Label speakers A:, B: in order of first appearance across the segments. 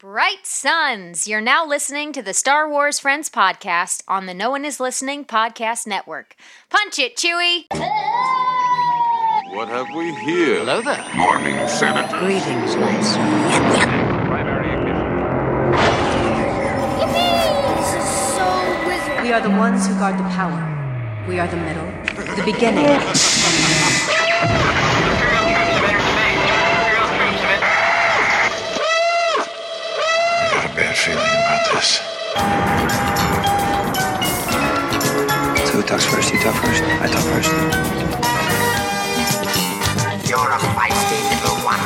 A: Bright Suns, you're now listening to the Star Wars Friends podcast on the No One Is Listening podcast network. Punch it, Chewie!
B: What have we here?
C: Hello there.
B: Morning, Senator.
D: Greetings, Master.
A: This is so wizard.
D: We are the ones who guard the power. We are the middle, the beginning.
B: I got a bad feeling about this.
E: So who talks first? You talk first? I talk first.
F: You're a feisty little one,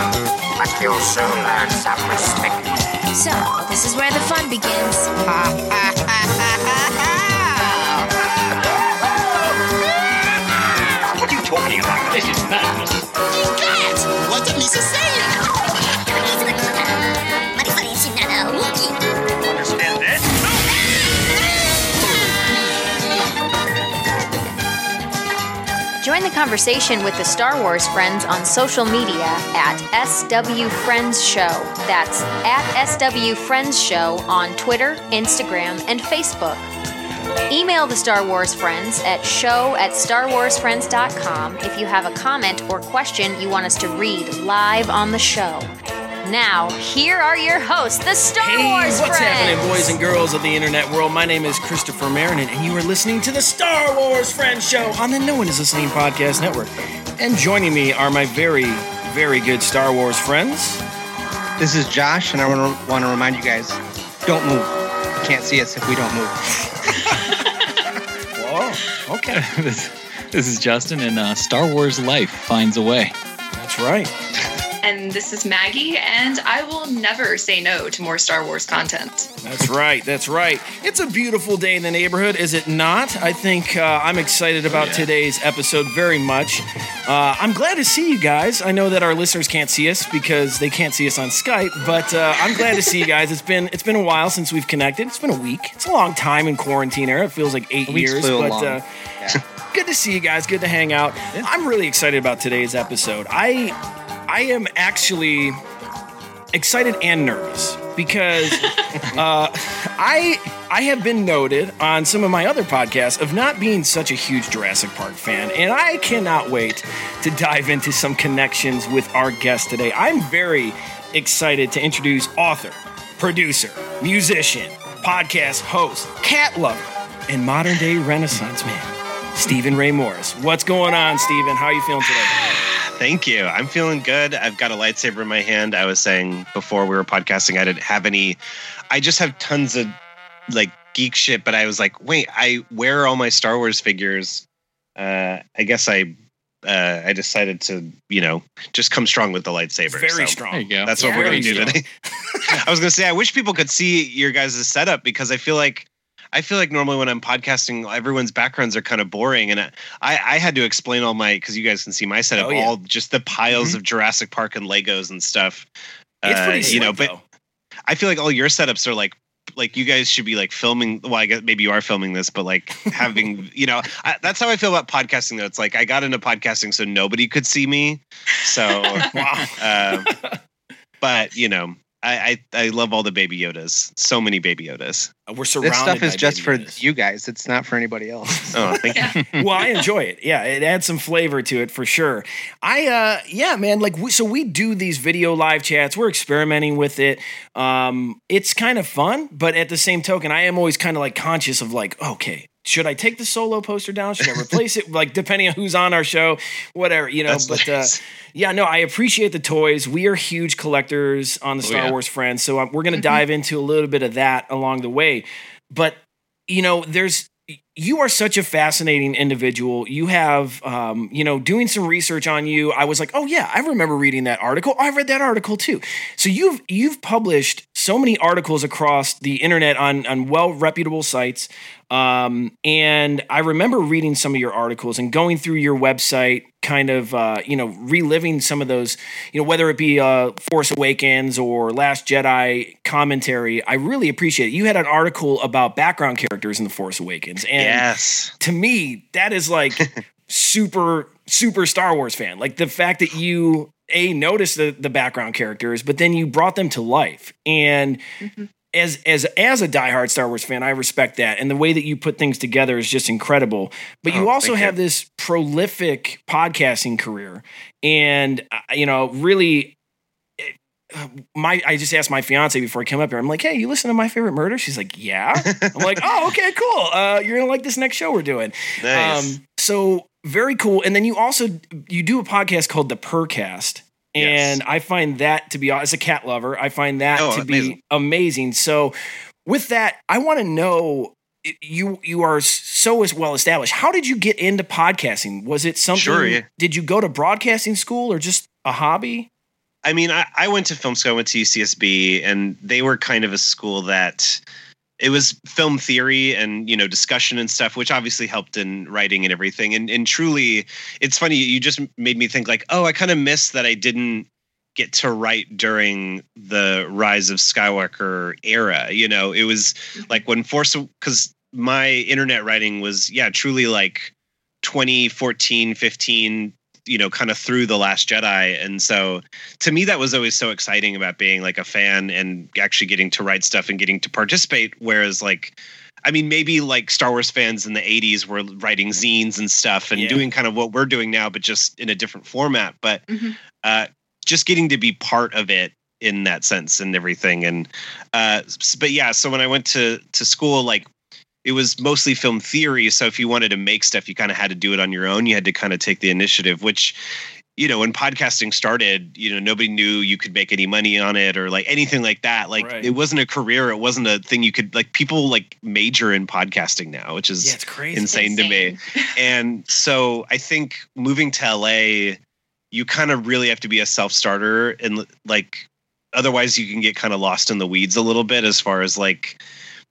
F: but you'll soon learn some respect.
G: So, this is where the fun begins.
A: conversation with the Star Wars Friends on social media at SW Friends Show. That's at SW Friends Show on Twitter, Instagram, and Facebook. Email the Star Wars Friends at show at starwarsfriends.com if you have a comment or question you want us to read live on the show. Now, here are your hosts, the Star Wars Friends!
H: Hey,
A: Wars
H: what's
A: Friends.
H: happening, boys and girls of the internet world? My name is Christopher Marinin, and you are listening to the Star Wars Friends Show on the No One Is Listening Podcast Network. And joining me are my very, very good Star Wars friends.
I: This is Josh, and I want to want to remind you guys: don't move. You can't see us if we don't move.
H: Whoa, okay,
J: this, this is Justin, and uh, Star Wars Life finds a way.
H: that's right.
K: And this is Maggie, and I will never say no to more Star Wars content.
H: That's right. That's right. It's a beautiful day in the neighborhood, is it not? I think uh, I'm excited about today's episode very much. Uh, I'm glad to see you guys. I know that our listeners can't see us because they can't see us on Skype, but uh, I'm glad to see you guys. It's been it's been a while since we've connected. It's been a week. It's a long time in quarantine era. It feels like eight years,
I: flew
H: but.
I: along.
H: Uh, Good to see you guys. Good to hang out. I'm really excited about today's episode. I I am actually excited and nervous because uh, I I have been noted on some of my other podcasts of not being such a huge Jurassic Park fan, and I cannot wait to dive into some connections with our guest today. I'm very excited to introduce author, producer, musician, podcast host, cat lover, and modern day Renaissance man, Steven Ray Morris. What's going on, Steven? How are you feeling today?
L: Thank you. I'm feeling good. I've got a lightsaber in my hand. I was saying before we were podcasting, I didn't have any. I just have tons of like geek shit, but I was like, wait, I wear all my Star Wars figures. Uh, I guess I uh, I decided to, you know, just come strong with the lightsaber.
H: Very
L: So
H: strong.
J: There you.
L: That's what we're gonna do
H: strong.
L: today. I was gonna say, I wish people could see your guys' setup because I feel like I feel like normally when I'm podcasting, everyone's backgrounds are kind of boring, and I I had to explain all my because you guys can see my setup,
H: Oh, yeah.
L: all just the piles
H: Mhm.
L: of Jurassic Park and Legos and stuff.
H: It's
L: Uh,
H: pretty
L: you know, but
H: though.
L: I feel like all your setups are like like you guys should be like filming. Well, I guess maybe you are filming this, but like having you know I, that's how I feel about podcasting. Though it's like I got into podcasting so nobody could see me. So,
H: Wow.
L: uh, but you know. I, I I love all the baby Yodas. So many baby Yodas.
H: We're surrounded.
I: This stuff is
H: by
I: just
H: baby
I: for
H: Yodas.
I: you guys. It's not for anybody else.
L: Oh, thank you.
H: Well, I enjoy it. Yeah, it adds some flavor to it for sure. I uh yeah, man, like we, so we do these video live chats. We're experimenting with it. Um it's kind of fun, but at the same token, I am always kind of like conscious of like, okay, should I take the solo poster down? Should I replace it? Like depending on who's on our show, whatever, you know,
L: That's
H: but uh yeah, no, I appreciate the toys. We are huge collectors on the
J: Oh,
H: Star
J: yeah.
H: Wars friends, so uh, we're going to dive into a little bit of that along the way. But you know, there's you are such a fascinating individual. You have, um, you know, doing some research on you. I was like, oh yeah, I remember reading that article. I read that article too. So you've you've published so many articles across the internet on on well reputable sites. Um, and I remember reading some of your articles and going through your website, kind of, uh, you know, reliving some of those, you know, whether it be uh, Force Awakens or Last Jedi commentary. I really appreciate it. You had an article about background characters in The Force Awakens. And
L: yes.
H: to me, that is like super super Star Wars fan. Like the fact that you a noticed the the background characters, but then you brought them to life. And
K: Mm-hmm.
H: as as as a diehard Star Wars fan, I respect that. And the way that you put things together is just incredible. But you
L: Oh,
H: also
L: thank you.
H: have this prolific podcasting career, and uh, you know, really. My, I just asked my fiance before I came up here. I'm like, "Hey, you listen to my favorite murder?" She's like, "Yeah." I'm like, "Oh, okay, cool. Uh, you're gonna like this next show we're doing."
L: Nice.
H: Um, so very cool. And then you also you do a podcast called the Purrcast. And
L: Yes.
H: I find that to be as a cat lover, I find that
L: Oh,
H: to be
L: amazing.
H: amazing. So with that, I want to know you you are so as well established. How did you get into podcasting? Was it something
L: Sure, yeah.
H: did you go to broadcasting school or just a hobby?
L: I mean, I, I went to film school, I went to UCSB, and they were kind of a school that it was film theory and you know discussion and stuff, which obviously helped in writing and everything. And and truly, it's funny. You just made me think like, oh, I kind of miss that I didn't get to write during the Rise of Skywalker era. You know, it was mm-hmm. like when Force because my internet writing was yeah truly like 2014 15 you know kind of through the last jedi and so to me that was always so exciting about being like a fan and actually getting to write stuff and getting to participate whereas like i mean maybe like star wars fans in the 80s were writing zines and stuff and
H: Yeah.
L: doing kind of what we're doing now but just in a different format but
K: Mhm.
L: uh just getting to be part of it in that sense and everything and uh but yeah so when i went to to school like it was mostly film theory. So if you wanted to make stuff you kind of had to do it on your own. You had to kind of take the initiative which you know when podcasting started you know nobody knew you could make any money on it or like anything like that. Like
H: Right.
L: it wasn't a career. It wasn't a thing you could like people like major in podcasting now which is
H: Yeah, it's crazy.
L: insane, to me. And so i think moving to la you kind of really have to be a self-starter and like otherwise you can get kind of lost in the weeds a little bit as far as like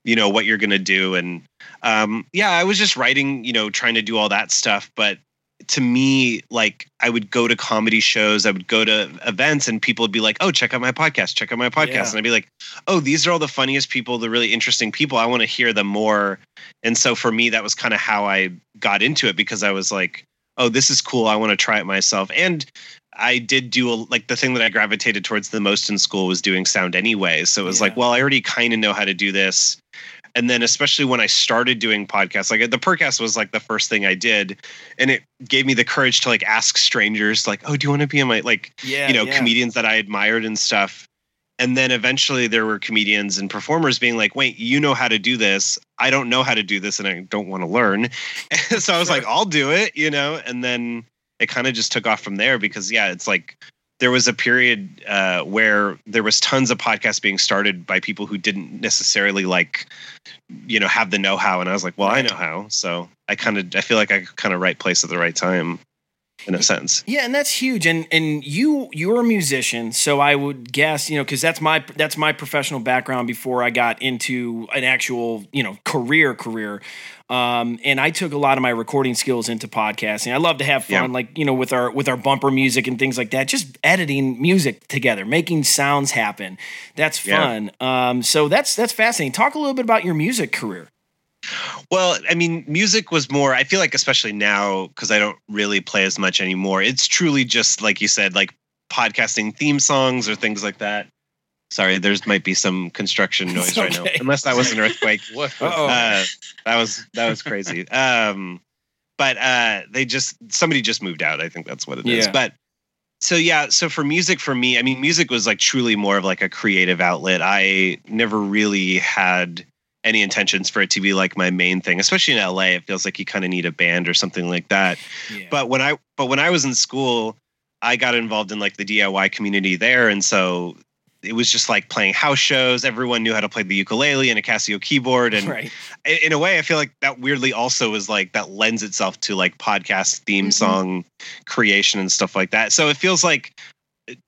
L: you know what you're going to do. And um yeah i was just writing you know trying to do all that stuff. But to me like i would go to comedy shows. I would go to events and people would be like oh check out my podcast. Check out my podcast.
H: Yeah.
L: and i'd be like oh these are all the funniest people the really interesting people. I want to hear them more. And so for me that was kind of how i got into it because i was like oh this is cool. I want to try it myself. And I did do a, like the thing that I gravitated towards the most in school was doing sound anyway. So it was like, well, I already kind of know how to do this. And then especially when I started doing podcasts, like the podcast was like the first thing I did, and it gave me the courage to like ask strangers, like, "Oh, do you want to be in my like,
H: Yeah,
L: you know,
H: yeah.
L: comedians that I admired and stuff." And then eventually there were comedians and performers being like, "Wait, you know how to do this? I don't know how to do this, and I don't want to learn." so I was like, "I'll do it," you know. And then it kind of just took off from there because yeah, it's like there was a period uh, where there was tons of podcasts being started by people who didn't necessarily like you know have the know-how. And i was like well i know how. So i kind of i feel like i kind of right place at the right time in a sense
H: Yeah, and that's huge. And and you you're a musician, so I would guess you know because that's my that's my professional background before I got into an actual you know career career. Um, and I took a lot of my recording skills into podcasting. I love to have fun,
L: Yeah.
H: like you know, with our with our bumper music and things like that. Just editing music together, making sounds happen. That's
L: Yeah.
H: fun. Um, so that's that's fascinating. Talk a little bit about your music career.
L: Well i mean music was more i feel like especially now because i don't really play as much anymore it's truly just like you said like podcasting theme songs or things like that sorry there's might be some construction noise
H: It's
L: right now unless that was an earthquake uh, that was that was crazy. um, but uh, they just somebody just moved out. I think that's what it is.
H: Yeah.
L: But so yeah, so for music, for me, I mean, music was like truly more of like a creative outlet. I never really had any intentions for it to be like my main thing, especially in LA. It feels like you kind of need a band or something like that.
H: Yeah.
L: But when I but when I was in school, I got involved in like the DIY community there, and so it was just like playing house shows. Everyone knew how to play the ukulele and a Casio keyboard, and
H: right.
L: in a way, I feel like that weirdly also is like that lends itself to like podcast theme
K: Mhm.
L: song creation and stuff like that. So it feels like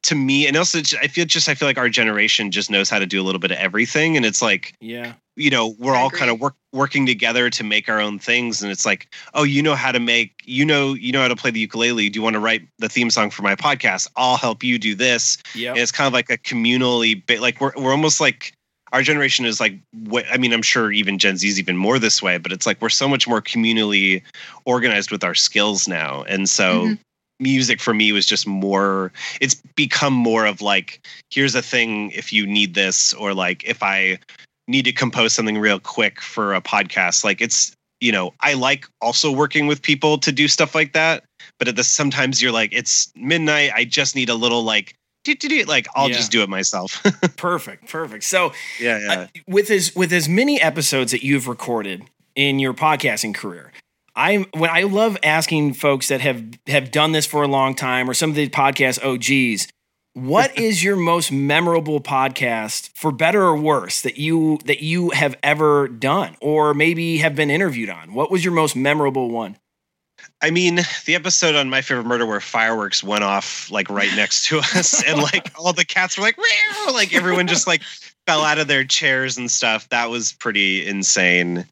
L: to me, and also I feel just I feel like our generation just knows how to do a little bit of everything, and it's like
H: Yeah.
L: you know we're
K: I
L: all
K: agree.
L: kind of work working together to make our own things and it's like oh you know how to make you know you know how to play the ukulele do you want to write the theme song for my podcast i'll help you do this
H: Yeah.
L: and it's kind of like a communally bit like we're, we're almost like our generation is like what I mean, I'm sure even Gen Z is even more this way, but it's like we're so much more communally organized with our skills now. And so
K: Mhm.
L: Music for me was just more it's become more of like here's a thing if you need this or like if I need to compose something real quick for a podcast. Like it's you know, I like also working with people to do stuff like that, but at the sometimes you're like it's midnight, I just need a little like do, do, do, like I'll
H: Yeah.
L: just do it myself.
H: Perfect, perfect. So
L: yeah, yeah.
H: with as with as many episodes that you've recorded in your podcasting career i when i love asking folks that have have done this for a long time or some of the podcast og's oh, what is your most memorable podcast for better or worse that you that you have ever done or maybe have been interviewed on what was your most memorable one
L: I mean, the episode on My Favorite Murder where fireworks went off like right next to us, and like all the cats were like, "Meow," like everyone just like fell out of their chairs and stuff. That was pretty insane.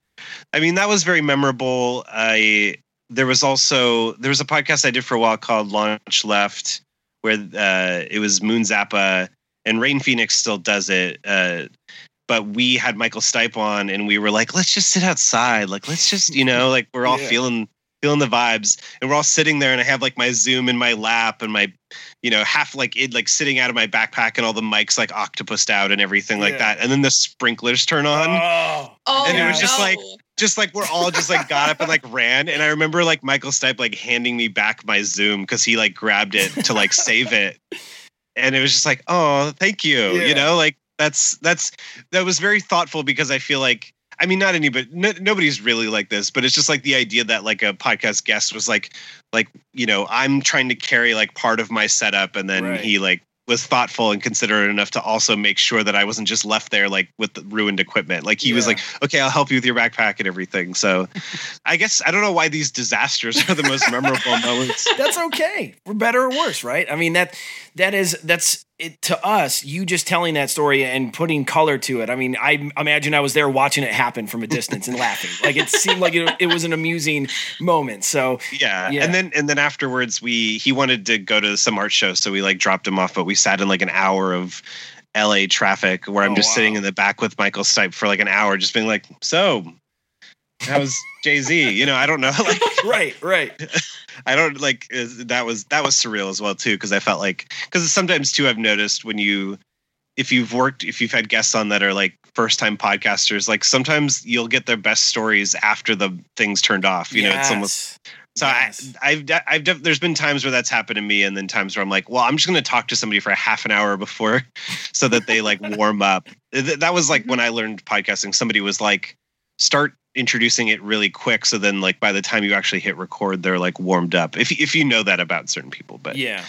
L: I mean, that was very memorable. I there was also there was a podcast I did for a while called Launch Left, where uh, it was Moon Zappa and Rain Phoenix still does it. Uh, but we had Michael Stipe on, and we were like, let's just sit outside. Like, let's just, you know, like we're all
H: Yeah.
L: feeling feeling the vibes and we're all sitting there and i have like my zoom in my lap and my you know half like it like sitting out of my backpack and all the mics like octopused out and everything like that and then the sprinklers turn on
H: oh
K: Oh,
L: And it was
K: no.
L: just like- just like we're all just like got up and like ran and i remember like michael stipe like handing me back my zoom because he like grabbed it to like save it and it was just like oh thank you
H: Yeah.
L: you know like that's that's that was very thoughtful because i feel like i mean not anybody no, nobody's really like this but it's just like the idea that like a podcast guest was like like you know i'm trying to carry like part of my setup and then
H: Right.
L: he like was thoughtful and considerate enough to also make sure that I wasn't just left there like with the ruined equipment. Like he was like, okay, I'll help you with your backpack and everything. So I guess I don't know why these disasters are the most memorable moments.
H: that's okay for better or worse right i mean that that is that's it to us you just telling that story and putting color to it i mean i imagine i was there watching it happen from a distance and laughing like it seemed like it, it was an amusing moment so
L: Yeah.
H: Yeah.
L: And then and then afterwards we he wanted to go to some art show, so we like dropped him off, but we sat in like an hour of LA traffic where I'm
H: Oh,
L: just
H: wow.
L: sitting in the back with Michael Stipe for like an hour, just being like, so how's Jay Z? You know, I don't know. Like
H: right right
L: I don't like that was that was surreal as well too because I felt like because sometimes too I've noticed when you if you've worked if you've had guests on that are like first time podcasters like sometimes you'll get their best stories after the things turned off you know it's almost so
H: Yes.
L: I, I've I've def- there's been times where that's happened to me and then times where I'm like well I'm just going to talk to somebody for a half an hour before so that they like warm up. That was like when mm-hmm. I learned podcasting somebody was like start introducing it really quick so then like by the time you actually hit record they're like warmed up if if you know that about certain people but
H: yeah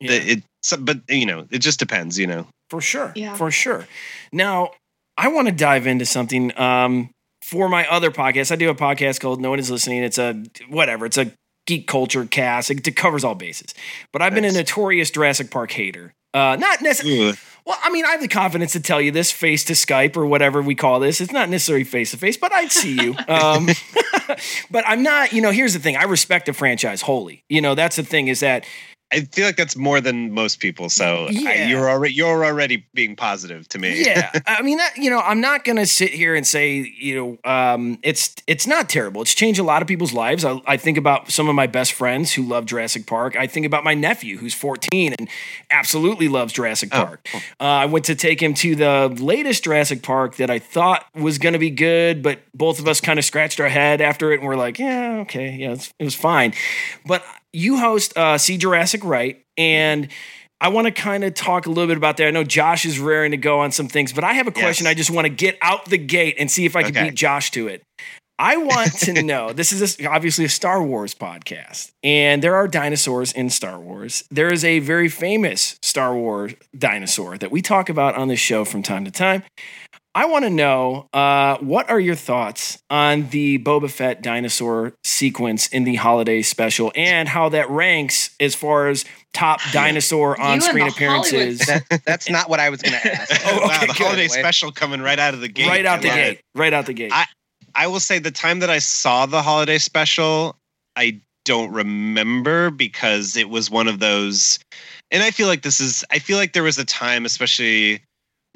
L: the-
H: yeah.
L: it so- but you know it just depends you know
H: For sure.
K: Yeah.
H: For sure. Now, I want to dive into something um, for my other podcast. I do a podcast called No One Is Listening. It's a whatever, it's a geek culture cast. It, it covers all bases. But I've been a notorious Jurassic Park hater. Uh, not necessarily. Well, I mean, I have the confidence to tell you this face to Skype or whatever we call this. It's not necessarily face to face, but I'd see you. Um, but I'm not, you know, here's the thing I respect the franchise wholly. You know, that's the thing is that
L: I feel like that's more than most people so I, you're already you're already being positive to me.
H: Yeah. I mean that you know i'm not gonna sit here and say you know um, it's it's not terrible. It's changed a lot of people's lives. I, I think about some of my best friends who love jurassic park. I think about my nephew who's 14 and absolutely loves jurassic
L: Oh,
H: park. Uh, i went to take him to the latest jurassic park that i thought was gonna be good but both of us kind of scratched our head after it and we're like yeah okay yeah it's, it was fine. But you host uh, see jurassic right and I want to kind of talk a little bit about that. I know Josh is raring to go on some things, but I have a question.
L: Yes.
H: I just want to get out the gate and see if I can
L: Okay.
H: beat Josh to it. I want to know this is a, obviously a Star Wars podcast, and there are dinosaurs in Star Wars. There is a very famous Star Wars dinosaur that we talk about on this show from time to time. I want to know uh, what are your thoughts on the Boba Fett dinosaur sequence in the holiday special and how that ranks as far as top dinosaur on screen appearances
I: That, that's not what I was going to ask.
H: Oh,
L: wow,
H: okay,
L: the
H: good.
L: holiday special coming right out of the gate
H: right out the
L: I love it.
H: gate. Right out the gate.
L: I- I will say the time that I saw the holiday special, I don't remember because it was one of those. And I feel like this is, I feel like there was a time, especially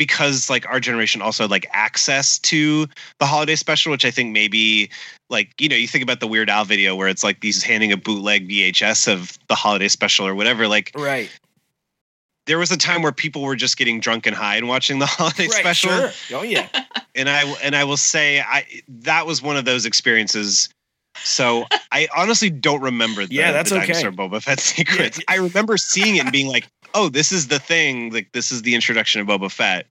L: because like our generation also had like access to the holiday special, which I think maybe like you know you think about the Weird Al video where it's like he's handing a bootleg VHS of the holiday special or whatever. Like
H: Right.
L: there was a time where people were just getting drunk and high and watching the holiday
H: Right,
L: special
H: sure. Oh yeah.
L: and I and I will say I that was one of those experiences. So I honestly don't remember the,
H: Yeah, that's
L: the
H: okay.
L: Dinosaur Boba Fett secrets.
H: Yeah.
L: I remember seeing it and being like, "Oh, this is the thing. Like this is the introduction of Boba Fett."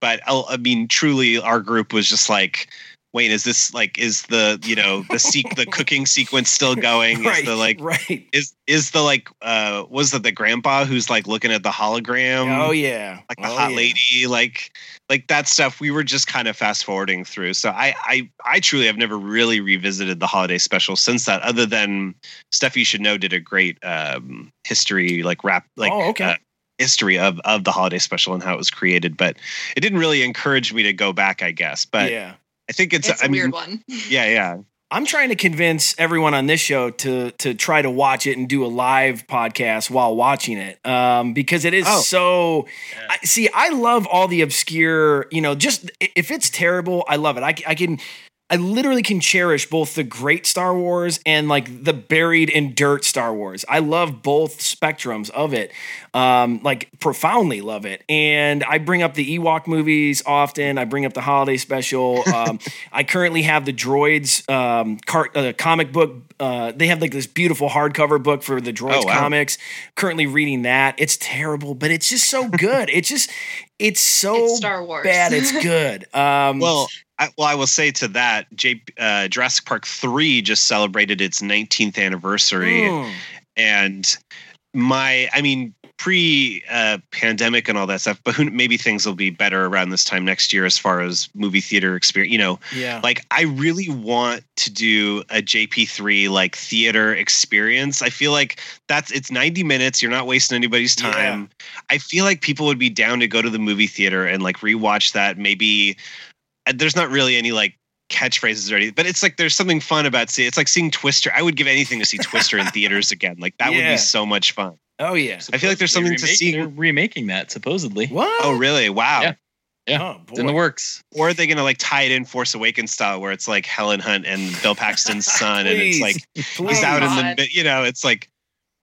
L: But I mean, truly, our group was just like, "Wait, is this like is the you know the seek the cooking sequence still going?
H: right.
L: Is the like
H: right.
L: is is the like uh was it the grandpa who's like looking at the hologram?"
H: oh yeah.
L: like the
H: Oh,
L: hot
H: yeah.
L: lady like like that stuff we were just kind of fast forwarding through so I, I i truly have never really revisited the holiday special since that other than stuff you should know did a great um history like rap like
H: Oh, okay.
L: uh, history of of the holiday special and how it was created but it didn't really encourage me to go back i guess but
H: yeah.
L: I think it's,
K: It's a
L: i mean
K: weird one.
L: yeah yeah
H: I'm trying to convince everyone on this show to to try to watch it and do a live podcast while watching it, um, because it is
L: Oh.
H: so. I, see, I love all the obscure. You know, just if it's terrible, I love it. I, I can. I literally can cherish both the great Star Wars and like the buried in dirt Star Wars. I love both spectrums of it, um, like profoundly love it. And I bring up the Ewok movies often. I bring up the holiday special. Um, I currently have the Droids um, uh, comic book. Uh, they have like this beautiful hardcover book for the Droids
L: Oh, wow.
H: comics. Currently reading that. It's terrible, but it's just so good. it's just it's so
K: It's Star Wars.
H: bad. It's good. Um,
L: well I, well, I will say to that, J, uh, Jurassic Park three just celebrated its 19th anniversary,
H: mm,
L: and my i mean pre uh, pandemic and all that stuff but who, maybe things will be better around this time next year as far as movie theater experience you know?
H: Yeah.
L: like i really want to do a jp3 like theater experience. I feel like that's it's 90 minutes. You're not wasting anybody's
H: Yeah.
L: time. I feel like people would be down to go to the movie theater and like rewatch that. Maybe and there's not really any like catchphrases or anything but it's like there's something fun about see it's like seeing twister i would give anything to see twister in theaters again like that would be so much fun
H: oh yeah.
L: I feel like there's
J: Supposedly
L: something to see-
J: They're remaking that supposedly.
H: What?
L: oh really wow
J: Yeah. Yeah,
H: Oh,
J: it's in the works.
L: or are they gonna like tie it in force awakens style where it's like helen hunt and bill paxton's son and it's like
H: Please.
L: he's out in the you know it's like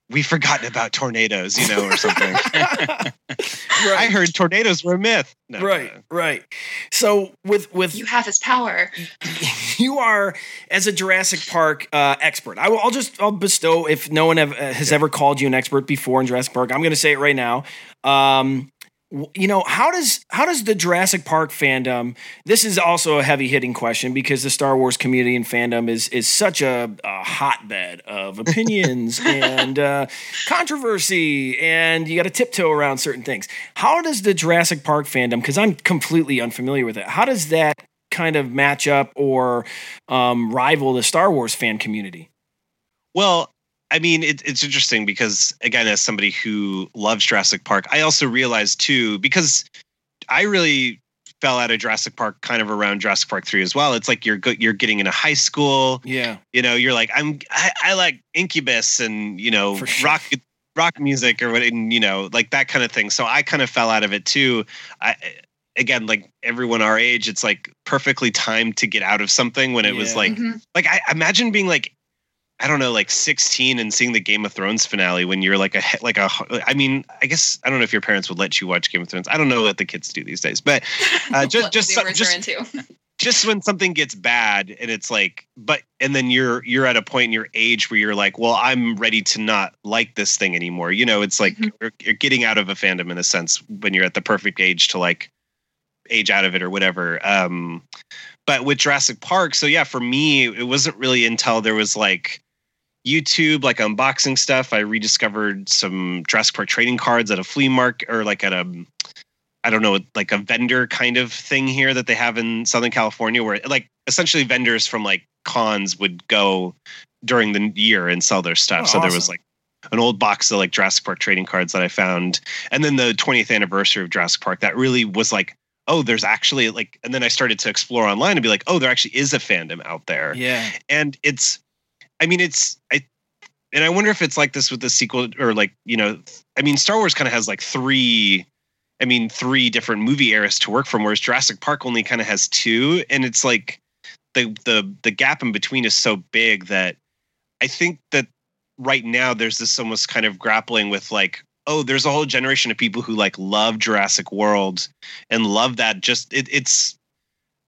L: we've forgotten about tornadoes you know or something i heard tornadoes were a myth no,
H: Right, right. So with with
K: You have his power.
H: you are as a Jurassic Park uh, expert. I will. I'll just. I'll bestow. If no one have, uh, has ever called you an expert before in Jurassic Park, I'm going to say it right now. Um, w- you know how does how does the Jurassic Park fandom? This is also a heavy hitting question because the Star Wars community and fandom is is such a, a hotbed of opinions and uh, controversy, and you got to tiptoe around certain things. How does the Jurassic Park fandom? Because I'm completely unfamiliar with it. How does that kind of match up or um, rival the Star Wars fan community?
L: Well, I mean, it, it's interesting because, again, as somebody who loves Jurassic Park, I also realized too, because I really fell out of Jurassic Park kind of around Jurassic Park 3 as well. It's like you're go- you're getting into high school,
H: Yeah,
L: you know, you're like, I'm, I, I like Incubus and, you know,
H: sure.
L: rock, rock music or what, and, you know, like that kind of thing. So I kind of fell out of it too. I, again, like everyone our age, it's like perfectly timed to get out of something when it was
H: Yeah.
L: like,
K: Mhm.
L: like I imagine being like I don't know, like 16 and seeing the Game of Thrones finale when you're like a like a I mean, I guess I don't know if your parents would let you watch Game of Thrones. I don't know what the kids do these days, but uh, just just just just when something gets bad and it's like but and then you're you're at a point in your age where you're like, well, I'm ready to not like this thing anymore. You know, it's like
K: Mhm.
L: you're, you're getting out of a fandom in a sense when you're at the perfect age to like age out of it or whatever. Um but with Jurassic Park, so yeah, for me, it wasn't really until there was like YouTube, like unboxing stuff. I rediscovered some Jurassic Park trading cards at a flea market or like at a, I don't know, like a vendor kind of thing here that they have in Southern California, where like essentially vendors from like cons would go during the year and sell their stuff.
H: Oh,
L: so there was like an old box of like Jurassic Park trading cards that I found, and then the 20th anniversary of Jurassic Park. That really was like, oh, there's actually like, and then I started to explore online and be like, oh, there actually is a fandom out there
H: yeah,
L: and it's i mean it's i and i wonder if it's like this with the sequel or like you know i mean star wars kind of has like three I mean, three different movie eras to work from, whereas Jurassic Park only kind of has two, and it's like the the the gap in between is so big that I think that right now there's this almost kind of grappling with like, oh, there's a whole generation of people who like love Jurassic World and love that. Just it, it's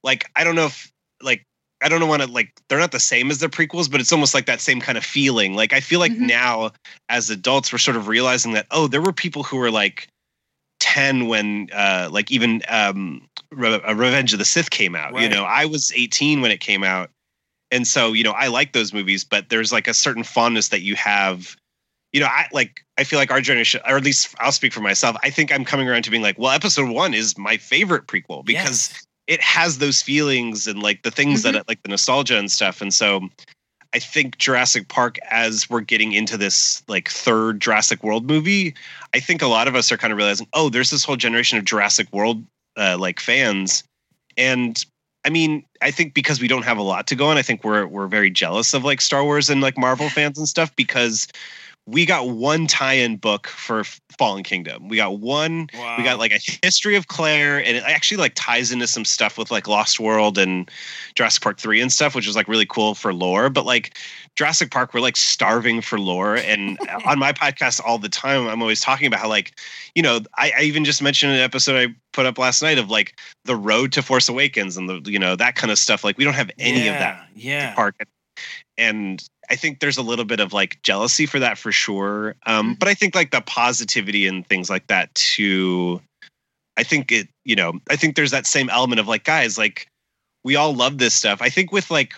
L: like I don't know if like I don't want to like they're not the same as the prequels, but it's almost like that same kind of feeling. Like I feel like
K: Mhm.
L: now as adults we're sort of realizing that oh, there were people who were like 10 when uh like even um Re- uh, Revenge of the Sith came out. You know, I was 18 when it came out. And so, you know, I like those movies, but there's like a certain fondness that you have you know, I like I feel like our generation, or at least I'll speak for myself. I think I'm coming around to being like, well, episode one is my favorite prequel because it has those feelings and like the things that like the nostalgia and stuff. And so I think Jurassic Park, as we're getting into this like third Jurassic World movie, I think a lot of us are kind of realizing, oh, there's this whole generation of Jurassic World uh, like fans. And I mean, I think because we don't have a lot to go on, I think we're we're very jealous of like Star Wars and like Marvel fans and stuff because we got one tie-in book for Fallen Kingdom. We got one. We got like a history of Claire, and it actually like ties into some stuff with like Lost World and Jurassic Park three and stuff, which is like really cool for lore. But like Jurassic Park, we're like starving for lore. And on my podcast all the time, I'm always talking about how like, you know, I, I even just mentioned an episode I put up last night of like the road to Force Awakens and the you know that kind of stuff. Like we don't have any of that
H: Yeah.
L: park and i think there's a little bit of like jealousy for that for sure um but i think like the positivity and things like that too i think it you know i think there's that same element of like guys like we all love this stuff i think with like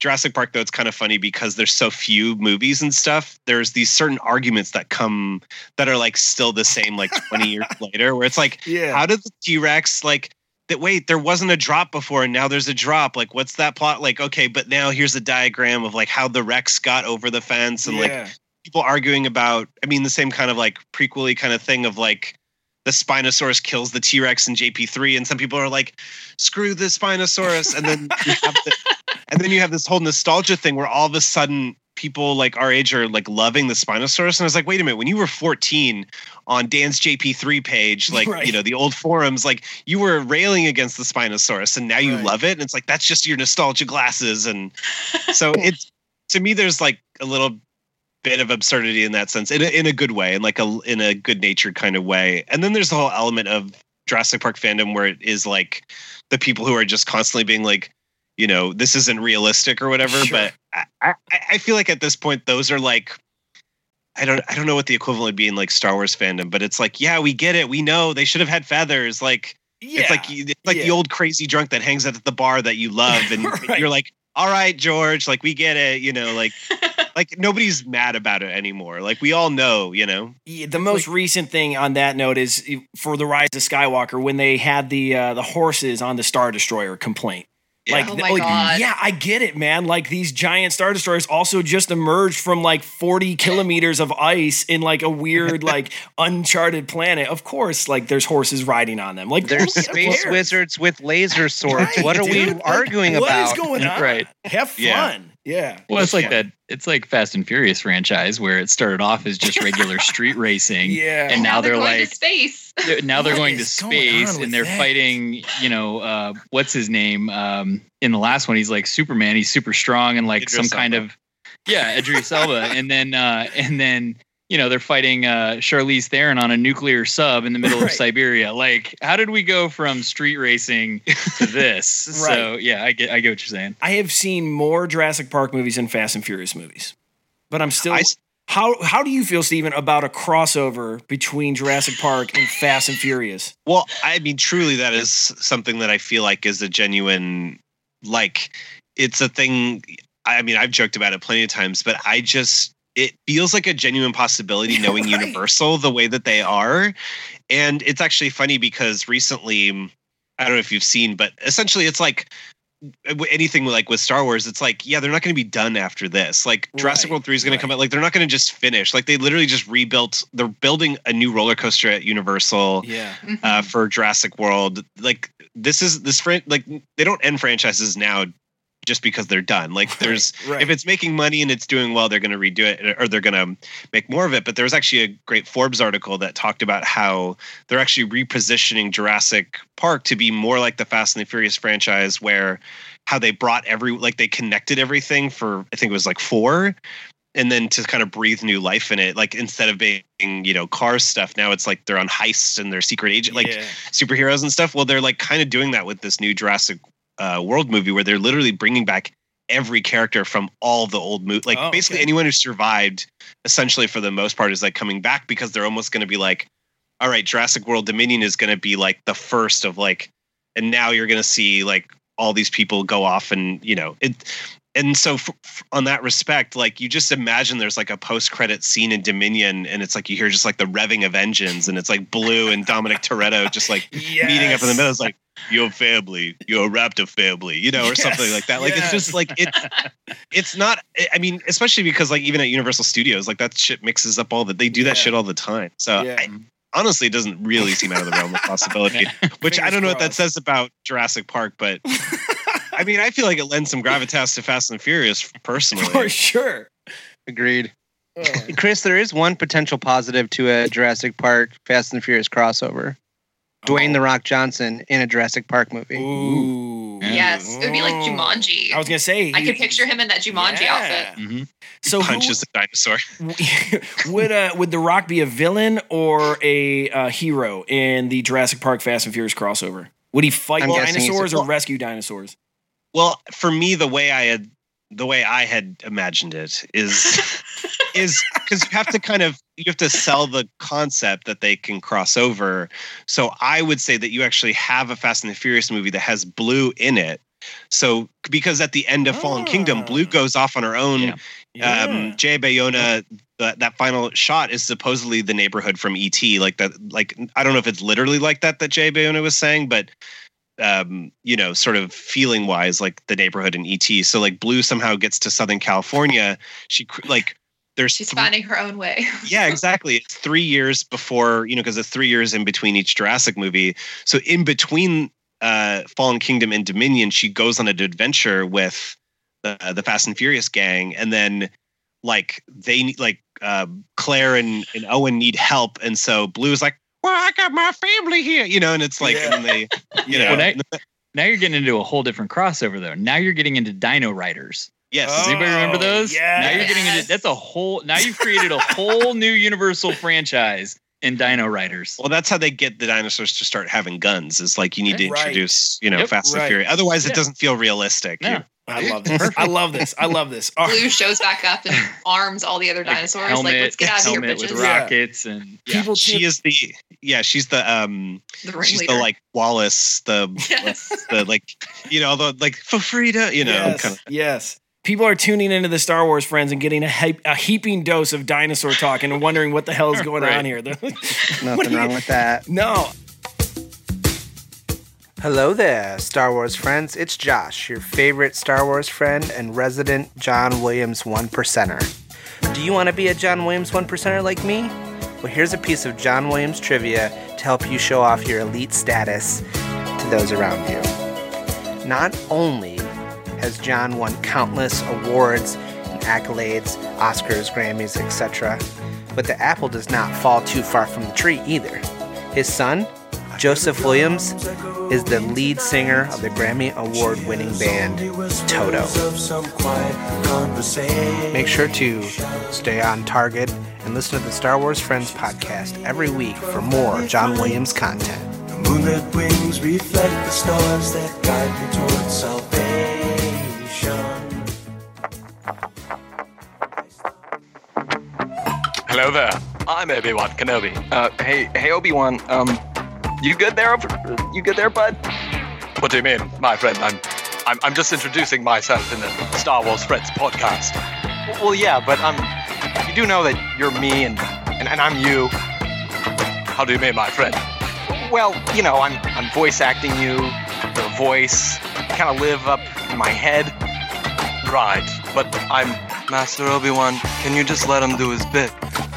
L: Jurassic Park though it's kind of funny because there's so few movies and stuff there's these certain arguments that come that are like still the same like 20 years later where it's like
H: Yeah.
L: how did the T-Rex like that wait there wasn't a drop before and now there's a drop. Like what's that plot? Like okay but now here's a diagram of like how the Rex got over the fence and
H: Yeah.
L: like people arguing about I mean the same kind of like prequely kind of thing of like the Spinosaurus kills the T-Rex in JP3 and some people are like screw the Spinosaurus. And then you have the, and then you have this whole nostalgia thing where all of a sudden people like our age are like loving the Spinosaurus and I was like wait a minute when you were 14 on Dan's JP3 page like
H: Right.
L: you know the old forums like you were railing against the Spinosaurus and now you
H: Right.
L: love it and it's like that's just your nostalgia glasses and so it's to me there's like a little bit of absurdity in that sense in a, in a good way and like a in a good natured kind of way and then there's the whole element of Jurassic Park fandom where it is like the people who are just constantly being like you know this isn't realistic or whatever
H: Sure.
L: but I, I I feel like at this point those are like I don't I don't know what the equivalent would be in like Star Wars fandom but it's like yeah we get it we know they should have had feathers like
H: Yeah.
L: it's like it's like the old crazy drunk that hangs out at the bar that you love, and
H: Right.
L: you're like, "All right, George, like we get it," you know, like like nobody's mad about it anymore. Like we all know, you know.
H: Yeah, the most recent thing on that note is eh, for the Rise of Skywalker when they had the uh, the horses on the Star Destroyer complaint. Like,
K: Oh my
H: like,
K: God.
H: yeah, I get it, man. Like these giant Star Destroyers also just emerged from like 40 kilometers of ice in like a weird, like uncharted planet. Of course, like there's horses riding on them. Like
I: They're space
H: cares?
I: wizards with laser swords.
H: Right,
I: what are we
H: dude. Like,
I: arguing
H: What
I: about?
H: is going on?
J: Right.
H: Have fun.
L: Yeah.
H: Yeah.
J: Well, it's like
L: Yeah.
J: that. It's like Fast and Furious franchise where it started off as just regular street racing,
H: Yeah.
J: and now they're
K: going
J: like
K: to space.
J: they're- now they're going to
H: is going
J: space and they're
H: that?
J: fighting. You know, uh, what's his name? Um, in the last one, he's like Superman. He's super strong and like
L: Idris
J: some kind of yeah, Idris Elba. and then uh, and then you know they're fighting uh, Charlize Theron on a nuclear sub in the middle of Siberia. Like, how did we go from street racing to this? So yeah, I get I get what you're saying.
H: I have seen more Jurassic Park movies than Fast and Furious movies, but I'm still.
L: I s-
H: how how do you feel, Steven, about a crossover between Jurassic Park and Fast and Furious?
L: Well, I mean, truly, that is something that I feel like is a genuine, like, it's a thing. I mean, I've joked about it plenty of times, but I just, it feels like a genuine possibility knowing
H: Right.
L: Universal the way that they are. And it's actually funny because recently, I don't know if you've seen, but essentially it's like, anything like with Star Wars, it's like, yeah, they're not going to be done after this. Like Jurassic
H: Right,
L: World 3 is going
H: right.
L: to come out. Like they're not going to just finish. Like they literally just rebuilt, they're building a new roller coaster at Universal
H: Yeah,
L: uh, for Jurassic World. Like this is this fran- like they don't end franchises now just because they're done. Like there's
H: right.
L: if it's making money and it's doing well, they're going to redo it or they're going to make more of it. But there was actually a great Forbes article that talked about how they're actually repositioning Jurassic Park to be more like the Fast and the Furious franchise, where how they brought every like they connected everything for I think it was like four and then to kind of breathe new life in it like instead of being you know car stuff now it's like they're on heists and they're secret agent like
H: Yeah.
L: superheroes and stuff well they're like kind of doing that with this new jurassic uh, world movie where they're literally bringing back every character from all the old movies like
H: Oh,
L: basically
H: okay.
L: anyone who survived essentially for the most part is like coming back because they're almost going to be like all right jurassic world dominion is going to be like the first of like and now you're going to see like all these people go off and you know it and so f- f- on that respect like you just imagine there's like a post-credit scene in dominion and it's like you hear just like the revving of engines and it's like blue and dominic toretto just like meeting up in the middle. It's like your family your raptor family you know or something like that. Like it's just like it's it's not i mean especially because like even at universal studios like that shit mixes up all the they do that
H: Yeah.
L: shit all the time. So
H: Yeah.
L: I, honestly it doesn't really seem out of the realm of possibility which i don't know what that says about jurassic park but I mean, I feel like it lends some gravitas to Fast and Furious personally.
H: For sure.
I: Agreed. Chris, there is one potential positive to a Jurassic Park Fast and Furious crossover. Dwayne the Rock Johnson in a Jurassic Park movie.
H: Ooh.
K: Yes, it would be like Jumanji.
H: I was gonna say.
K: I could picture him in that Jumanji
H: Yeah.
K: outfit.
H: So who-
L: punches the dinosaur.
H: would uh would the Rock be a villain or a uh, hero in the Jurassic Park Fast and Furious crossover? Would he fight
I: I'm a-
H: dinosaurs or
L: well-
H: rescue dinosaurs?
L: Well, for me, the way I had the way I had imagined it is is because you have to kind of you have to sell the concept that they can cross over. So I would say that you actually have a Fast and the Furious movie that has Blue in it. So because at the end of Fallen Kingdom, Blue goes off on her own.
J: Yeah.
L: Um, Jay Bayona, that that final shot is supposedly the neighborhood from ET. Like that, like I don't know if it's literally like that that Jay Bayona was saying, but um, you know, sort of feeling wise, like the neighborhood in ET. So like Blue somehow gets to Southern California. She like there's
K: She's
L: thr-
K: finding her own way.
L: yeah, exactly. It's three years before, you know, because it's three years in between each Jurassic movie. So in between uh, Fallen Kingdom and Dominion, she goes on an adventure with the, the Fast and Furious gang, and then like they need like uh, Claire and, and Owen need help, and so Blue is like, "Well, I got my family here," you know, and it's like, and they, you know,
J: Well, now, now you're getting into a whole different crossover though. Now you're getting into Dino Riders.
L: yes,
J: Does anybody remember
H: oh,
J: those? Yeah. Now you're getting into that's a whole. Now you've created a whole new Universal franchise in Dino Riders.
L: Well, that's how they get the dinosaurs to start having guns. Is like you need to
H: Right.
L: introduce, you know,
J: Yep.
L: Fast
H: Right.
L: and Furious. Otherwise,
J: Yeah.
L: it doesn't feel realistic.
J: No.
H: I love this. I love this. I love this. All right.
K: Blue shows back up and arms all the other dinosaurs.
J: helmet,
K: like, let's get out of here,
J: helmet
K: bitches.
J: with
H: Yeah.
J: rockets and yeah.
H: People
L: she
H: tune-
L: is the yeah she's the um
K: The
L: she's the like wallace the
K: Yes.
L: the like you know the like for Frida you know
H: yes,
L: kind of
H: yes. People are tuning into the Star Wars friends and getting a, heap, a heaping dose of dinosaur talk and wondering what the hell is going
J: Right.
H: on here.
I: Nothing
H: do you-
I: wrong with that.
H: No.
I: Hello there, Star Wars friends. It's Josh, your favorite Star Wars friend and resident John Williams one percenter. Do you want to be a John Williams one percenter like me? Well, here's a piece of John Williams trivia to help you show off your elite status to those around you. Not only has John won countless awards and accolades, Oscars, Grammys, etc., but the apple does not fall too far from the tree either. His son, Joseph Williams, is the lead singer of the Grammy Award winning band Toto. Make sure to stay on target and listen to the Star Wars Friends podcast every week for more John Williams content.
C: Moonlit wings reflect the stars that guide me towards salvation.
M: Hello there. I'm Obi Wan Kenobi. Uh, hey, hey, Obi Wan. Um, you good there? You good there, bud? What do you mean, my friend? I'm, I'm, I'm just introducing myself in the Star Wars Friends podcast.
N: Well, yeah, but um, you do know that you're me and and, and I'm you.
M: How do you mean, my friend?
N: Well, you know, I'm I'm voice acting you, the voice, kind of live up in my head.
M: Right, but I'm
O: Master Obi Wan, can you just let him do his bit?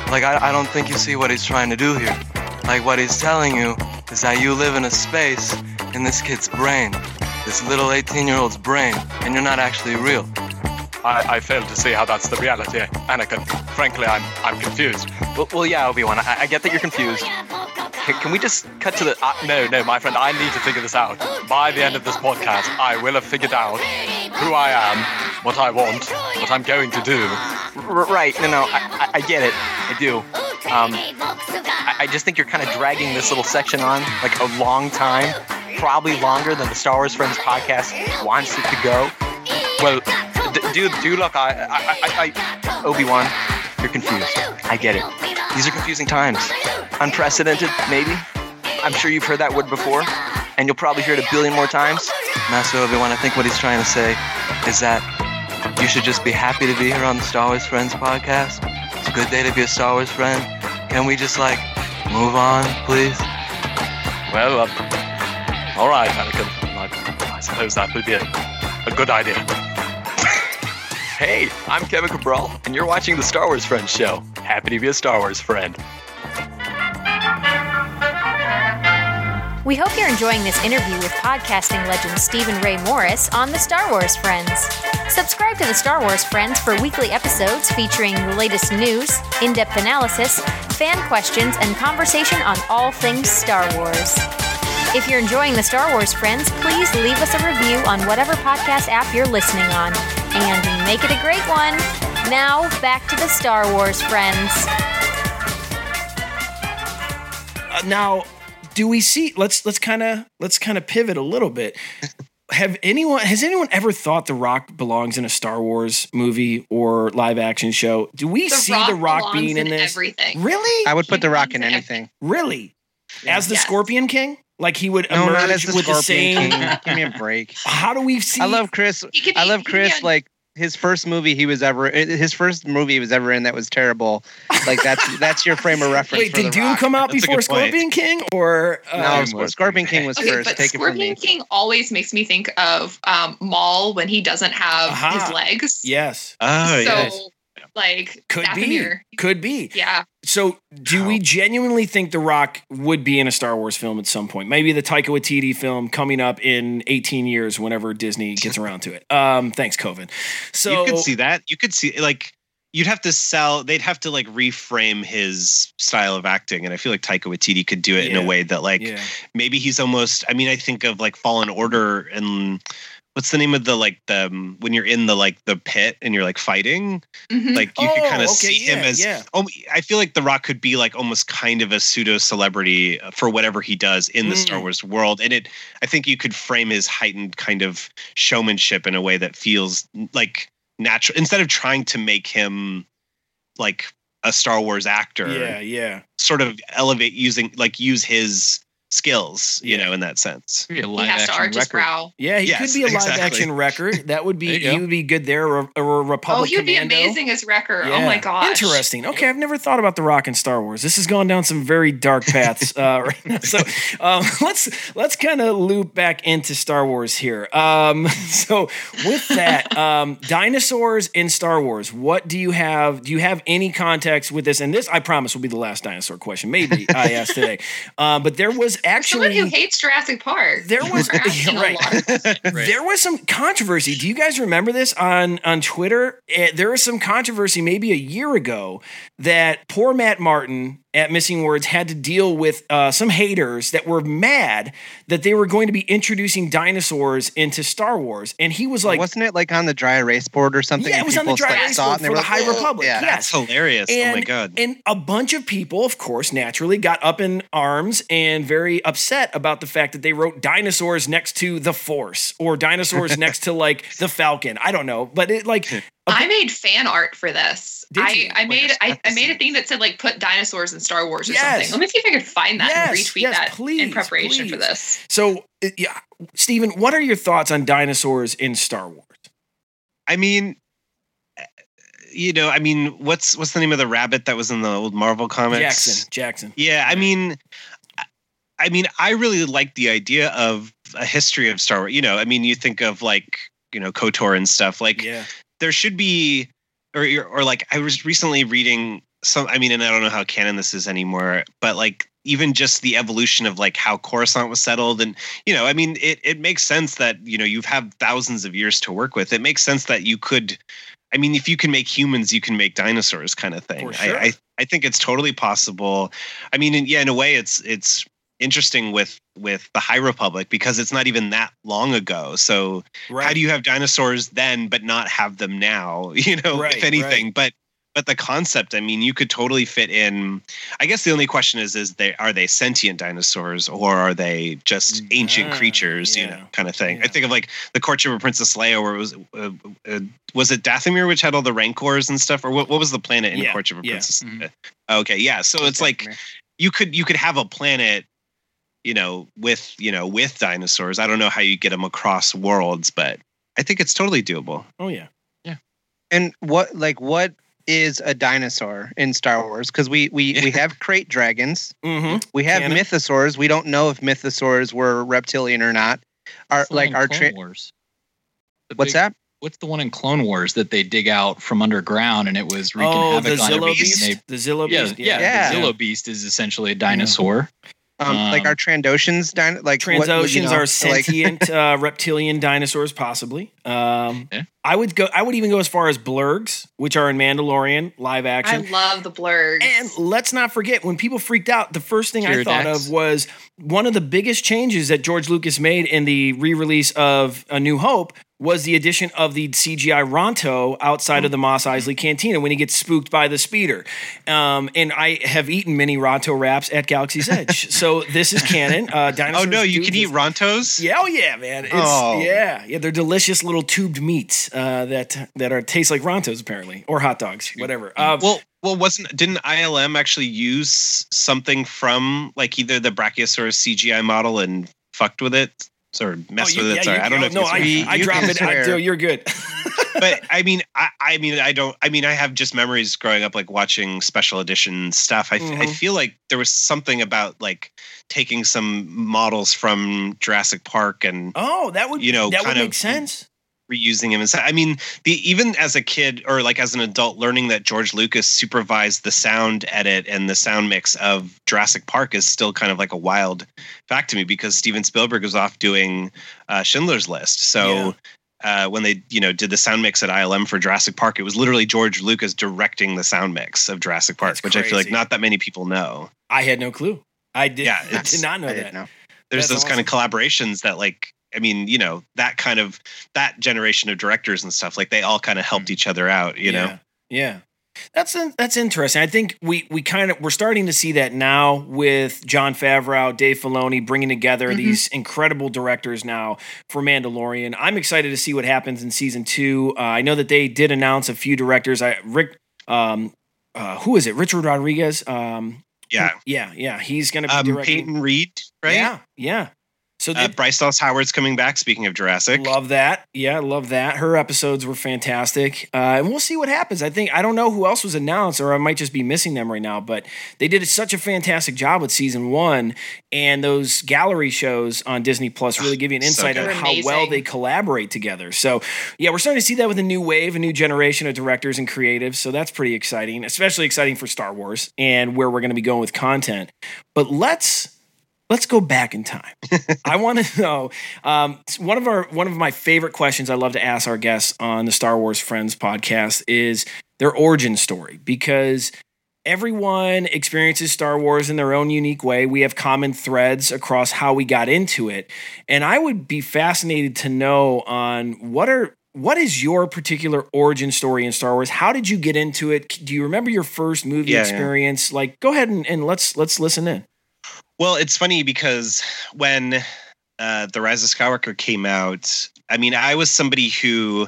O: Like, I, I don't think you see what he's trying to do here. Like, what he's telling you is that you live in a space in this kid's brain. this little 18 year old's brain, and you're not actually real.
M: I, I fail to see how that's the reality, Anakin. Frankly, I'm I'm confused.
N: Well, well yeah, Obi Wan. I, I get that you're confused. Can, can we just cut to the?
M: Uh, no, no, my friend, I need to figure this out. By the end of this podcast, I will have figured out who I am, what I want, what I'm going to do.
N: R- right? No, no, I, I, I get it. I do. Um, I, I just think you're kind of dragging this little section on like a long time, probably longer than the Star Wars Friends podcast wants it to go.
M: Well,
N: dude, look, I, I, I, I Obi Wan, you're confused. I get it. These are confusing times. Unprecedented, maybe. I'm sure you've heard that word before, and you'll probably hear it a billion more times.
O: Master Obi Wan, I think what he's trying to say is that you should just be happy to be here on the Star Wars Friends podcast. It's a good day to be a Star Wars friend. Can we just like move on, please?
M: Well, uh, all right, Anakin. I, I suppose that would be a, a good idea.
N: Hey, I'm Kevin Cabral, and you're watching the Star Wars Friends show. Happy to be a Star Wars friend.
A: We hope you're enjoying this interview with podcasting legend Steven Ray Morris on the Star Wars Friends. Subscribe to the Star Wars Friends for weekly episodes featuring the latest news, in depth analysis, fan questions, and conversation on all things Star Wars. If you're enjoying the Star Wars Friends, please leave us a review on whatever podcast app you're listening on. And make it a great one. Now, back to the Star Wars Friends.
H: Uh, now, do we see? Let's let's kind of let's kind of pivot a little bit. Have anyone has anyone ever thought The Rock belongs in a Star Wars movie or live action show? Do we
K: The
H: see
K: Rock
H: The Rock being in,
K: in
H: this?
K: everything.
H: Really?
I: I would put The Rock in anything.
H: Really? As the
K: Yes.
H: Scorpion King? Like he would
I: No,
H: emerge
I: the
H: with the
I: Scorpion
H: same.
I: King. Give me a break.
H: How do we see?
I: I love Chris.
K: He could
I: I love
K: he be
I: Chris.
K: on-
I: Like his first movie he was ever his first movie he was ever in that was terrible. Like that's that's your frame of reference.
H: Wait,
I: for
H: did
I: The
H: Dune
I: Rock.
H: come out
L: That's
H: before
L: good point.
H: Scorpion King or uh,
I: No, Scor- Scorpion King was
K: Okay,
I: first.
K: but
I: Take it from me.
K: Scorpion King always makes me think of um, Maul when he doesn't have
H: Aha.
K: his legs.
H: Yes,
L: Oh,
K: so,
L: yes.
K: Like,
H: could be,
K: Dathomir.
H: could be.
K: Yeah.
H: So, do we genuinely think The Rock would be in a Star Wars film at some point? Maybe the Taika Waititi film coming up in 18 years, whenever Disney gets around to it. Um, thanks, COVID. So
L: you could see that. You could see like you'd have to sell. They'd have to like reframe his style of acting, and I feel like Taika Waititi could do it in a way that like
H: Yeah.
L: maybe he's almost. I mean, I think of like Fallen Order and what's the name of the like the um, when you're in the like the pit and you're like fighting.
K: Mhm.
L: Like you could
H: Oh,
L: kind of
H: okay,
L: see him as.
H: yeah.
L: Oh, I feel like The Rock could be like almost kind of a pseudo celebrity for whatever he does in the Star
H: Mm.
L: Wars world, and it. I think you could frame his heightened kind of showmanship in a way that feels like natural instead of trying to make him like a Star Wars actor.
H: yeah, yeah.
L: Sort of elevate using like use his skills, you know, in that sense.
J: Be
K: He
J: live
K: has to
J: action
K: arch his
J: record.
K: brow.
H: Yeah, he
L: Yes,
H: could be a live
L: exactly.
H: action record. That would be
J: you
H: he would be good there. Or, or a Republic
K: Oh, he would be amazing as Wrecker.
H: Yeah.
K: Oh my god.
H: Interesting. Okay, I've never thought about the Rock in Star Wars. This has gone down some very dark paths uh, right now. So um, let's let's kind of loop back into Star Wars here. Um, so with that, um, dinosaurs in Star Wars. What do you have? Do you have any context with this? And this, I promise, will be the last dinosaur question. Maybe I asked today, uh, but there was
K: Someone who hates Jurassic Park.
H: there was
K: We're
H: right. There was some controversy. Do you guys remember this on on Twitter? Eh, There was some controversy maybe a year ago that poor Matt Martin at Missing Words had to deal with uh, some haters that were mad that they were going to be introducing dinosaurs into Star Wars, and he was like,
I: wasn't it like on the dry erase board or something?
H: Yeah, it was on the
I: people,
H: dry erase board
I: and they
H: for
I: were
H: the
I: like,
H: High
I: "Whoa."
H: Republic.
I: Yeah.
H: Yes.
L: That's hilarious. oh my god.
H: And a bunch of people, of course, naturally got up in arms and very upset about the fact that they wrote dinosaurs next to the Force or dinosaurs next to like the Falcon. I don't know, but it like
K: I made fan art for this.
H: Did
K: I,
H: you?
K: I made I, I made a thing that said like put dinosaurs in Star Wars or
H: Yes.
K: something. Let me see if I can find that and retweet
H: yes,
K: that
H: please,
K: in preparation for this.
H: so. uh, Yeah, Steven, what are your thoughts on dinosaurs in Star Wars?
L: I mean, eh, you know, I mean, what's what's the name of the rabbit that was in the old Marvel comics?
H: Jaxxon, Jaxxon.
L: Yeah, I mean, I- I mean, I really like the idea of a history of Star Wars. You know, I mean, you think of like you know Kotor and stuff. Like,
H: Yeah,
L: there should be, or or like I was recently reading some. I mean, and I don't know how canon this is anymore, but like even just the evolution of like how Coruscant was settled, and you know, I mean, it it makes sense that you know you've had thousands of years to work with. It makes sense that you could. I mean, if you can make humans, you can make dinosaurs, kind of thing.
H: Sure.
L: I, I I think it's totally possible. I mean, in, yeah, in a way, it's it's interesting with with the High Republic because it's not even that long ago. So how do you have dinosaurs then but not have them now? You know,
H: Right,
L: if anything.
H: right.
L: But but the concept, I mean, you could totally fit in. I guess the only question is: is they are they sentient dinosaurs or are they just ancient
H: Ah,
L: creatures? You know, kind of thing. I think of like the Courtship of Princess Leia, where it was uh, uh, was it Dathomir which had all the rancors and stuff, or what? What was the planet in
H: Yeah,
L: Courtship of
H: yeah.
L: Princess? Leia? Okay, yeah. So it's like you could you could have a planet you know with you know with dinosaurs i don't know how you get them across worlds but i think it's totally doable
H: Oh yeah. Yeah.
I: And what like what is a dinosaur in Star Wars? Because we we we have krayt dragons.
H: Mm-hmm.
I: We have
J: Canon.
I: mythosaurs. We don't know if mythosaurs were reptilian or not. Are
J: What's
I: like our
J: Clone
I: tra-
J: Wars? The
I: what's
J: big-
I: that?
J: What's the one in Clone Wars that they dig out from underground and it was wreaking
H: Oh,
J: havoc
H: the
J: on
H: Zillo
J: everything?
H: beast.
J: and
H: The Zillo
J: yeah,
H: beast.
J: yeah,
I: Yeah.
J: the Zillo beast is essentially a dinosaur.
I: Um, like
J: Um,
I: our Trandoshans, dino- like what-
H: Trandoshans
I: you know,
H: are
I: like-
H: sentient uh, reptilian dinosaurs, possibly. Um,
J: Yeah.
H: I would go. I would even go as far as blurgs, which are in Mandalorian live action.
K: I love the blurgs.
H: And let's not forget, when people freaked out, the first thing I thought of was one of the biggest changes that George Lucas made in the re-release of A New Hope was the addition of the CGI Ronto outside of the Mos Eisley Cantina when he gets spooked by the speeder. Um, and I have eaten many Ronto wraps at Galaxy's Edge, so this is canon. Uh,
L: oh no you can eat rontos
H: yeah, oh yeah, man. It's
L: Oh.
H: yeah, yeah. They're delicious little tubed meats uh, that that are taste like Rontos apparently, or hot dogs, whatever. Uh,
L: well well wasn't didn't ilm actually use something from like either the brachiosaurus cgi model and fucked with it or messed
H: oh, you-
L: with it
H: yeah,
L: sorry
H: you-
L: i don't know if
H: No,
L: you
H: I,
L: guys-
H: I drop it. I. Joe, you're good.
L: but I mean, I, I mean, I don't. I mean, I have just memories growing up, like watching special edition stuff. I, f- I
H: mm-hmm.
L: feel like there was something about like taking some models from Jurassic Park and
H: oh, that would
L: You know,
H: that would make
L: of-
H: sense.
L: Reusing him. And I mean, the even as a kid or like as an adult, learning that George Lucas supervised the sound edit and the sound mix of Jurassic Park is still kind of like a wild fact to me because Steven Spielberg was off doing uh, Schindler's List. So. Uh, when they, you know, did the sound mix at ILM for Jurassic Park, it was literally George Lucas directing the sound mix of Jurassic Park,
H: That's
L: which I feel like not that many people know.
H: I had no clue. I did.
L: Yeah,
H: I
L: it's-
H: did not know
I: I
H: that.
I: know.
L: There's
H: That's
L: those kind of collaborations that, like, I mean, you know, that kind of that generation of directors and stuff, like they all kind of helped each other out, you know.
H: Mm. Yeah. Yeah. That's that's interesting. I think we we kind of we're starting to see that now with Jon Favreau, Dave Filoni bringing together
K: Mhm.
H: these incredible directors now for Mandalorian. I'm excited to see what happens in season two. Uh, I know that they did announce a few directors. I Rick, um, uh, who is it? Richard Rodriguez. Um,
L: Yeah.
H: yeah, yeah. He's going to be
L: Um,
H: directing.
L: Peyton Reed, right?
H: Yeah, yeah. So
L: Uh, Bryce Dallas Howard's coming back. Speaking of Jurassic,
H: Love that. Yeah, love that. Her episodes were fantastic. Uh, and we'll see what happens. I think, I don't know who else was announced, or I might just be missing them right now, but they did such a fantastic job with season one. And those gallery shows on Disney Plus really give you an insight
L: good.
H: on
K: They're
H: how well they collaborate together. So, yeah, we're starting to see that with a new wave, a new generation of directors and creatives. So that's pretty exciting, especially exciting for Star Wars and where we're going to be going with content. But let's let's go back in time. I want to know um, one of our one of my favorite questions I love to ask our guests on the Star Wars Friends podcast is their origin story because everyone experiences Star Wars in their own unique way. We have common threads across how we got into it, and I would be fascinated to know on what are what is your particular origin story in Star Wars? How did you get into it? Do you remember your first movie
L: Yeah, yeah.
H: experience? Like, go ahead and, and let's let's listen in.
L: Well, it's funny because when uh, the Rise of Skywalker came out, I mean, I was somebody who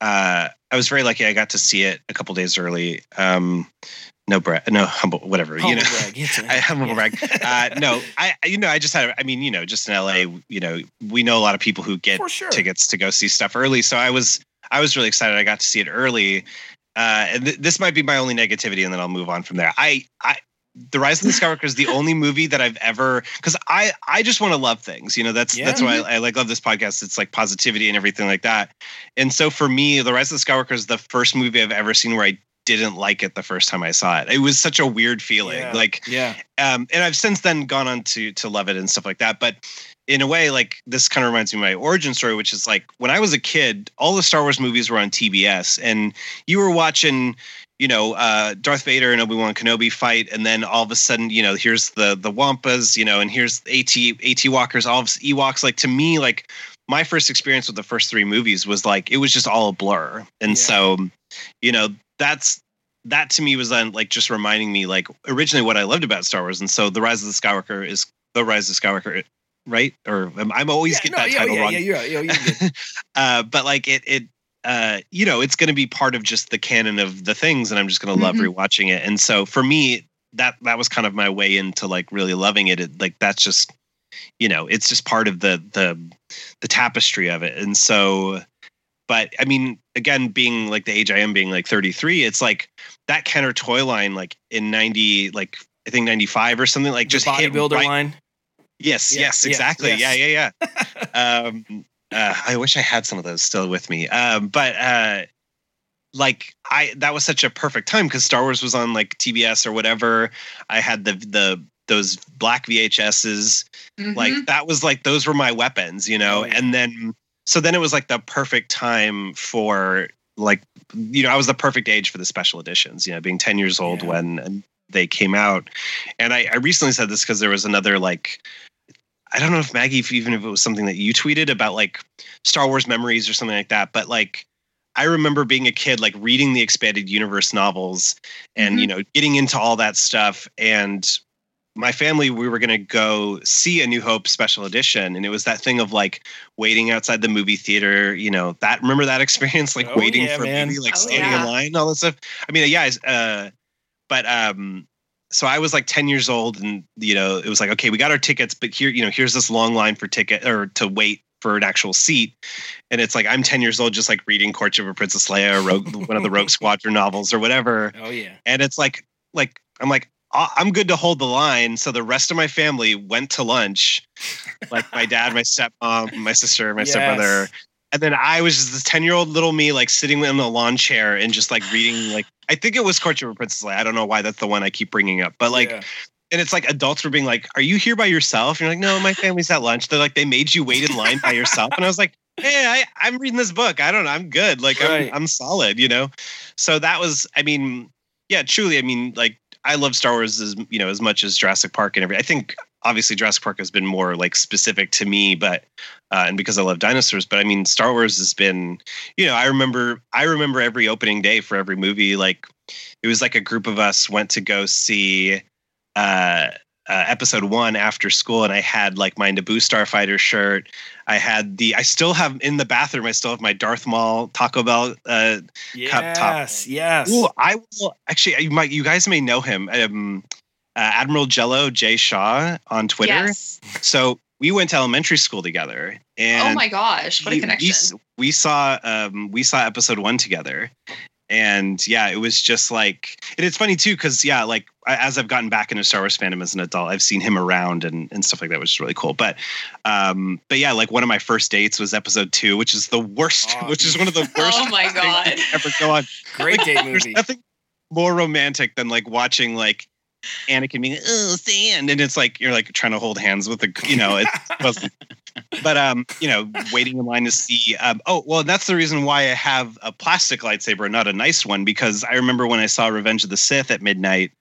L: uh, I was very lucky. I got to see it a couple days early. Um, no, bra- no humble, whatever. you
H: Humble
L: know,
H: brag. A-
L: I humble
H: yeah.
L: brag. Uh, no, I, you know, I just had. I mean, you know, just in LA, you know, we know a lot of people who get
H: sure.
L: tickets to go see stuff early. So I was, I was really excited. I got to see it early. Uh, and th- this might be my only negativity, and then I'll move on from there. I, I, the Rise of the Skywalker is the only movie that I've ever because I I just want to love things. You know, that's that's why I, I like love this podcast. It's like positivity and everything like that. And so for me, the Rise of the Skywalker is the first movie I've ever seen where I didn't like it the first time I saw it. It was such a weird feeling.
H: Yeah.
L: Like
H: Yeah.
L: um, and I've since then gone on to to love it and stuff like that. But in a way, like this kind of reminds me of my origin story, which is like when I was a kid, all the Star Wars movies were on TBS, and you were watching, you know, uh, Darth Vader and Obi Wan Kenobi fight, and then all of a sudden, you know, here's the the Wampas, you know, and here's AT AT Walkers, all of Ewoks. Like to me, like my first experience with the first three movies was like it was just all a blur, and so, you know, that's that to me was then like just reminding me like originally what I loved about Star Wars, and so the Rise of the Skywalker is the Rise of the Skywalker, right? Or I'm, I'm always get
H: no,
L: that
H: yeah,
L: title
H: yeah,
L: wrong.
H: yeah, you're, you're, you're
L: uh, but like it, it, uh, you know, it's going to be part of just the canon of the things, and I'm just going to love
H: Mhm.
L: rewatching it. And so for me, that that was kind of my way into like really loving it. it. Like that's just, you know, it's just part of the the the tapestry of it. And so, but I mean, again, being like the age I am, being like 33, it's like that Kenner toy line, like in 90, like I think 95 or something, like just hit
H: bodybuilder
L: right-
H: line.
L: Yes,
H: Yeah,
L: yes, exactly.
H: yes.
L: Yeah, yeah, yeah. um, uh, I wish I had some of those still with me. Um, but uh, like I, that was such a perfect time because Star Wars was on like TBS or whatever. I had the the those black VHSs. Like
K: Mhm.
L: that was like those were my weapons, you know. And then so then it was like the perfect time for like you know I was the perfect age for the special editions. You know, being ten years old when they came out. And I, I recently said this because there was another like I don't know if Maggie, if even if it was something that you tweeted about like Star Wars memories or something like that, but like I remember being a kid, like reading the expanded universe novels and you know getting into all that stuff. And my family, we were gonna go see a New Hope special edition, and it was that thing of like waiting outside the movie theater. You know that remember that experience, like
H: Oh,
L: waiting
H: yeah,
L: for a movie, like
H: Oh,
L: standing
H: yeah.
L: in line, all that stuff. I mean, yeah, uh, but um so I was like 10 years old and you know it was like okay we got our tickets but here you know here's this long line for ticket or to wait for an actual seat and it's like I'm 10 years old just like reading Courtship of Princess Leia or Rogue, one of the Rogue Squadron novels or whatever
H: Oh yeah.
L: and it's like like I'm like "I- I'm good to hold the line so the rest of my family went to lunch like my dad my stepmom my sister my
H: Yes.
L: stepbrother and then I was just this 10 year old little me, like sitting in the lawn chair and just like reading, like, I think it was Courtship of Princess Leia. I don't know why that's the one I keep bringing up, but like, and it's like adults were being like, Are you here by yourself? And you're like, No, my family's at lunch. They're like, They made you wait in line by yourself. And I was like, Hey, I, I'm reading this book. I don't know. I'm good. Like,
H: Right.
L: I'm, I'm solid, you know? So that was, I mean, yeah, truly. I mean, like, I love Star Wars as, you know, as much as Jurassic Park and everything. I think obviously Jurassic Park has been more like specific to me, but uh, and because I love dinosaurs. But I mean, Star Wars has been, you know, I remember, I remember every opening day for every movie. Like, it was like a group of us went to go see uh, uh, episode one after school, and I had like my Naboo Starfighter shirt. I had the, I still have in the bathroom. I still have my Darth Maul Taco Bell uh, cup top.
H: Yes, yes.
L: I will actually. You might, you guys may know him. Um, uh, Admiral Jello Jay Shaw on Twitter.
K: Yes.
L: So we went to elementary school together, and
K: oh my gosh, what a connection.
L: We, we saw um, we saw episode one together, and yeah, it was just like, and it's funny too because yeah, like as I've gotten back into Star Wars fandom as an adult, I've seen him around and and stuff like that, which is really cool. But um, but yeah, like one of my first dates was episode two, which is the worst, which is one of the worst.
K: Oh my God.
L: ever go on.
H: Great date
L: There's
H: movie.
L: nothing more romantic than like watching like Anakin being oh sand, and it's like you're like trying to hold hands with the you know it wasn't. But um, you know, waiting in line to see. Um, oh well, that's the reason why I have a plastic lightsaber, not a nice one, because I remember when I saw Revenge of the Sith at midnight.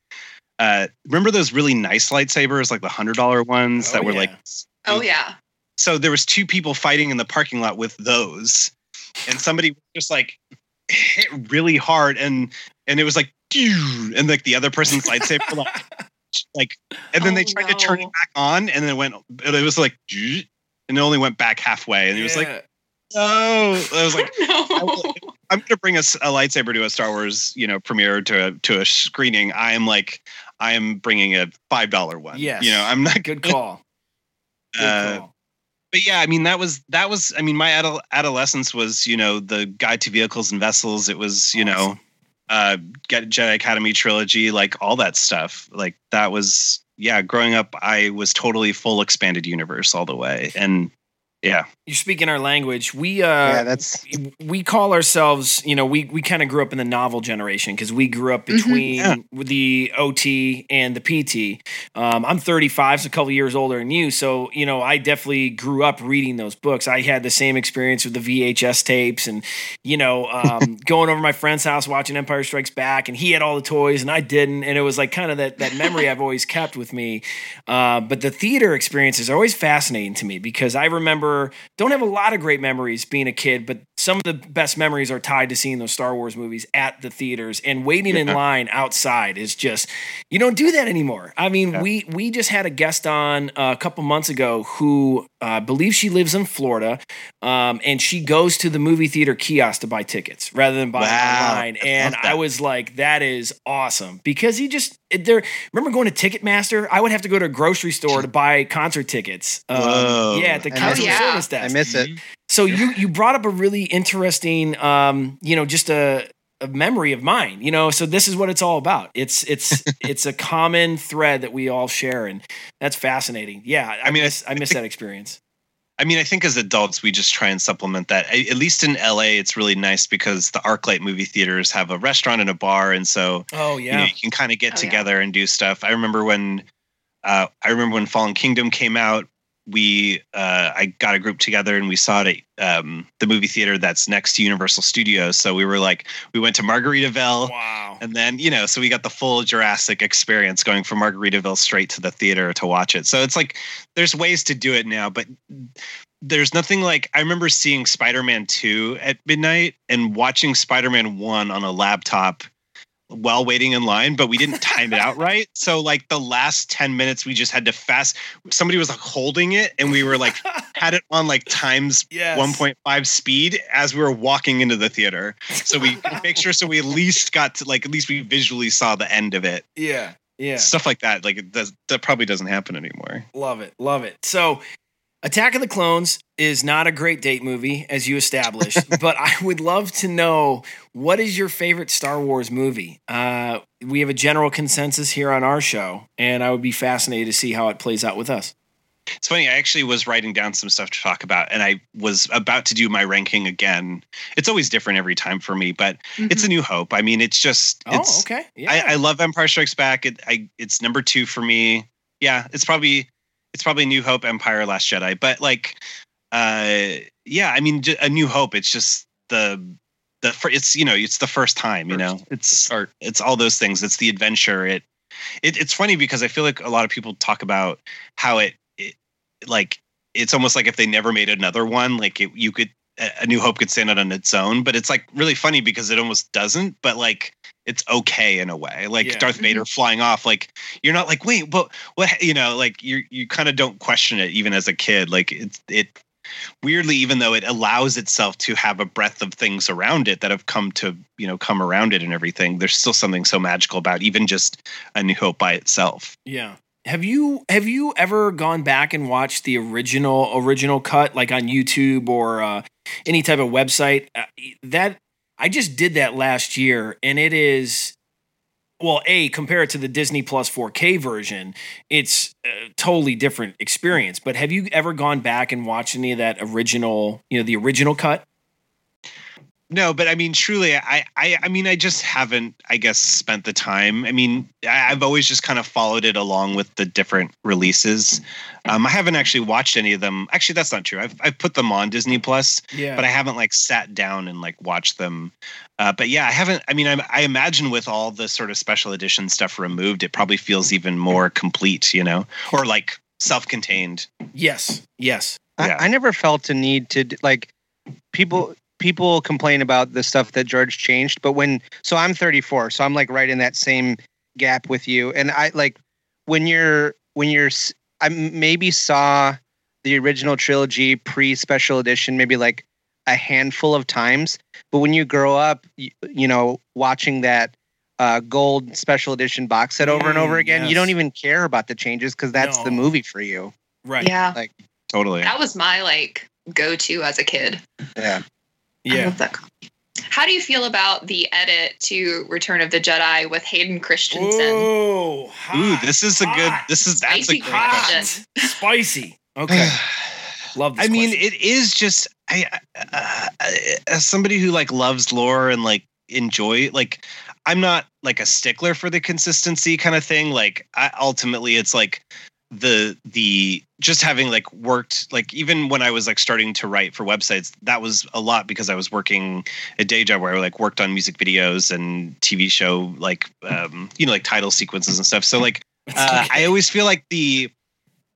L: Uh, remember those really nice lightsabers, like the hundred dollar ones that were like
K: oh yeah.
L: so there was two people fighting in the parking lot with those and somebody just like hit really hard and and it was like "Phew," and like the other person's lightsaber like like and then they tried to turn it back on and then it went it was like and it only went back halfway and it was like no. I was like i'm gonna bring a lightsaber to a star wars you know premiere to a to a screening. I am like i am bringing a five dollar one.
H: Yeah
L: you know i'm not
H: Good call. Good
L: uh,
H: call.
L: but yeah, I mean that was that was I mean my adolescence was you know the Guide to Vehicles and Vessels. It was you know uh get Jedi Academy trilogy, like all that stuff. Like that was yeah. Growing up, I was totally full expanded universe all the way, and Yeah.
H: You're speaking our language. We uh
I: Yeah, that's-
H: we call ourselves, you know, we we kind of grew up in the novel generation because we grew up between
L: Yeah.
H: the OT and the PT. Um, I'm 35, so a couple years older than you. So, you know, I definitely grew up reading those books. I had the same experience with the VHS tapes and, you know, um, going over to my friend's house watching Empire Strikes Back, and he had all the toys and I didn't. And it was like kind of that that memory I've always kept with me. Uh, but the theater experiences are always fascinating to me because I remember don't have a lot of great memories being a kid, but some of the best memories are tied to seeing those Star Wars movies at the theaters and waiting in line outside is just you don't do that anymore. I mean, we we just had a guest on uh, a couple months ago who uh, believes she lives in Florida, um, and she goes to the movie theater kiosk to buy tickets rather than buying
L: Wow.
H: online. And
L: love
H: I was like, that is awesome because he just there. Remember going to Ticketmaster? I would have to go to a grocery store to buy concert tickets. Um, yeah, at the
I: I
K: it.
H: Service desk.
I: I miss it.
H: So you you brought up a really interesting, um, you know, just a, a memory of mine. You know, so this is what it's all about. It's it's it's a common thread that we all share, and that's fascinating. Yeah, I,
L: I mean, I-
H: miss, I miss that experience.
L: I mean, I think as adults, we just try and supplement that. I- At least in LA, it's really nice because the ArcLight movie theaters have a restaurant and a bar, and so
H: Oh
L: you, know,
H: yeah,
L: you can kind of get
K: Oh, yeah.
L: together and do stuff. I remember when uh, I remember when Fallen Kingdom came out. We uh, I got a group together and we saw it at um, the movie theater that's next to Universal Studios. So we were like, we went to Margaritaville,
H: wow.
L: and then you know, so we got the full Jurassic experience going from Margaritaville straight to the theater to watch it. So it's like there's ways to do it now, but there's nothing like I remember seeing Spider-Man 2 at midnight and watching Spider-Man 1 on a laptop while waiting in line, but we didn't time it out right. So like the last 10 minutes we just had to fast somebody was like holding it and we were like had it on like times
H: Yes.
L: 1.5 speed as we were walking into the theater. So we make sure so we at least got to like at least we visually saw the end of it.
H: Yeah, yeah.
L: Stuff like that. Like it does, that probably doesn't happen anymore.
H: Love it. Love it. So, Attack of the Clones is not a great date movie, as you established, but I would love to know what is your favorite Star Wars movie? Uh, we have a general consensus here on our show, and I would be fascinated to see how it plays out with us.
L: It's funny. I actually was writing down some stuff to talk about, and I was about to do my ranking again. It's always different every time for me, but it's a New Hope. I mean, it's just.
H: Oh,
L: It's,
H: okay. Yeah.
L: I, I love Empire Strikes Back. It, I, it's number two for me. Yeah, it's probably it's probably New Hope, Empire, Last Jedi. But like, uh, yeah, I mean, j- a New Hope. It's just the the fir- it's you know it's the first time. You know, it's it's all those things. It's the adventure. It, it it's funny because I feel like a lot of people talk about how it, it like it's almost like if they never made another one, like it, you could a A New Hope could stand out on its own. But it's like really funny because it almost doesn't. But like it's okay in a way. Like
H: Yeah.
L: Darth Vader flying off, like you're not like, wait, but what you know, like you you kind of don't question it even as a kid. Like it's it weirdly, even though it allows itself to have a breadth of things around it that have come to, you know, come around it and everything, there's still something so magical about even just a New Hope by itself.
H: Yeah. Have you have you ever gone back and watched the original original cut like on YouTube or uh, any type of website? Uh, that I just did that last year and it is well, a compare it to the Disney Plus 4K version, it's a totally different experience. But have you ever gone back and watched any of that original, you know, the original cut?
L: No, but I mean, truly, I, I, I mean, I just haven't, I guess, spent the time. I mean, I, I've always just kind of followed it along with the different releases. Um, I haven't actually watched any of them. Actually, that's not true. I've, I've put them on Disney Plus,
H: Yeah.
L: but I haven't like sat down and like watched them. Uh, but yeah, I haven't. I mean, I, I imagine with all the sort of special edition stuff removed, it probably feels even more complete, you know, or like self-contained.
H: Yes. Yes.
L: Yeah.
I: I, I never felt a need to like people people complain about the stuff that George changed, but when so I'm 34, so I'm like right in that same gap with you, and I like when you're when you're s- I m- maybe saw the original trilogy pre special edition maybe like a handful of times, but when you grow up, you, you know, watching that uh, gold special edition box set over and over
H: Mm,
I: again, you don't even care about the changes because that's the movie for you.
H: Right.
K: Yeah.
I: Like
L: Totally.
K: That was my like go to as a kid.
I: yeah.
K: I
H: Yeah.
K: love that copy. How do you feel about the edit to Return of the Jedi with Hayden Christensen?
H: Oh,
L: Ooh, this is a good. This is that's a
K: Spicy
L: great
K: hot.
L: question.
H: spicy. Okay. Love.
L: I mean, it is just I, uh, as somebody who like loves lore and like enjoy like I'm not like a stickler for the consistency kind of thing. Like I, ultimately, it's like the the just having like worked like even when I was like starting to write for websites, that was a lot because I was working a day job where I like worked on music videos and TV show like um you know like title sequences and stuff. So like uh, I always feel like the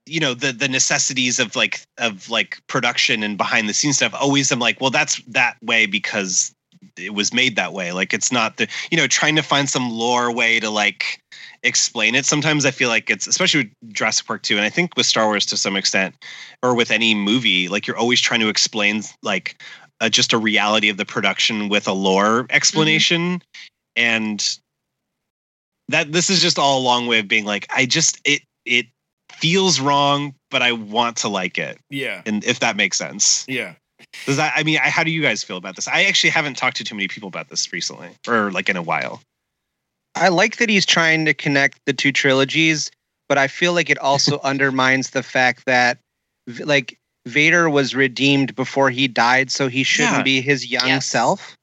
L: you know the the necessities of like of like production and behind the scenes stuff always i'm like well that's that way because it was made that way. Like it's not the you know trying to find some lore way to like explain it sometimes i feel like it's especially with jurassic park 2 and i think with star wars to some extent or with any movie like you're always trying to explain like uh, just a reality of the production with a lore explanation. And that this is just all a long way of being like i just it it feels wrong but i want to like it.
H: Yeah.
L: and if that makes sense.
H: Yeah.
L: Does that i mean I, how do you guys feel about this i actually haven't talked to too many people about this recently or like in a while
I: I like that he's trying to connect the two trilogies, but I feel like it also undermines the fact that like Vader was redeemed before he died, so he shouldn't
H: Yeah.
I: be his young
K: Yes.
I: self.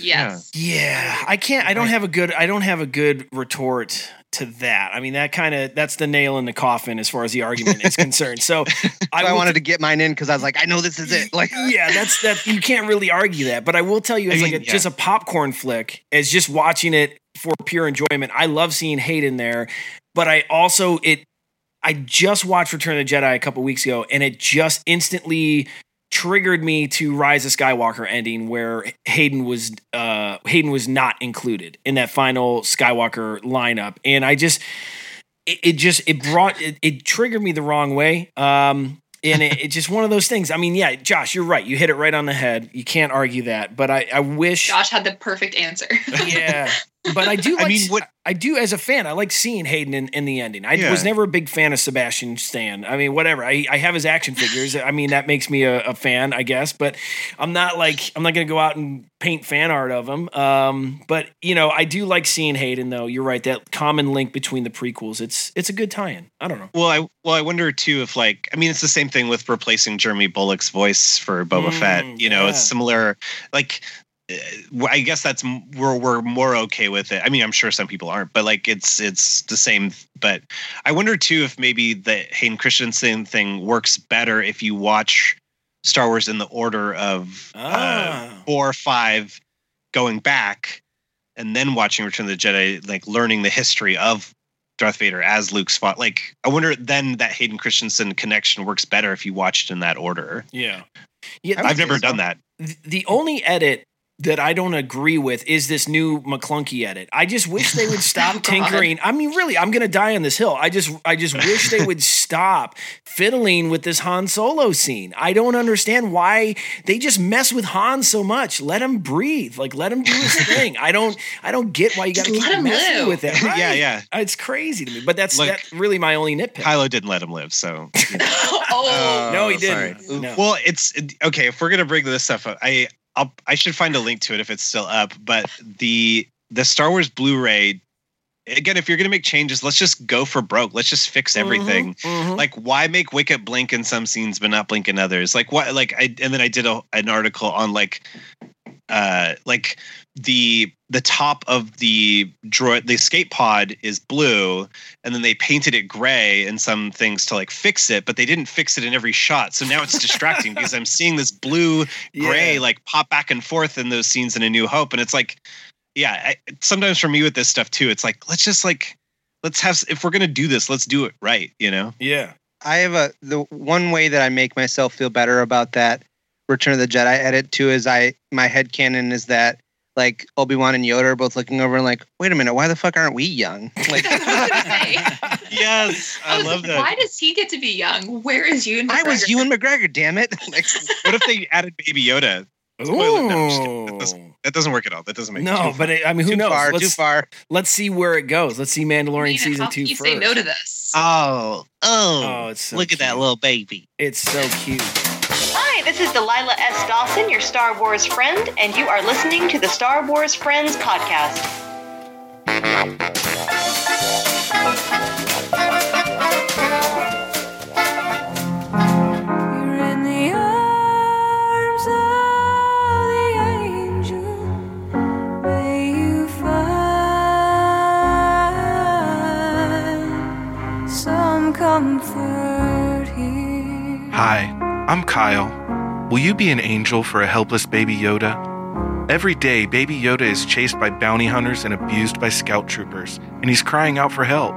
K: Yes.
H: Yeah, I can't. I don't have a good. I don't have a good retort to that. I mean, that kind of that's the nail in the coffin as far as the argument is concerned. So
I: I,
H: will
I: wanted to get mine in because I was like, I know this is it. Like,
H: yeah, that's that. You can't really argue that. But I will tell you, as
L: I
H: like a,
L: yeah.
H: just a popcorn flick, as just watching it for pure enjoyment. I love seeing Hayden there, but I also it. I just watched Return of the Jedi a couple weeks ago, and it just instantly triggered me to Rise of Skywalker ending, where Hayden was uh, Hayden was not included in that final Skywalker lineup, and I just it, it just it brought it, it triggered me the wrong way. Um, and it, it's just one of those things. I mean, yeah, Josh, you're right. You hit it right on the head. You can't argue that. But I, I wish,
K: Josh had the perfect answer.
H: yeah. But I do.
L: I mean, what-
H: I do as a fan. I like seeing Hayden in, in the ending. I
L: Yeah.
H: was never a big fan of Sebastian Stan. I mean, whatever. I, I have his action figures. I mean, that makes me a, a fan, I guess. But I'm not like I'm not going to go out and paint fan art of him. Um, but you know, I do like seeing Hayden though. You're right. That common link between the prequels. It's it's a good tie-in. I don't know.
L: well i well i wonder too if like i mean it's the same thing with replacing jeremy bulloch's voice for boba
H: Mm,
L: fett you know it's similar like I guess that's m- we're we're more okay with it. I mean, I'm sure some people aren't, but like it's it's the same. But I wonder too if maybe the Hayden Christensen thing works better if you watch Star Wars in the order of uh,
H: Ah.
L: four or five going back, and then watching Return of the Jedi, like learning the history of Darth Vader as Luke's father. Like, I wonder then that Hayden Christensen connection works better if you watched in that order.
H: Yeah. Yeah,
L: I've never done that.
H: the only edit that I don't agree with is this new Maclunkey edit. I just wish they would oh, stop
K: Oh,
H: tinkering. I mean, really, I'm gonna die on this hill. I just I just wish they would stop fiddling with this Han Solo scene. I don't understand why they just mess with Han so much. Let him breathe. Like let him do his thing. I don't I don't get why you gotta
K: Just
H: keep
K: let him
H: messing
K: live.
H: with it.
L: Yeah,
H: Right.
L: yeah.
H: It's crazy to me. But that's
L: Look,
H: that's really my only nitpick.
L: Kylo didn't let him live, so.
K: oh,
H: no, he
I: oh,
H: didn't. No.
L: Well, it's okay. If we're gonna bring this stuff up, I I'll, I should find a link to it if it's still up. But the the Star Wars Blu-ray, again, if you're gonna make changes, let's just go for broke. Let's just fix everything.
H: Mhm.
L: Like, why make Wicket blink in some scenes but not blink in others? Like, what? Like, I and then I did a, an article on like, uh, like the the top of the droid, the escape pod is blue, and then they painted it gray and some things to like fix it, but they didn't fix it in every shot. So now it's distracting because I'm seeing this blue gray
H: Yeah.
L: like pop back and forth in those scenes in A New Hope, and it's like, yeah. I, sometimes for me with this stuff too, it's like let's just like let's have if we're gonna do this, let's do it right. You know?
H: Yeah.
I: I have a the one way that I make myself feel better about that Return of the Jedi edit too is I my head canon is that like Obi Wan and Yoda are both looking over and like, wait a minute, why the fuck aren't we young? Like
L: Yes, I
K: was
L: love
K: like,
L: that.
K: Why does he get to be young? Where is you?
I: And I was Ewan McGregor, damn it! Like,
L: what if they added Baby Yoda? Spoiler, no, I'm just kidding. That, doesn't, that doesn't work at all. That doesn't make
H: No,
L: too
H: but it, I mean, who
I: too
H: knows?
I: far, too
H: Let's-
I: far.
H: Let's see where it goes. Let's see Mandalorian
K: Nina,
H: season
K: how
H: two
K: you
H: first.
K: say no to this?
L: Oh, oh,
H: Oh, it's so
L: look at that little baby.
H: It's so cute.
P: This is Delilah S. Dawson, your Star Wars friend, and you are listening to the Star Wars Friends podcast. You're
Q: in the arms of the angel. May you find some comfort here.
R: Hi. I'm Kyle. Will you be an angel for a helpless baby Yoda? Every day, baby Yoda is chased by bounty hunters and abused by scout troopers, and he's crying out for help.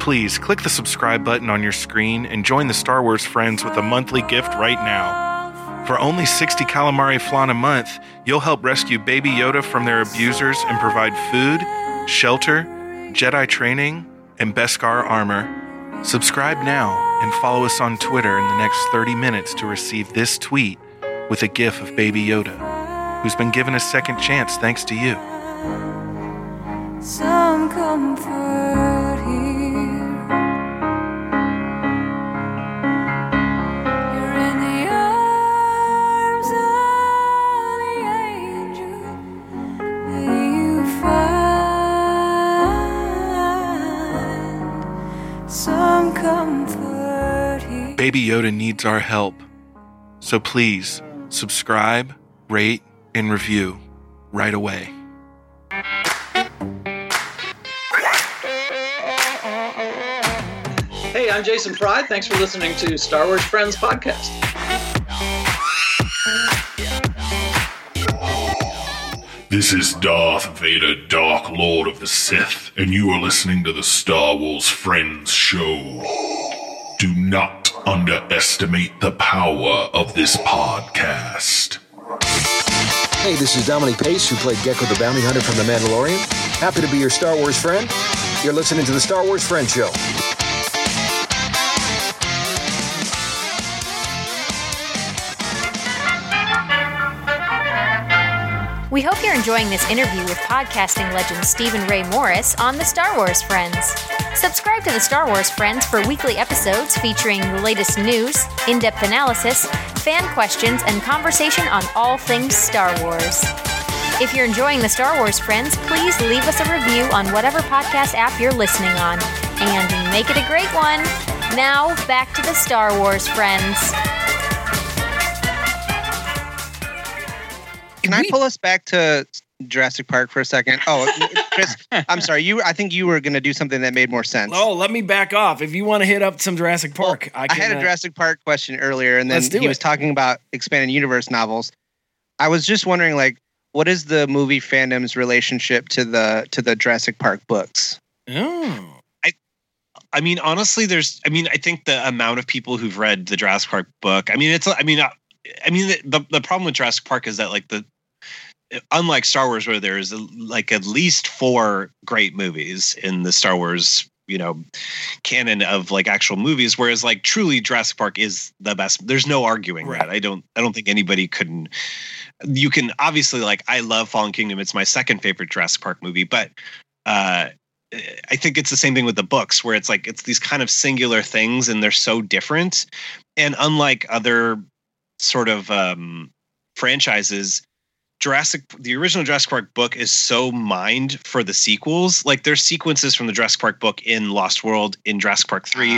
R: Please click the subscribe button on your screen and join the Star Wars Friends with a monthly gift right now. For only 60 calamari flan a month, you'll help rescue baby Yoda from their abusers and provide food, shelter, Jedi training, and Beskar armor. Subscribe now and follow us on Twitter in the next 30 minutes to receive this tweet with a gif of Baby Yoda, who's been given a second chance thanks to you.
Q: Some comfort
R: Baby Yoda needs our help. So please subscribe, rate, and review right away.
S: Hey, I'm Jason Pride. Thanks for listening to Star Wars Friends podcast.
B: This is Darth Vader, Dark Lord of the Sith, and you are listening to the Star Wars Friends Show. Do not underestimate the power of this podcast.
T: Hey, this is Dominic Pace, who played Gekko the Bounty Hunter from The Mandalorian. Happy to be your Star Wars friend. You're listening to the Star Wars Friend Show.
A: We hope you're enjoying this interview with podcasting legend Steven Ray Morris on the Star Wars Friends. Subscribe to the Star Wars Friends for weekly episodes featuring the latest news, in depth analysis, fan questions, and conversation on all things Star Wars. If you're enjoying the Star Wars Friends, please leave us a review on whatever podcast app you're listening on and make it a great one. Now, back to the Star Wars Friends.
I: Can I pull us back to Jurassic Park for a second? Oh, Chris, I'm sorry. You, I think you were going to do something that made more sense.
H: Oh, let me back off. If you want to hit up some Jurassic Park, I,
I: I
H: can,
I: had a
H: uh,
I: Jurassic Park question earlier, and then he
H: it.
I: was talking about expanded universe novels. I was just wondering, like, what is the movie fandom's relationship to the to the Jurassic Park books?
H: Oh.
L: I I mean, honestly, there's. I mean, I think the amount of people who've read the Jurassic Park book. I mean, it's. I mean, uh, I mean, the the, the problem with Jurassic Park is that like the. Unlike Star Wars, where there's like at least four great movies in the Star Wars, you know, canon of like actual movies, whereas like truly Jurassic Park is the best. There's no arguing that. I don't. I don't think anybody couldn't. You can obviously like. I love Fallen Kingdom. It's my second favorite Jurassic Park movie, but uh I think it's the same thing with the books where it's like it's these kind of singular things and they're so different. And unlike other sort of um franchises, Jurassic the original Jurassic Park book is so mined for the sequels. Like there's sequences from the Jurassic Park book in Lost World in Jurassic Park 3.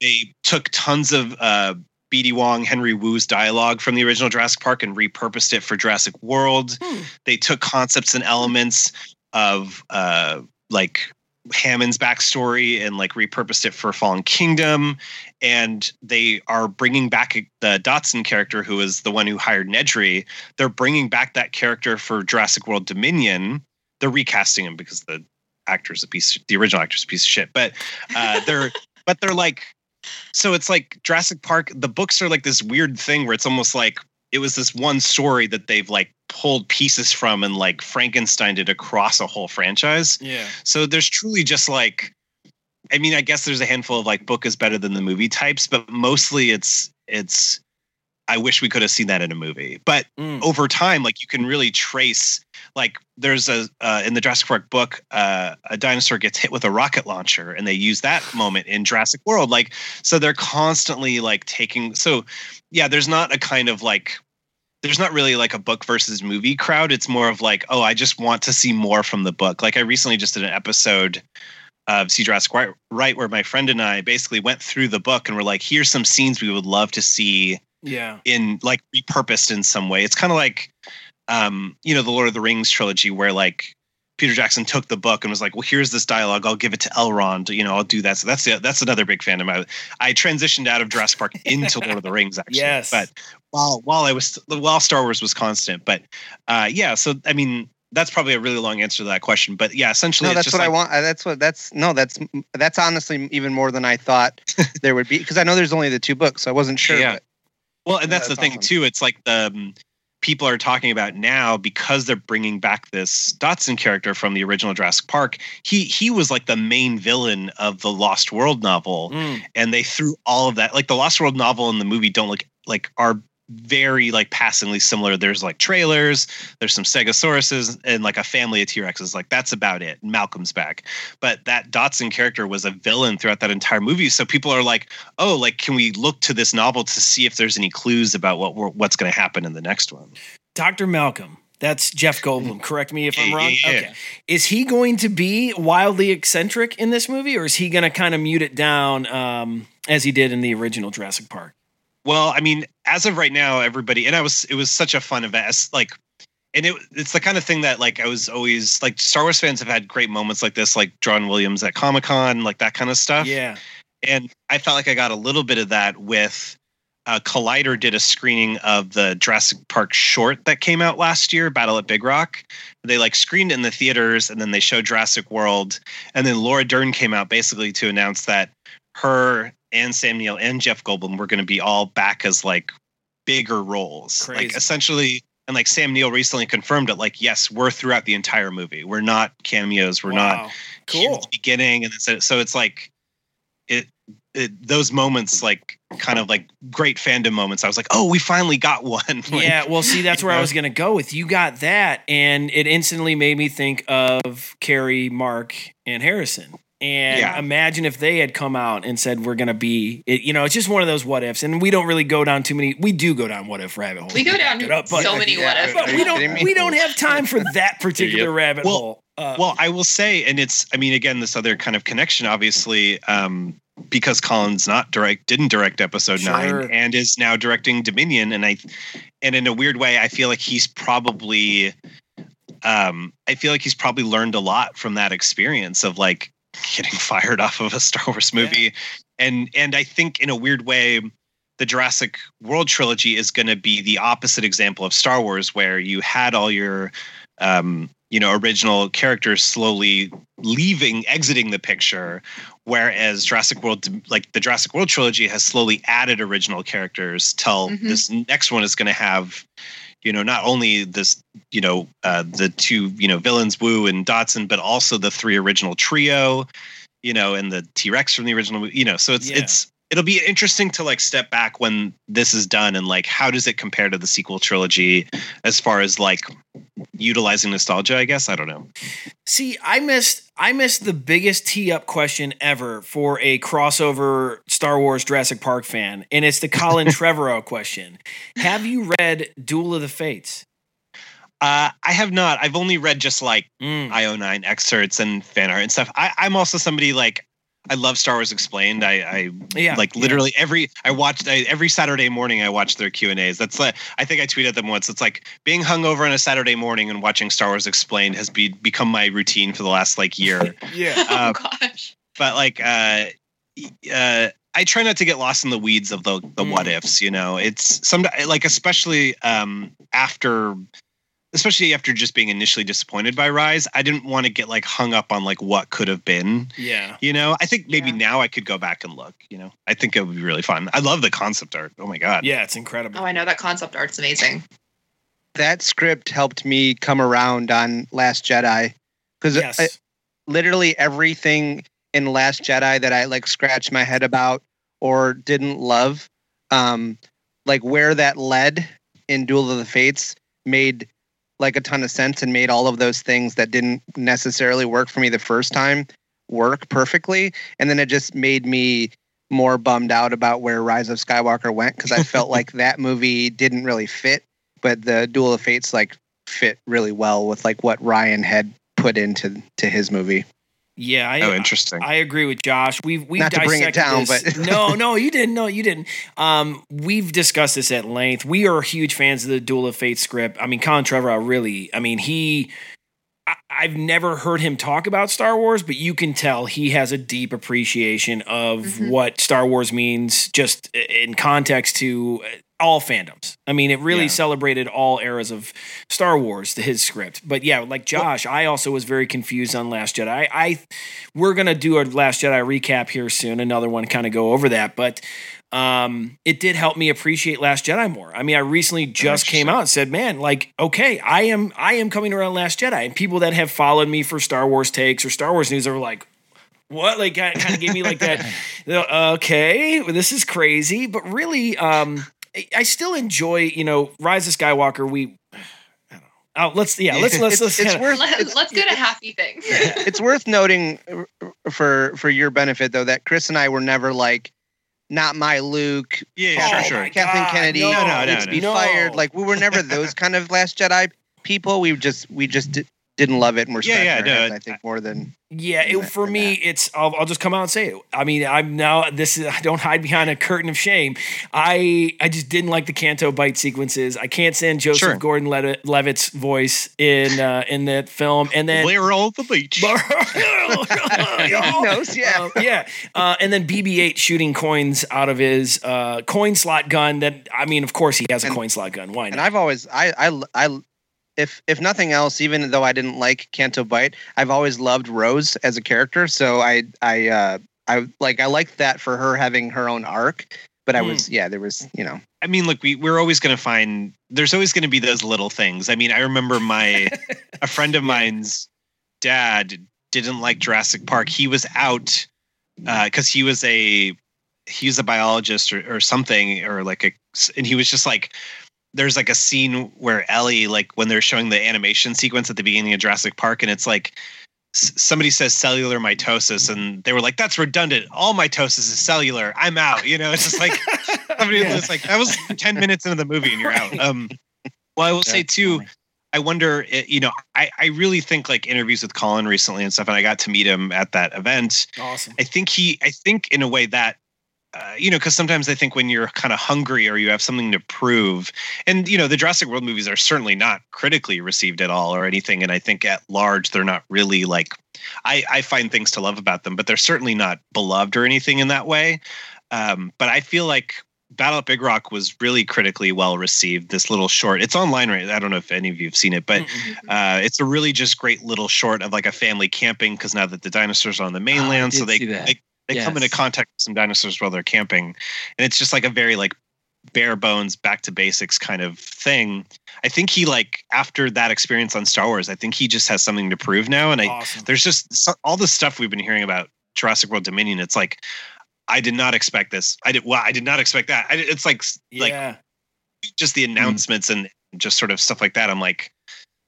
L: They took tons of uh BD Wong, Henry Wu's dialogue from the original Jurassic Park and repurposed it for Jurassic World. They took concepts and elements of uh like Hammond's backstory and like repurposed it for Fallen Kingdom. And they are bringing back the Dodgson character, who is the one who hired Nedry. They're bringing back that character for Jurassic World Dominion. They're recasting him because the actor's a piece, the original actor's a piece of shit. But uh, they're, but they're like, so it's like Jurassic Park. The books are like this weird thing where it's almost like it was this one story that they've like pulled pieces from and like Frankensteined it across a whole franchise.
H: Yeah.
L: So there's truly just like, I mean, I guess there's a handful of like book is better than the movie types, but mostly it's it's. I wish we could have seen that in a movie, but over time, like you can really trace. Like there's a uh, in the Jurassic Park book, uh, a dinosaur gets hit with a rocket launcher, and they use that moment in Jurassic World. Like so, they're constantly like taking. So yeah, there's not a kind of like there's not really like a book versus movie crowd. It's more of like, oh, I just want to see more from the book. Like I recently just did an episode of See Jurassic Right, right where my friend and I basically went through the book and we're like, here's some scenes we would love to see
H: Yeah.
L: in like repurposed in some way. It's kind of like, um, you know, the Lord of the Rings trilogy where like Peter Jackson took the book and was like, "Well, here's this dialogue. I'll give it to Elrond. You know, I'll do that." So that's the, that's another big fandom. I, I transitioned out of Jurassic Park into Lord of the Rings, actually.
H: Yes.
L: But while while I was while Star Wars was constant, but uh, yeah. So I mean, that's probably a really long answer to that question. But yeah, essentially,
I: No,
L: it's
I: that's
L: just
I: what I want. uh, That's what that's no, that's that's honestly even more than I thought there would be because I know there's only the two books, so I wasn't sure.
L: Yeah.
I: but-
L: Well, and that's,
I: that's
L: the thing
I: awesome.
L: too. It's like the um, people are talking about now because they're bringing back this Dodgson character from the original Jurassic Park. He he was like the main villain of the Lost World novel,
H: Mm.
L: and they threw all of that. Like the Lost World novel and the movie don't look like are very like passingly similar. There's like trailers, there's some Stegosauruses, and like a family of T Rexes. Like that's about it. Malcolm's back, but that Dodgson character was a villain throughout that entire movie. So people are like, oh, like can we look to this novel to see if there's any clues about what we're, what's going to happen in the next one?
H: Dr. Malcolm. That's Jeff Goldblum. Correct me if I'm
L: Yeah,
H: wrong.
L: yeah, yeah.
H: Okay. Is he going to be wildly eccentric in this movie, or is he going to kind of mute it down um, as he did in the original Jurassic Park?
L: Well, I mean, as of right now, everybody and I was it was such a fun event. It's like and it it's the kind of thing that like I was always like Star Wars fans have had great moments like this, like John Williams at Comic Con, like that kind of stuff.
H: Yeah.
L: And I felt like I got a little bit of that with uh, Collider did a screening of the Jurassic Park short that came out last year, Battle at Big Rock. They like screened in the theaters and then they showed Jurassic World. And then Laura Dern came out basically to announce that her and Sam Neill and Jeff Goldblum were going to be all back as like bigger roles.
H: Crazy.
L: Like essentially, and like Sam Neill recently confirmed it, like, yes, we're throughout the entire movie. We're not cameos. We're
H: Wow.
L: not the beginning. And so, so it's like it, it those moments like kind of like great fandom moments. I was like, oh, we finally got one. Like,
H: yeah, well, see, that's where I was going to go with. You got that, and it instantly made me think of Carrie, Mark, and Harrison. And
L: Yeah.
H: imagine if they had come out and said we're going to be, it, you know, it's just one of those what ifs, and we don't really go down too many. We do go down what if rabbit holes.
K: We go down
H: Back it up, but-
K: so many what if.
H: but we don't. We don't have time for that particular
L: Yep.
H: rabbit
L: Well-
H: hole. Uh,
L: well, I will say, and it's, I mean, again, this other kind of connection, obviously, um, because Colin's not direct, didn't direct episode
H: Sure.
L: nine, and is now directing Dominion, and I, and in a weird way, I feel like he's probably, um, I feel like he's probably learned a lot from that experience of like getting fired off of a Star Wars movie, and and I think in a weird way. The Jurassic World trilogy is going to be the opposite example of Star Wars, where you had all your um, you know original characters slowly leaving exiting the picture whereas Jurassic World like the Jurassic World trilogy has slowly added original characters till
K: Mhm.
L: this next one is going to have you know not only this you know uh, the two you know villains Wu and Dodgson but also the three original trio you know and the T-Rex from the original you know so it's
H: Yeah.
L: it's it'll be interesting to like step back when this is done and like how does it compare to the sequel trilogy as far as like utilizing nostalgia i guess i don't know
H: See, I missed I missed the biggest tee up question ever for a crossover Star Wars Jurassic Park fan, and it's the Colin Trevorrow question. Have you read Duel of the Fates?
L: uh i have not i've only read just like
H: Mm.
L: io9 excerpts and fan art and stuff I, i'm also somebody like i love star wars explained i i
H: Yeah,
L: like
H: yeah.
L: literally every i watched I, every saturday morning i watched their q and a's that's like i think i tweeted them once it's like being hungover on a saturday morning and watching star wars explained has be, become my routine for the last like year
H: Yeah.
L: Uh,
K: oh gosh.
L: but like uh uh I try not to get lost in the weeds of the the
H: Mm.
L: what ifs, you know. It's some like especially um after especially after just being initially disappointed by Rise, I didn't want to get like hung up on like what could have been.
H: Yeah.
L: You know, I think maybe now I could go back and look, you know. I think it would be really fun. I love the concept art. Oh my god.
H: Yeah, it's incredible.
K: Oh, I know that concept art's amazing.
I: that script helped me come around on Last Jedi because
H: Yes.
I: literally everything in Last Jedi that I like scratched my head about or didn't love, um, like where that led in Duel of the Fates made like a ton of sense and made all of those things that didn't necessarily work for me the first time work perfectly. And then it just made me more bummed out about where Rise of Skywalker went because I felt like that movie didn't really fit, but the Duel of Fates like fit really well with like what Rian had put into to his movie.
H: Yeah, I,
L: Oh, interesting.
H: I agree with Josh. We've we've
I: Not to bring it
H: dissected
I: down,
H: this.
I: but-
H: no, no, you didn't. No, you didn't. Um, we've discussed this at length. We are huge fans of the Duel of Fate script. I mean, Colin Trevor, Trevorrow really. I mean, he. I, I've never heard him talk about Star Wars, but you can tell he has a deep appreciation of
K: Mhm.
H: what Star Wars means, just in context to all fandoms. I mean, it really
L: Yeah.
H: celebrated all eras of Star Wars, to his script. But yeah, like Josh, I also was very confused on Last Jedi. I, I we're gonna do a Last Jedi recap here soon, another one, kind of go over that, but. Um, it did help me appreciate Last Jedi more. I mean, I recently just came out and said, "Man, like, okay, I am, I am coming around Last Jedi." And people that have followed me for Star Wars takes or Star Wars news are like, what like kind of gave me like that okay this is crazy but really um I- i still enjoy you know rise of skywalker we I don't know. Oh, let's yeah let's let's
I: It's-
H: let's
I: it's
H: kinda-
I: worth-
K: Let, let's go to happy things.
I: it's worth noting uh, for for your benefit though that Chris and I were never like not my Luke.
L: Yeah, yeah, sure,
I: oh,
L: sure.
I: Kathleen
H: God,
I: Kennedy.
H: no,
L: no, no,
I: needs
L: no.
I: be
H: No.
I: fired. Like we were never those kind of Last Jedi people. We just we just di- didn't love it and we're
L: Yeah, yeah,
I: scratching
L: no,
I: heads, I think more than
H: yeah it, for me it's I'll, I'll just come out and say it i mean i'm now this is i don't hide behind a curtain of shame i i just didn't like the Canto Bight sequences i can't stand joseph
L: Sure.
H: gordon-levitt's voice in uh in that film and then
L: We're all the beach.
I: knows. Yeah,
H: Uh, yeah. Uh, and then BB-8 shooting coins out of his uh, coin slot gun. That I mean, of course, he has a
I: And-
H: coin slot gun. Why
I: and
H: not?
I: I've always I I I. If if nothing else, even though I didn't like Canto Bight, I've always loved Rose as a character. So I I uh I like I liked that for her having her own arc. But I
H: Hmm.
I: was yeah, there was you know
L: I mean, look, we we're always going to find. There's always going to be those little things. I mean, I remember my a friend of mine's dad didn't like Jurassic Park. He was out because he was a he was a biologist or, or something or like a and he was just like there's like a scene where Ellie like when they're showing the animation sequence at the beginning of Jurassic Park and it's like s- somebody says cellular mitosis and they were like that's redundant. All mitosis is cellular. I'm out. You know it's just like somebody
H: Yeah.
L: was like that was 10 minutes into the movie and you're out. Um well i will say too i wonder eh, you know i i really think like interviews with colin recently and stuff and i got to meet him at that event.
H: Awesome.
L: I think he, I think in a way that, uh, you know, because sometimes I think when you're kind of hungry or you have something to prove, and you know, the Jurassic World movies are certainly not critically received at all or anything, and I think at large they're not really like, I I find things to love about them, but they're certainly not beloved or anything in that way. Um, but I feel like Battle at Big Rock was really critically well received. This little short, it's online right. I don't know if any of you have seen it, but uh, it's a really just great little short of like a family camping because now that the dinosaurs are on the mainland, so
J: did
L: they
J: see that.
L: They, they come into contact with some dinosaurs while they're camping, and it's just like a very like bare bones, back to basics kind of thing. I think he like after that experience on Star Wars, I think he just has something to prove now, and I
H: Awesome.
L: there's just so, all the stuff we've been hearing about Jurassic World Dominion. It's like I did not expect this. I did. Well, I did not expect that. I, it's like like just the announcements and just sort of stuff like that. I'm like,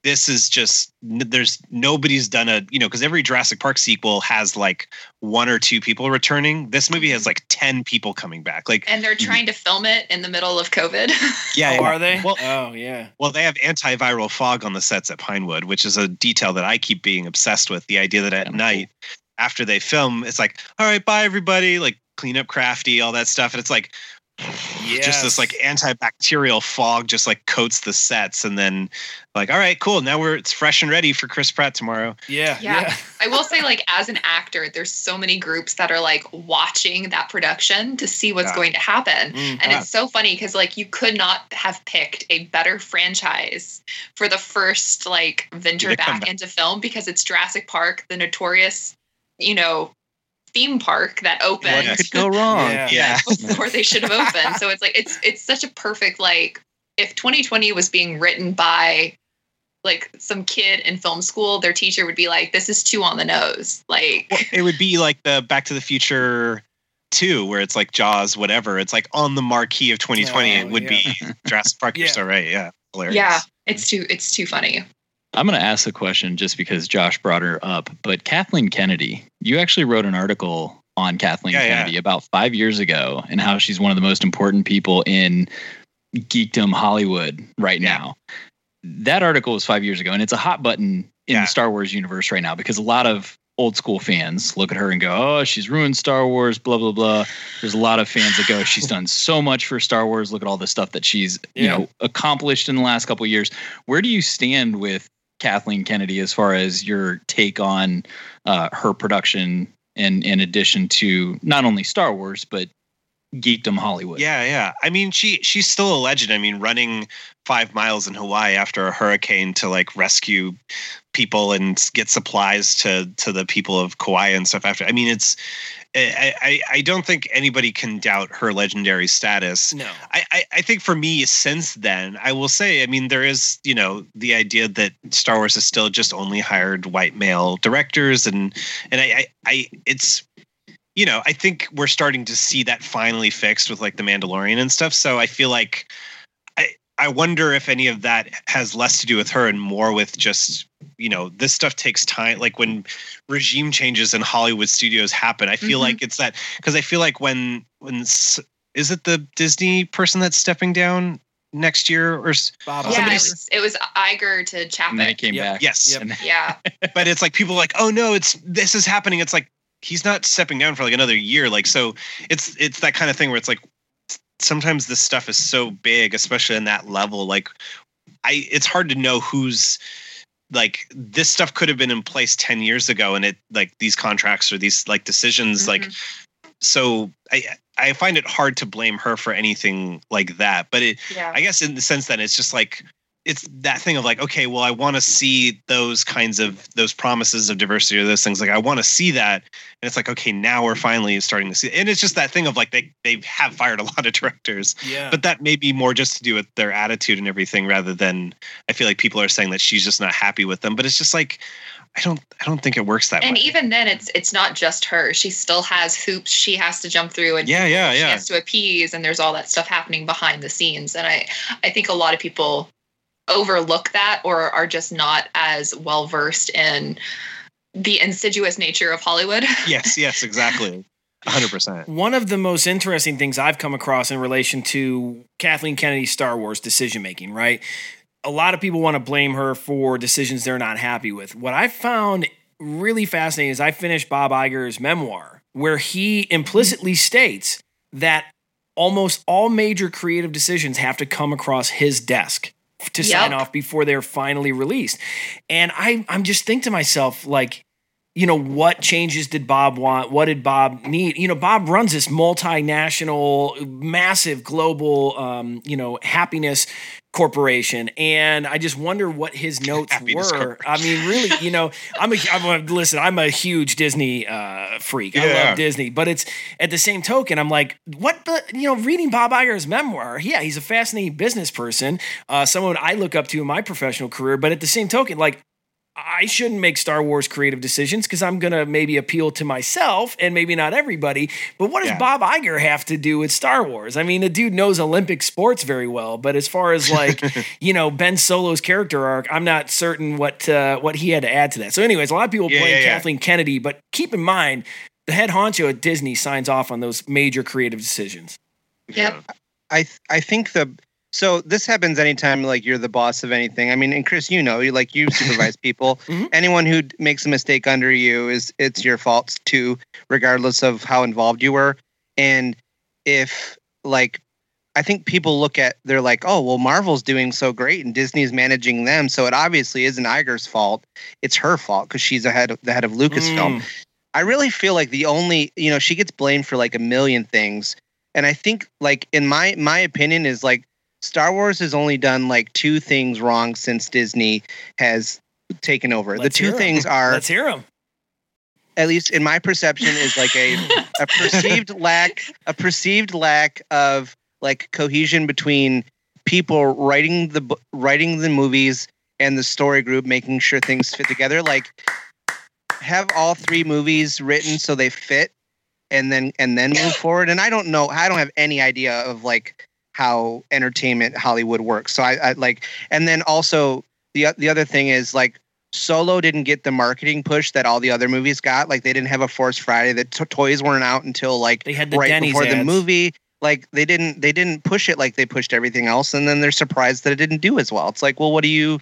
L: this is just there's nobody's done a you know because every Jurassic Park sequel has like one or two people returning. This movie has mm-hmm. like ten people coming back. Like
K: and they're trying to film it in the middle of COVID.
L: yeah,
H: Oh,
L: yeah.
H: are they?
L: Well,
H: oh yeah.
L: well, they have antiviral fog on the sets at Pinewood, which is a detail that I keep being obsessed with. The idea that at oh, night, after they film, it's like, all right, bye everybody, like clean up crafty, all that stuff. And it's like just this like antibacterial fog just like coats the sets and then like, all right, cool. Now we're it's fresh and ready for Chris Pratt tomorrow.
H: Yeah.
K: Yeah. I will say, like, as an actor, there's so many groups that are like watching that production to see what's
L: Yeah.
K: going to happen.
H: Mm,
K: and
L: yeah.
K: it's so funny because, like, you could not have picked a better franchise for the first, like, venture back
L: back.
K: into film because it's Jurassic Park, the notorious, you know, theme park that opened
I: what could go wrong?
H: Yeah.
L: Yeah.
K: before they should have opened. So it's like it's it's such a perfect like if 2020 was being written by like some kid in film school, their teacher would be like, "This is too on the nose." Like,
L: Well, it would be like the Back to the Future 2, where it's like Jaws, whatever. It's like on the marquee of 2020.
H: Oh,
L: it would
H: yeah.
L: be Jurassic Park. You're
H: Yeah.
L: so right. Yeah. Hilarious.
K: yeah, it's too it's too funny.
J: I'm going to ask the question just because Josh brought her up, but Kathleen Kennedy, you actually wrote an article on Kathleen
L: Yeah, yeah.
J: Kennedy about five years ago and how she's one of the most important people in geekdom Hollywood right
L: Yeah.
J: now. That article was five years ago, and it's a hot button in
L: Yeah.
J: the Star Wars universe right now because a lot of old school fans look at her and go, "Oh, she's ruined Star Wars." Blah blah blah. There's a lot of fans that go, "She's done so much for Star Wars. Look at all the stuff that she's you know accomplished in the last couple of years." Where do you stand with Kathleen Kennedy as far as your take on uh, her production in in addition to not only Star Wars but geekdom Hollywood.
L: Yeah, yeah. I mean, she she's still a legend. I mean, running five miles in Hawaii after a hurricane to like rescue people and get supplies to to the people of Kauai and stuff. After, I mean, it's. I, I, I don't think anybody can doubt her legendary status.
H: No.
L: I, I, I think for me, since then, I will say, I mean, there is, you know, the idea that Star Wars has still just only hired white male directors, and and I, I, I it's you know, I think we're starting to see that finally fixed with like the Mandalorian and stuff. So I feel like I I wonder if any of that has less to do with her and more with just you know this stuff takes time. Like when regime changes in Hollywood studios happen, I feel
K: Mhm.
L: like it's that because I feel like when when s- is it the Disney person that's stepping down next year or s-
K: Yeah, it was, it was Iger to Chapek.
J: And then it came back.
L: Yes.
K: Yeah.
L: but it's like people are like, oh no, it's this is happening. It's like he's not stepping down for like another year. Like so, it's it's that kind of thing where it's like sometimes this stuff is so big, especially in that level. Like I, it's hard to know who's like this stuff could have been in place 10 years ago and it like these contracts or these like decisions like mm-hmm. so i i find it hard to blame her for anything like that but it
K: Yeah.
L: i guess in the sense that it's just like it's that thing of like okay well i want to see those kinds of those promises of diversity or those things like i want to see that. And it's like okay now we're finally starting to see and it's just that thing of like they they have fired a lot of directors.
H: Yeah.
L: but that may be more just to do with their attitude and everything rather than i feel like people are saying that she's just not happy with them. But it's just like i don't i don't think it works that
K: and
L: way.
K: And even then it's it's not just her. She still has hoops she has to jump through and
L: Yeah, yeah,
K: she
L: yeah.
K: has to appease and there's all that stuff happening behind the scenes. And i i think a lot of people overlook that or are just not as well versed in the insidious nature of hollywood
L: yes yes exactly 100%
H: One of the most interesting things I've come across in relation to Kathleen Kennedy's Star Wars decision making, right? A lot of people want to blame her for decisions they're not happy with. What I found really fascinating is I finished Bob Iger's memoir, where he implicitly states that almost all major creative decisions have to come across his desk to sign off before they're finally released. And I, I'm just thinking to myself, like, you know, what changes did Bob want? What did Bob need? You know, Bob runs this multinational, massive global, um, you know, happiness corporation. And I just wonder what his notes
L: Happiness
H: were. I mean, really, you know, I'm a, I'm listen, I'm a huge Disney uh, freak. I love Disney, but it's at the same token, I'm like, what the, you know, reading Bob Iger's memoir, yeah, he's a fascinating business person, uh, someone I look up to in my professional career. But at the same token, like, I shouldn't make Star Wars creative decisions because I'm going to maybe appeal to myself and maybe not everybody. But what does
L: Yeah.
H: Bob Iger have to do with Star Wars? I mean, the dude knows Olympic sports very well, but as far as like, you know, Ben Solo's character arc, I'm not certain what uh, what he had to add to that. So, anyways, a lot of people
L: Yeah,
H: blame
L: yeah, yeah.
H: Kathleen Kennedy, but keep in mind the head honcho at Disney signs off on those major creative decisions.
K: yep
I: I th- I think the so this happens anytime like you're the boss of anything. I mean, and Chris, you know, you like you supervise people. Anyone who makes a mistake under you is it's your fault too, regardless of how involved you were. And if like I think people look at they're like, oh well, Marvel's doing so great and Disney's managing them, so it obviously isn't Iger's fault. It's her fault because she's ahead of the head of Lucasfilm.
H: Mm.
I: I really feel like the only you know she gets blamed for like a million things, and I think like in my my opinion is like Star Wars has only done like two things wrong since Disney has taken over.
H: Let's
I: the two
H: 'em.
I: things are
H: Let's hear them.
I: at least in my perception is like a a perceived lack a perceived lack of like cohesion between people writing the writing the movies and the story group making sure things fit together like have all three movies written so they fit and then and then move forward and i don't know i don't have any idea of like how entertainment hollywood works so i, I like and then also the the other thing is like Solo didn't get the marketing push that all the other movies got. Like they didn't have a Force Friday. The to toys weren't out until like
H: They had the
I: right
H: Denny's
I: before the movie. Like they didn't they didn't push it like they pushed everything else, and then they're surprised that it didn't do as well. It's like, well, what do you,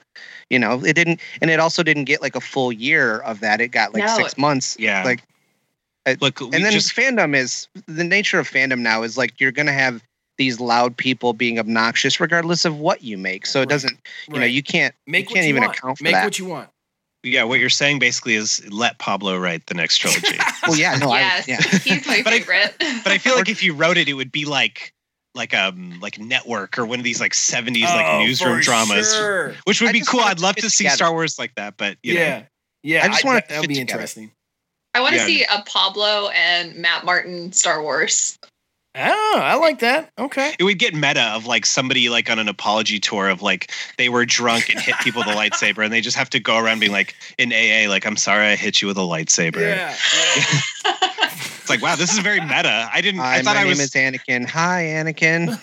I: you know, it didn't, and it also didn't get like a full year of that. It got like
K: No.
I: six months.
L: Yeah.
I: like.
L: Look,
I: and then just... fandom is the nature of fandom now is like you're gonna have these loud people being obnoxious regardless of what you make. So it doesn't, you know, you can't
H: Make
I: you
H: what
I: can't
H: you
I: even
H: want.
I: account for
H: Make
I: that.
H: what you want.
L: Yeah, what you're saying basically is let Pablo write the next trilogy.
I: well, yeah, no,
K: yes,
I: I, yeah.
K: he's my favorite.
L: but I feel like if you wrote it, it would be like like um like network or one of these like 70s
H: Oh,
L: like newsroom dramas
H: sure.
L: which would
I: I
L: be cool i'd love to see
I: together.
L: star wars like that but you
H: yeah.
L: know
H: Yeah.
I: I just want to
H: that would be
I: together.
H: interesting.
K: I want to
L: Yeah.
K: see a Pablo and Matt Martin Star Wars.
H: Oh, I like that. Okay.
L: it would get meta of like somebody like on an apology tour of like they were drunk and hit people with a lightsaber and they just have to go around being like in aa like i'm sorry i hit you with a lightsaber
H: Yeah.
L: it's like wow this is very meta i didn't
I: Hi,
L: i thought
I: my
L: i
I: name
L: was
I: is Anakin. Hi, Anakin.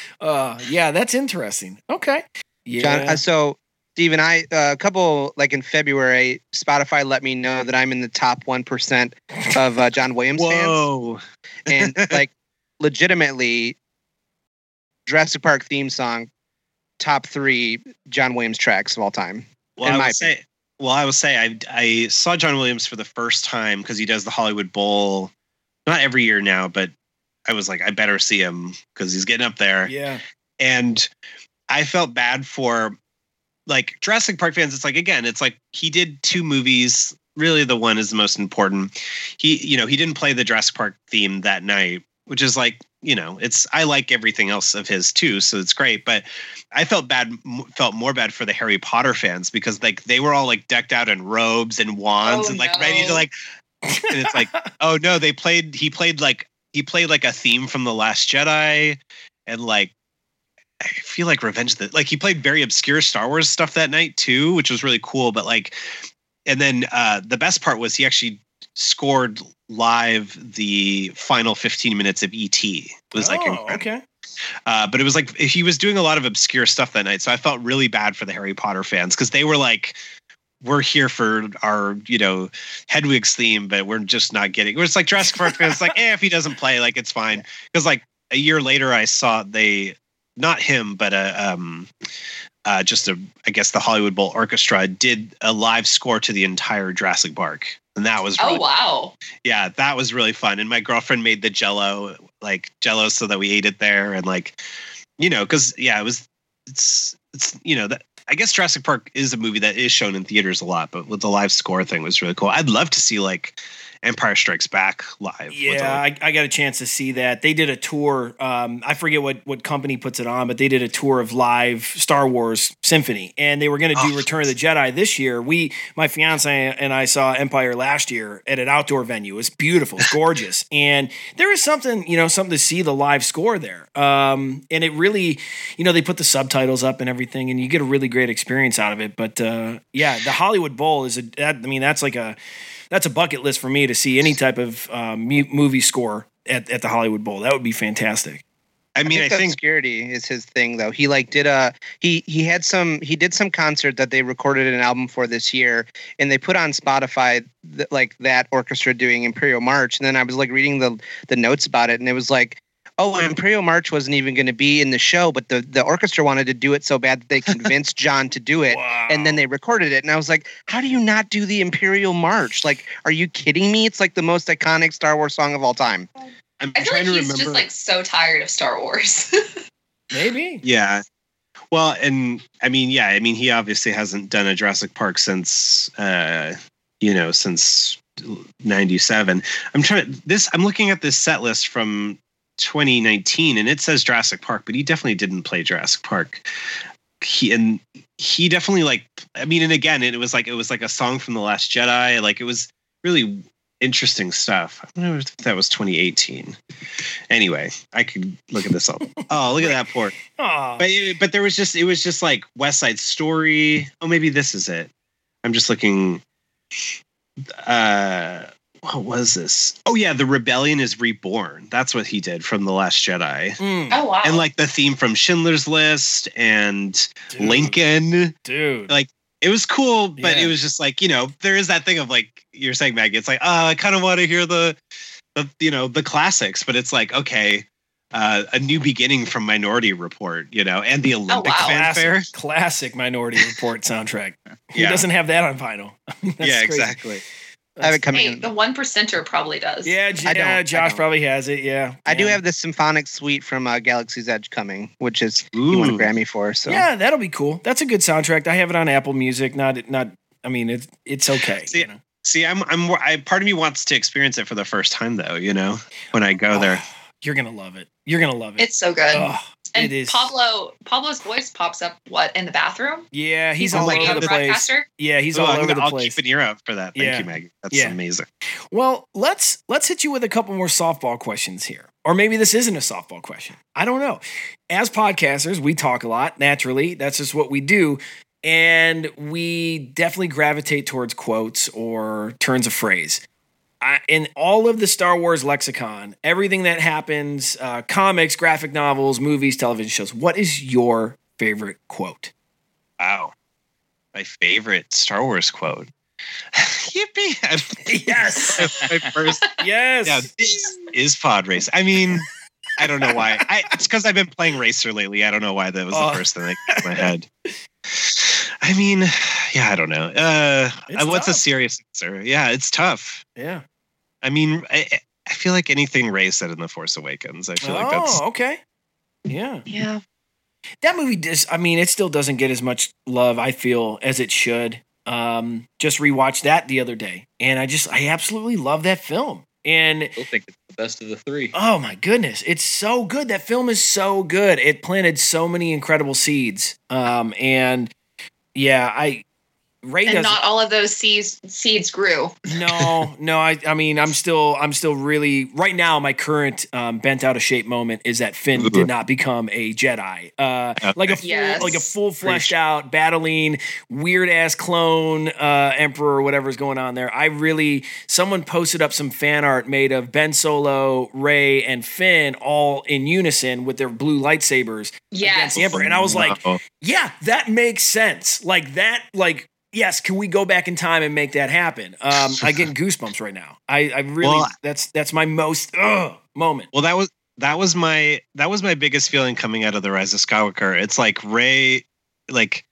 H: uh, yeah, that's interesting. Okay. Yeah.
I: John, uh, so Steve and I, uh, a couple like in February, Spotify let me know that I'm in the top one percent of uh, John Williams fans, and like legitimately, Jurassic Park theme song, top three John Williams tracks of all time.
L: Well,
I: in
L: I
I: my
L: would say, well, I will say, I I saw John Williams for the first time because he does the Hollywood Bowl, not every year now, but I was like, I better see him because he's getting up there,
H: yeah.
L: and I felt bad for like Jurassic Park fans. It's like again, it's like he did two movies. Really, the one is the most important. He, you know, he didn't play the Jurassic Park theme that night, which is like, you know, it's I like everything else of his too, so it's great. But I felt bad, m- felt more bad for the Harry Potter fans because like they were all like decked out in robes and wands
K: Oh,
L: and like
K: no.
L: ready to like, and it's like, oh no, they played. He played like he played like a theme from the Last Jedi, and like I feel like Revenge of the like he played very obscure Star Wars stuff that night too, which was really cool. But like, and then uh the best part was he actually scored live the final 15 minutes of ET. It was like
H: oh,
L: incredible.
H: okay.
L: Uh, but it was like he was doing a lot of obscure stuff that night, so I felt really bad for the Harry Potter fans because they were like, "We're here for our, you know, Hedwig's theme, but we're just not getting." It's like Jurassic Park fans, like, "Eh, if he doesn't play, like it's fine." Because like a year later, I saw they, not him, but a um, uh, just a, I guess the Hollywood Bowl Orchestra did a live score to the entire Jurassic Park, and that was really
K: Oh wow!
L: yeah, that was really fun. And my girlfriend made the jello, like jello, so that we ate it there. And like, you know, because yeah, it was, it's, it's, you know, that I guess Jurassic Park is a movie that is shown in theaters a lot, but with the live score thing was really cool. I'd love to see like Empire Strikes Back live.
H: Yeah, I, I got a chance to see that. They did a tour. Um, I forget what what company puts it on, but they did a tour of live Star Wars Symphony, and they were going to do
L: Oh,
H: Return of the Jedi this year. We, my fiance and I, saw Empire last year at an outdoor venue. It's beautiful, it's gorgeous, and there is something you know something to see the live score there. Um, and it really, you know, they put the subtitles up and everything, and you get a really great experience out of it. But uh, yeah, the Hollywood Bowl is a. That, I mean, that's like a that's a bucket list for me to see any type of um, movie score at, at the Hollywood Bowl. That would be fantastic.
L: I mean, I
I: the
L: think
I: obscurity is his thing though. He like did a he he had some he did some concert that they recorded an album for this year, and they put on Spotify th- like that orchestra doing Imperial March, and then I was like reading the the notes about it, and it was like. Oh, Imperial March wasn't even going to be in the show, but the, the orchestra wanted to do it so bad that they convinced John to do it, and then they recorded it. And I was like, "How do you not do the Imperial March? Like, are you kidding me? It's like the most iconic Star Wars song of all time."
L: I'm
K: I feel
L: trying
K: like
L: to
K: he's
L: remember.
K: just like so tired of Star Wars.
H: Maybe.
L: Yeah. Well, and I mean, yeah, I mean, he obviously hasn't done a Jurassic Park since, uh, you know, since '97. I'm trying to this. I'm looking at this set list from 2019, and it says Jurassic Park, but he definitely didn't play Jurassic Park. He and he definitely like. I mean, and again, it was like it was like a song from the Last Jedi. Like it was really interesting stuff. I don't know if that was 2018. Anyway, I could look at this up. Oh, look at that port. But it- but there was just it was just like West Side Story. Oh, maybe this is it. I'm just looking. Uh, what was this? Oh yeah, the Rebellion is Reborn. That's what he did from the Last Jedi.
K: oh wow!
L: And like the theme from Schindler's List and Lincoln.
H: Dude.
L: Like it was cool, but
H: Yeah.
L: it was just like, you know, there is that thing of like you're saying, Maggie, it's like, oh, I kind of want to hear the, the you know, the classics, but it's like, okay, uh, a new beginning from Minority Report, you know, and the Olympic fanfare.
H: Classic, classic Minority Report soundtrack. Who
L: Yeah.
H: doesn't have that on vinyl? That's
L: yeah,
H: crazy.
L: exactly.
I: I have it coming.
K: Hey,
I: in.
K: the one percenter probably does.
H: Yeah, J-
I: I don't,
H: yeah,
I: I
H: Josh
I: don't.
H: probably has it. Yeah,
I: I do
H: Yeah.
I: have the symphonic suite from uh, Galaxy's Edge coming, which is he won a
L: Ooh.
I: Grammy for. So
H: Yeah, that'll be cool. That's a good soundtrack. I have it on Apple Music. Not not. I mean, it's it's okay.
L: See,
H: you know?
L: see, I'm, I'm, I, part of me wants to experience it for the first time, though. You know, when I go there.
H: You're gonna love it. You're gonna love it.
K: It's so good.
H: Ugh,
K: and
H: it is.
K: Pablo Pablo's voice pops up what in the bathroom?
H: Yeah, he's
K: He's
H: all
K: the
H: over
K: radio
H: the place. Yeah, he's
L: Oh,
H: all
L: I'm
H: over
L: gonna-
H: the
L: I'll
H: place.
L: keep an ear out for that. Thank
H: Yeah.
L: you, Maggie. That's
H: Yeah.
L: amazing.
H: Well, let's let's hit you with a couple more softball questions here. Or maybe this isn't a softball question. I don't know. As podcasters, we talk a lot, naturally. That's just what we do. And we definitely gravitate towards quotes or turns of phrase. I, in all of the Star Wars lexicon, everything that happens, uh, comics, graphic novels, movies, television shows, what is your favorite quote?
L: Wow. My favorite Star Wars quote. Yippee!
H: Yes.
L: my first.
H: Yes.
L: Yeah, this is pod race. I mean, I don't know why. I, it's because I've been playing Racer lately. I don't know why that was
H: Oh.
L: the first thing that came to my head. I mean, yeah, I don't know. Uh, what's a serious answer? Yeah, it's tough.
H: Yeah.
L: I mean, I, I feel like anything Rey said in The Force Awakens. I feel like
H: oh,
L: that's
H: okay. Yeah.
K: Yeah.
H: That movie does I mean, it still doesn't get as much love, I feel, as it should. Um, just rewatched that the other day. And I just I absolutely love that film. And
J: I think it's the best of the three.
H: oh my goodness, it's so good. That film is so good. It planted so many incredible seeds. Um, and yeah, I Rey
K: And not all of those seeds seeds grew.
H: no, no. I, I mean, I'm still, I'm still really right now. My current um, bent out of shape moment is that Finn did not become a Jedi, uh, like a full,
K: Yes.
H: like a full fleshed out, battling weird ass clone uh, emperor or whatever's going on there. I really, someone posted up some fan art made of Ben Solo, Rey, and Finn all in unison with their blue lightsabers
K: Yes.
H: against the emperor, and I was like,
L: Wow.
H: yeah, that makes sense. Like that, like yes, can we go back in time and make that happen? Um, I get goosebumps right now. I, I really
L: Well-
H: that's that's my most ugh, moment.
L: Well, that was that was my that was my biggest feeling coming out of the Rise of Skywalker. It's like Rey, like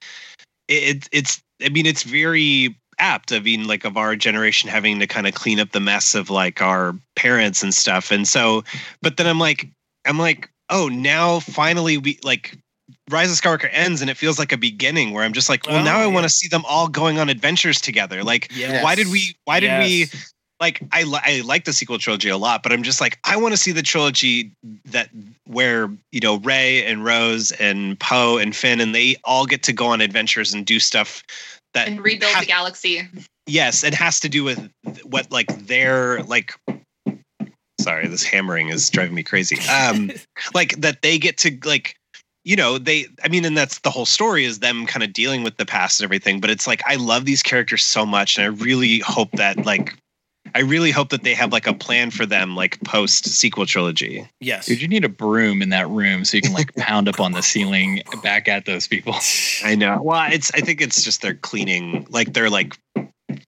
L: it, it it's. I mean, it's very apt. I mean, like of our generation having to kind of clean up the mess of like our parents and stuff. And so, but then I'm like, I'm like, oh, now finally we like. Rise of Skywalker ends and it feels like a beginning where I'm just like, well,
H: Oh,
L: now I
H: yeah.
L: want to see them all going on adventures together. Like,
H: Yes.
L: why did we? Why did we? Like I li- I like the sequel trilogy a lot, but I'm just like I want to see the trilogy that where you know Rey and Rose and Poe and Finn and they all get to go on adventures and do stuff that
K: And rebuild
L: ha-
K: the galaxy.
L: yes, it has to do with what like their like. Sorry, this hammering is driving me crazy. Um, like that they get to like you know they i mean and that's the whole story is them kind of dealing with the past and everything but it's like i love these characters so much and i really hope that like i really hope that they have like a plan for them like post sequel trilogy
H: Yes.
J: Dude, you need a broom in that room so you can like pound up on the ceiling back at those people.
L: i know well it's i think it's just they're cleaning like they're like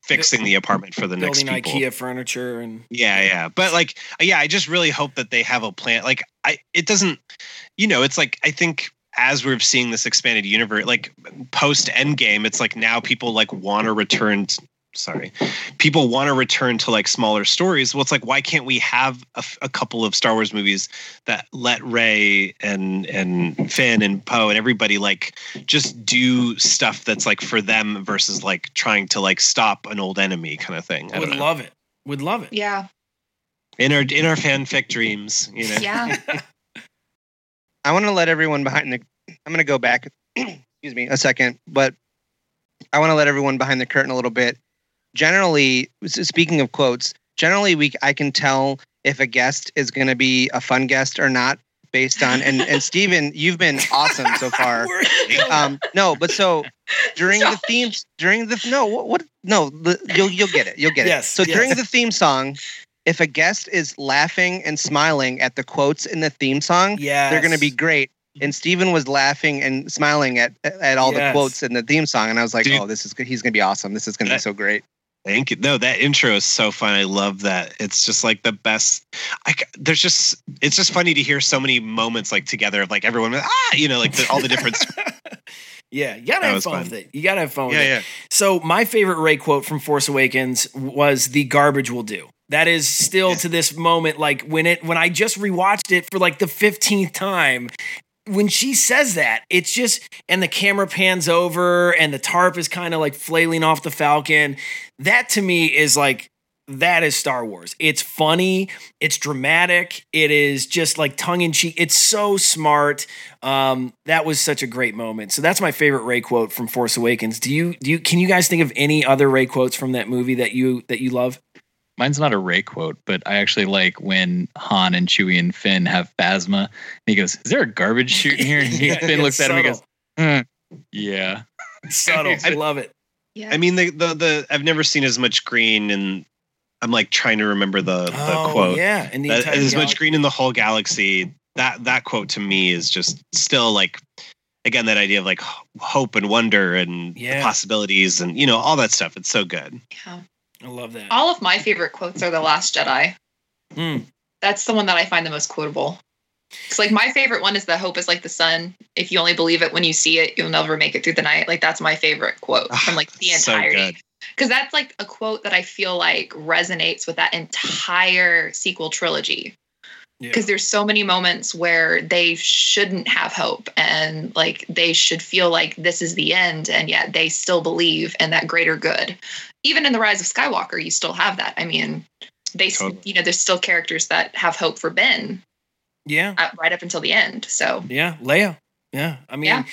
L: fixing the apartment for the next
H: Building
L: people
H: IKEA furniture and
L: Yeah, yeah. But like yeah, I just really hope that they have a plan. Like I it doesn't you know, it's like I think as we're seeing this expanded universe like post endgame, it's like now people like want to return sorry. People want to return to like smaller stories. Well, it's like why can't we have a couple of Star Wars movies that let Rey and and Finn and Poe and everybody like just do stuff that's like for them versus like trying to like stop an old enemy kind of thing. I
H: would
L: know.
H: love it. Would love it.
K: Yeah.
L: in our in our fanfic dreams, you know.
K: Yeah.
I: I want to let everyone behind the. I'm going to go back. excuse me, a second, but I want to let everyone behind the curtain a little bit. Generally, speaking of quotes, generally we I can tell if a guest is going to be a fun guest or not based on and and Steven, you've been awesome so far. Um, no, but so during the themes during the no what, what no the, you'll you'll get it you'll get it.
H: Yes,
I: it. So
H: yes.
I: during the theme song, if a guest is laughing and smiling at the quotes in the theme song, yeah, they're going to be great. And Steven was laughing and smiling at at all the quotes in the theme song, and I was like,
L: Dude.
I: "Oh, this is good. He's going to be awesome. This is going to be so great."
L: Thank you. No, that intro is so fun. I love that. It's just like the best. I there's just it's just funny to hear so many moments like together of like everyone ah you know like the, all the different
H: Yeah, you gotta
L: That
H: have fun
L: fun.
H: with it. You gotta have fun with
L: Yeah,
H: it.
L: yeah.
H: So my favorite Rey quote from Force Awakens was "The garbage will do." That is still to this moment, like when it when I just rewatched it for like the fifteenth time. When she says that, it's just and the camera pans over and the tarp is kind of like flailing off the Falcon. That to me is like that is Star Wars. It's funny, it's dramatic, it is just like tongue in cheek. It's so smart. Um, that was such a great moment. So that's my favorite Rey quote from Force Awakens. Do you do you can you guys think of any other Rey quotes from that movie that you that you love?
J: Mine's not a Rey quote, but I actually like when Han and Chewie and Finn have phasma. And he goes, "Is there a garbage chute here?" And he,
H: Yeah,
J: Finn
H: yeah,
J: looks at him and goes,
H: subtle.
J: "Hmm, "Yeah."
H: Subtle. I love it. Yeah.
L: I mean, the, the the I've never seen as much green, and I'm like trying to remember the the
H: Oh,
L: quote.
H: yeah, in the
L: That- as much green in the whole galaxy. That that quote to me is just still like, again, that idea of like hope and wonder and
H: Yeah.
L: the possibilities and you know all that stuff. It's so good.
K: Yeah.
H: I love that.
K: All of my favorite quotes are The Last Jedi.
H: Mm.
K: That's the one that I find the most quotable. It's like my favorite one is the hope is like the sun. If you only believe it when you see it, you'll never make it through the night. Like that's my favorite quote from like the
L: so
K: entirety. Because that's like a quote that I feel like resonates with that entire sequel trilogy. Because there's so many moments where they shouldn't have hope and like they should feel like this is the end, and yet they still believe in that greater good. Even in the Rise of Skywalker, you still have that. I mean, they,
H: Totally.
K: you know, there's still characters that have hope for Ben
H: Yeah.
K: uh, right up until the end. So
H: Yeah, Leia. Yeah. I mean,
K: Yeah.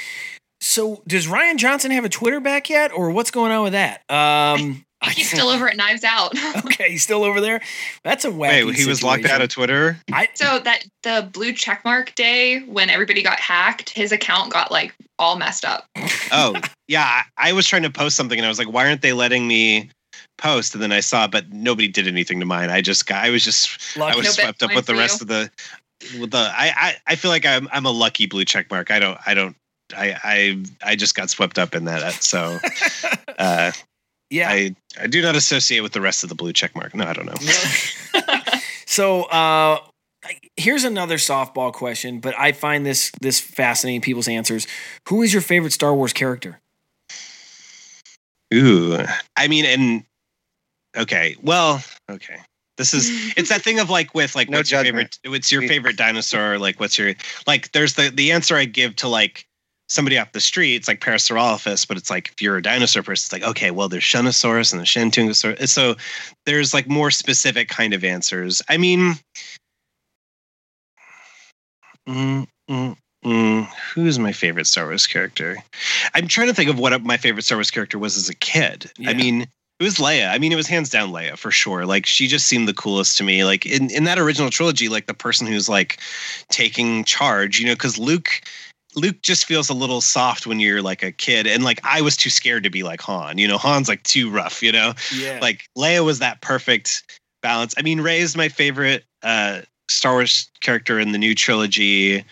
H: so does Rian Johnson have a Twitter back yet, or what's going on with that? Um,
K: he's still over at Knives Out.
H: okay, he's still over there. That's a wacky.
L: Wait, he was locked out of Twitter.
H: I,
K: so that the blue checkmark day when everybody got hacked, his account got like all messed up.
L: Oh, yeah. I, I was trying to post something and I was like, why aren't they letting me post? And then I saw, but nobody did anything to mine. I just got, I was just, I was
K: No
L: swept up with the rest
K: you?
L: of the, with the, I, I, I feel like I'm, I'm a lucky blue check mark. I don't, I don't, I, I, I just got swept up in that. So, uh,
H: yeah,
L: I, I do not associate with the rest of the blue check mark. No, I don't know.
H: So uh, here's another softball question, but I find this this fascinating. People's answers. Who is your favorite Star Wars character?
L: Ooh, I mean, and okay, well, okay. This is it's that thing of like with like
I: No
L: what's your favorite what's your favorite dinosaur like what's your like there's the the answer I give to like somebody off the street it's like Parasaurolophus but it's like if you're a dinosaur person it's like okay well there's Shunosaurus and the Shantungosaurus so there's like more specific kind of answers I mean mm, mm, mm, who's my favorite Star Wars character I'm trying to think of what my favorite Star Wars character was as a kid I mean it was Leia. I mean, it was hands down Leia for sure. Like she just seemed the coolest to me. Like in, in that original trilogy, like the person who's like taking charge, you know, because Luke Luke just feels a little soft when you're like a kid. And like I was too scared to be like Han. You know, Han's like too rough, you know?
H: Yeah.
L: Like Leia was that perfect balance. I mean, Rey is my favorite uh Star Wars character in the new trilogy.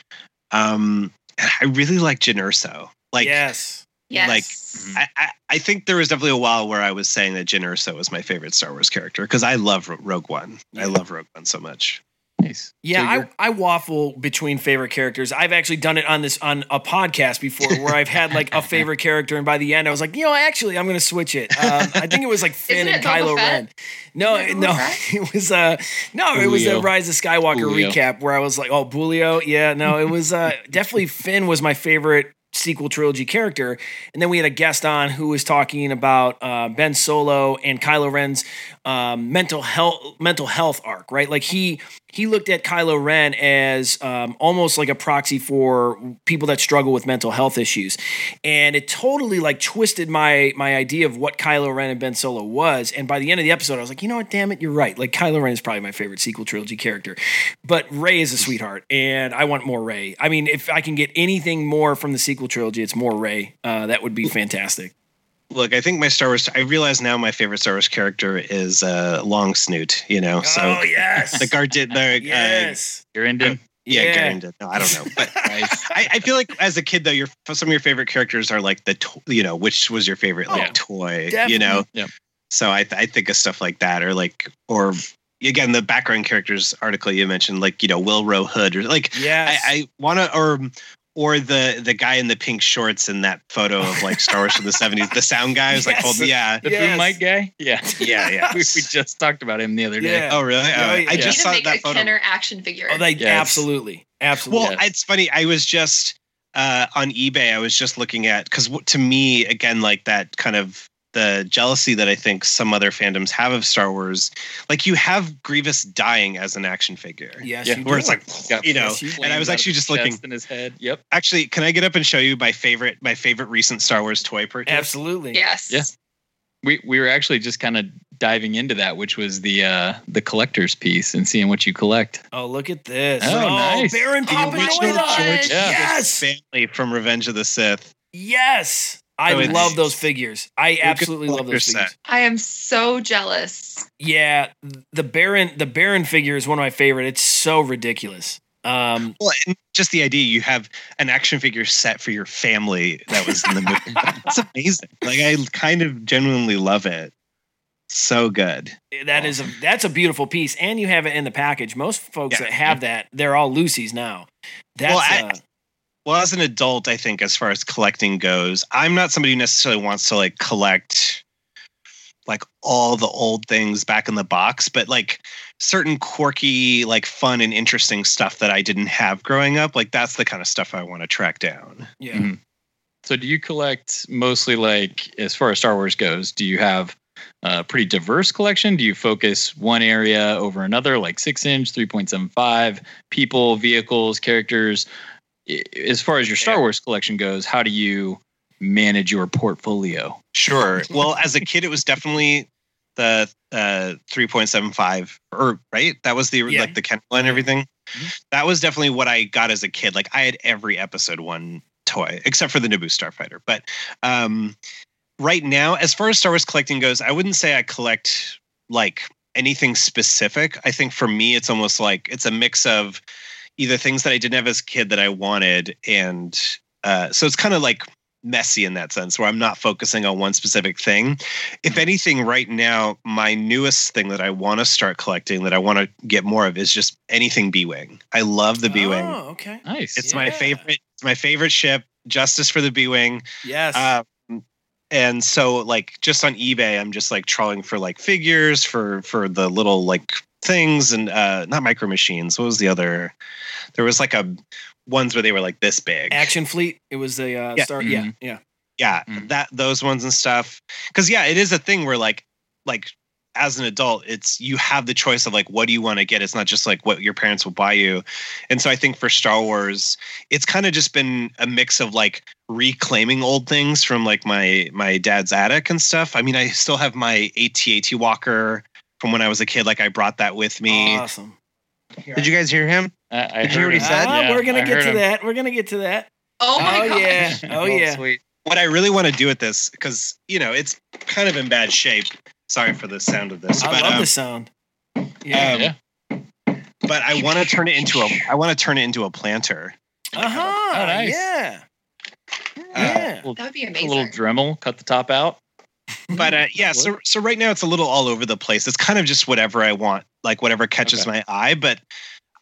L: Um I really like Jyn Erso. Like
H: yes.
K: Yes.
L: like I, I, I think there was definitely a while where I was saying that Jyn Erso was my favorite Star Wars character because I love Rogue One. I love Rogue One so much.
J: Nice.
H: Yeah,
J: So
H: I, I waffle between favorite characters. I've actually done it on this on a podcast before, where I've had like a favorite character, and by the end, I was like, you know, actually, I'm going to switch it. Um, I think it was like Finn and Kylo Ren. No,
K: it
H: no, it was uh, no, it was the Rise of Skywalker
J: Bulio.
H: recap where I was like, oh, Bulio, yeah, no, it was uh, definitely Finn was my favorite sequel trilogy character, and then we had a guest on who was talking about uh, Ben Solo and Kylo Ren's um, mental health mental health arc, right? Like he he looked at Kylo Ren as um, almost like a proxy for people that struggle with mental health issues, and it totally like twisted my my idea of what Kylo Ren and Ben Solo was. And by the end of the episode, I was like, you know what, damn it, you're right. Like Kylo Ren is probably my favorite sequel trilogy character, but Rey is a sweetheart, and I want more Rey. I mean, if I can get anything more from the sequel trilogy, it's more Rey. Uh, that would be fantastic.
L: Look, I think my Star Wars. I realize now my favorite Star Wars character is uh, Long Snoot. You know, so
H: oh yes,
L: the guard did the
H: yes.
J: You're into
L: yeah,
H: Yeah.
L: Garen did. No, I don't know, but I, I feel like as a kid though, your some of your favorite characters are like the to- you know which was your favorite like
H: Oh,
L: toy.
H: definitely.
L: You know,
J: Yep.
L: so I I think of stuff like that or like or again the background characters article you mentioned like you know Willrow Hood or like
H: yeah,
L: I, I want to or or the the guy in the pink shorts in that photo of like Star Wars from the seventies, the sound guy was like,
H: Yes.
L: well, yeah,
J: The boom mic guy? Yeah.
L: Yeah, yeah.
J: we, we just talked about him the other day.
H: Yeah.
L: Oh, really? Oh,
H: Yeah,
L: I
H: yeah.
K: You
L: just saw
K: make
L: that
K: a
L: photo.
K: Kenner action figure.
H: Oh, they
J: Yes.
H: absolutely, absolutely.
L: Well, it's funny. I was just uh, on eBay. I was just looking at because to me, again, like that kind of the jealousy that I think some other fandoms have of Star Wars. Like you have Grievous dying as an action figure.
H: yes,
J: Yeah.
H: you
L: Where
H: do.
L: it's like, you know,
H: Yes, you-
L: and I was actually just looking.
J: in his head. Yep.
L: Actually, can I get up and show you my favorite, my favorite recent Star Wars toy purchase?
H: absolutely.
K: Yes.
J: Yeah. We we were actually just kind of diving into that, which was the uh the collector's piece and seeing what you collect.
H: Oh, look at this.
J: Oh, nice.
H: Baron
L: The
H: popping
L: original
H: away.
L: George
J: Yeah.
H: Yes,
L: family from Revenge of the Sith.
H: yes. I
L: So
H: love those figures. I absolutely love those
L: collector
H: figures.
K: I am so jealous.
H: Yeah, the Baron, the Baron figure is one of my favorite. It's so ridiculous. Um,
L: Well, and just the idea you have an action figure set for your family that was in the movie. That's amazing. Like I kind of genuinely love it. So good.
H: that is a that's a beautiful piece, and you have it in the package. Most folks
L: Yeah.
H: that have that, they're all Lucy's now. That's
L: Well, I-
H: uh,
L: Well, as an adult, I think as far as collecting goes, I'm not somebody who necessarily wants to like collect like all the old things back in the box, but like certain quirky, like fun and interesting stuff that I didn't have growing up, like that's the kind of stuff I want to track down.
H: yeah.
J: Mhm. So do you collect mostly like as far as Star Wars goes, do you have a pretty diverse collection? Do you focus one area over another, like six inch, 3.75, people, vehicles, characters? I- As far as your Star Wars collection goes, how do you manage your portfolio?
L: Sure. Well, as a kid, it was definitely the uh 3.75 or right that was the
H: Yeah.
L: like the Ken and everything
J: Mm-hmm.
L: that was definitely what i got as a kid like i had every episode one toy except for the naboo starfighter but um right now as far as star wars collecting goes i wouldn't say i collect like anything specific i think for me it's almost like it's a mix of either things that i didn't have as a kid that i wanted and uh so it's kind of like messy in that sense where I'm not focusing on one specific thing. If anything, right now, my newest thing that I want to start collecting that I want to get more of is just anything B Wing. I love the B Wing.
H: Oh, okay.
J: Nice.
L: It's my favorite, it's my favorite ship. Justice for the B Wing.
H: Yes.
L: Um, and so like just on eBay, I'm just like trawling for like figures for for the little like things and uh not micro machines. What was the other? There was like a ones where they were like this big.
H: Action Fleet. It was the uh,
L: Yeah.
H: star. Yeah,
J: Mhm.
H: yeah.
L: yeah
J: Mm.
L: that those ones and stuff because yeah it is a thing where like like as an adult it's you have the choice of like what do you want to get it's not just like what your parents will buy you and so i think for star wars it's kind of just been a mix of like reclaiming old things from like my my dad's attic and stuff i mean i still have my AT-AT walker from when i was a kid like i brought that with me
H: Awesome.
L: did you guys hear him
J: I, I
L: Did you
J: heard
L: already
J: him.
L: said?
H: Ah,
J: Yeah,
H: we're gonna
J: I
H: get to
J: him.
H: that. We're gonna get to that.
K: Oh my
H: oh
K: god.
H: yeah. Oh yeah.
J: sweet.
L: what i really want to do with this because you know it's kind of in bad shape sorry for the sound of this
H: I
L: but
H: love
L: um,
H: the sound. Yeah.
L: Um,
J: Yeah.
L: but I want to turn it into a I want to turn it into a planter.
H: uh huh.
J: Oh, nice.
H: Yeah.
L: Uh,
H: Yeah.
J: Little-
K: That would be amazing.
J: a little
K: amazing.
J: Dremel, cut the top out.
L: But uh, yeah, so so right now it's a little all over the place. It's kind of just whatever I want, like whatever catches
J: Okay.
L: my eye. But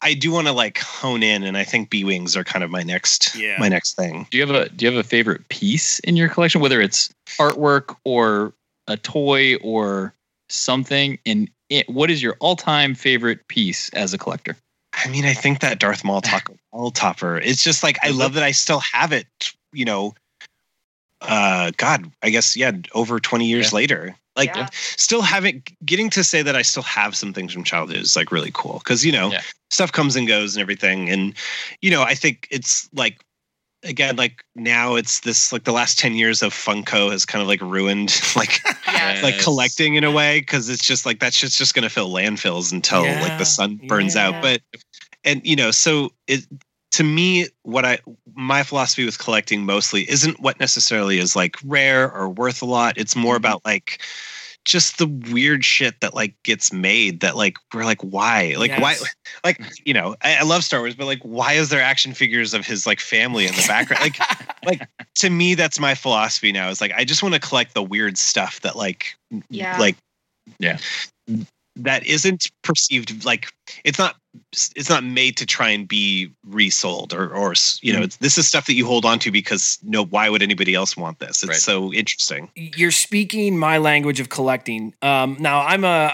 L: I do want to like hone in, and I think B wings are kind of my next
H: Yeah.
L: my next thing.
J: Do you have a Do you have a favorite piece in your collection, whether it's artwork or a toy or something? And it, what is your all time favorite piece as a collector?
L: I mean, I think that Darth Maul taco topper. It's just like I love that I still have it. You know, uh, God, I guess yeah, over twenty years
J: Yeah.
L: later, like
K: Yeah.
L: still having getting to say that I still have some things from childhood is like really cool because you know
J: Yeah.
L: stuff comes and goes and everything, and you know I think it's like again like now it's this like the last 10 years of funko has kind of like ruined like
K: Yeah.
L: like collecting in a way because it's just like that shit's just gonna fill landfills until like the sun burns
H: yeah.
L: out but and you know so it to me what i my philosophy with collecting mostly isn't what necessarily is like rare or worth a lot it's more
H: Mm-hmm.
L: about like just the weird shit that like gets made that like we're like why like why like you know I, I love star wars but like why is there action figures of his like family in the background like like to me that's my philosophy now is like i just want to collect the weird stuff that like
K: Yeah.
L: like
J: Yeah.
L: That isn't perceived like it's not it's not made to try and be resold or or you know
H: Mhm.
L: this is stuff that you hold on to because no why would anybody else want this it's so interesting
H: you're speaking my language of collecting. Um, now I'm a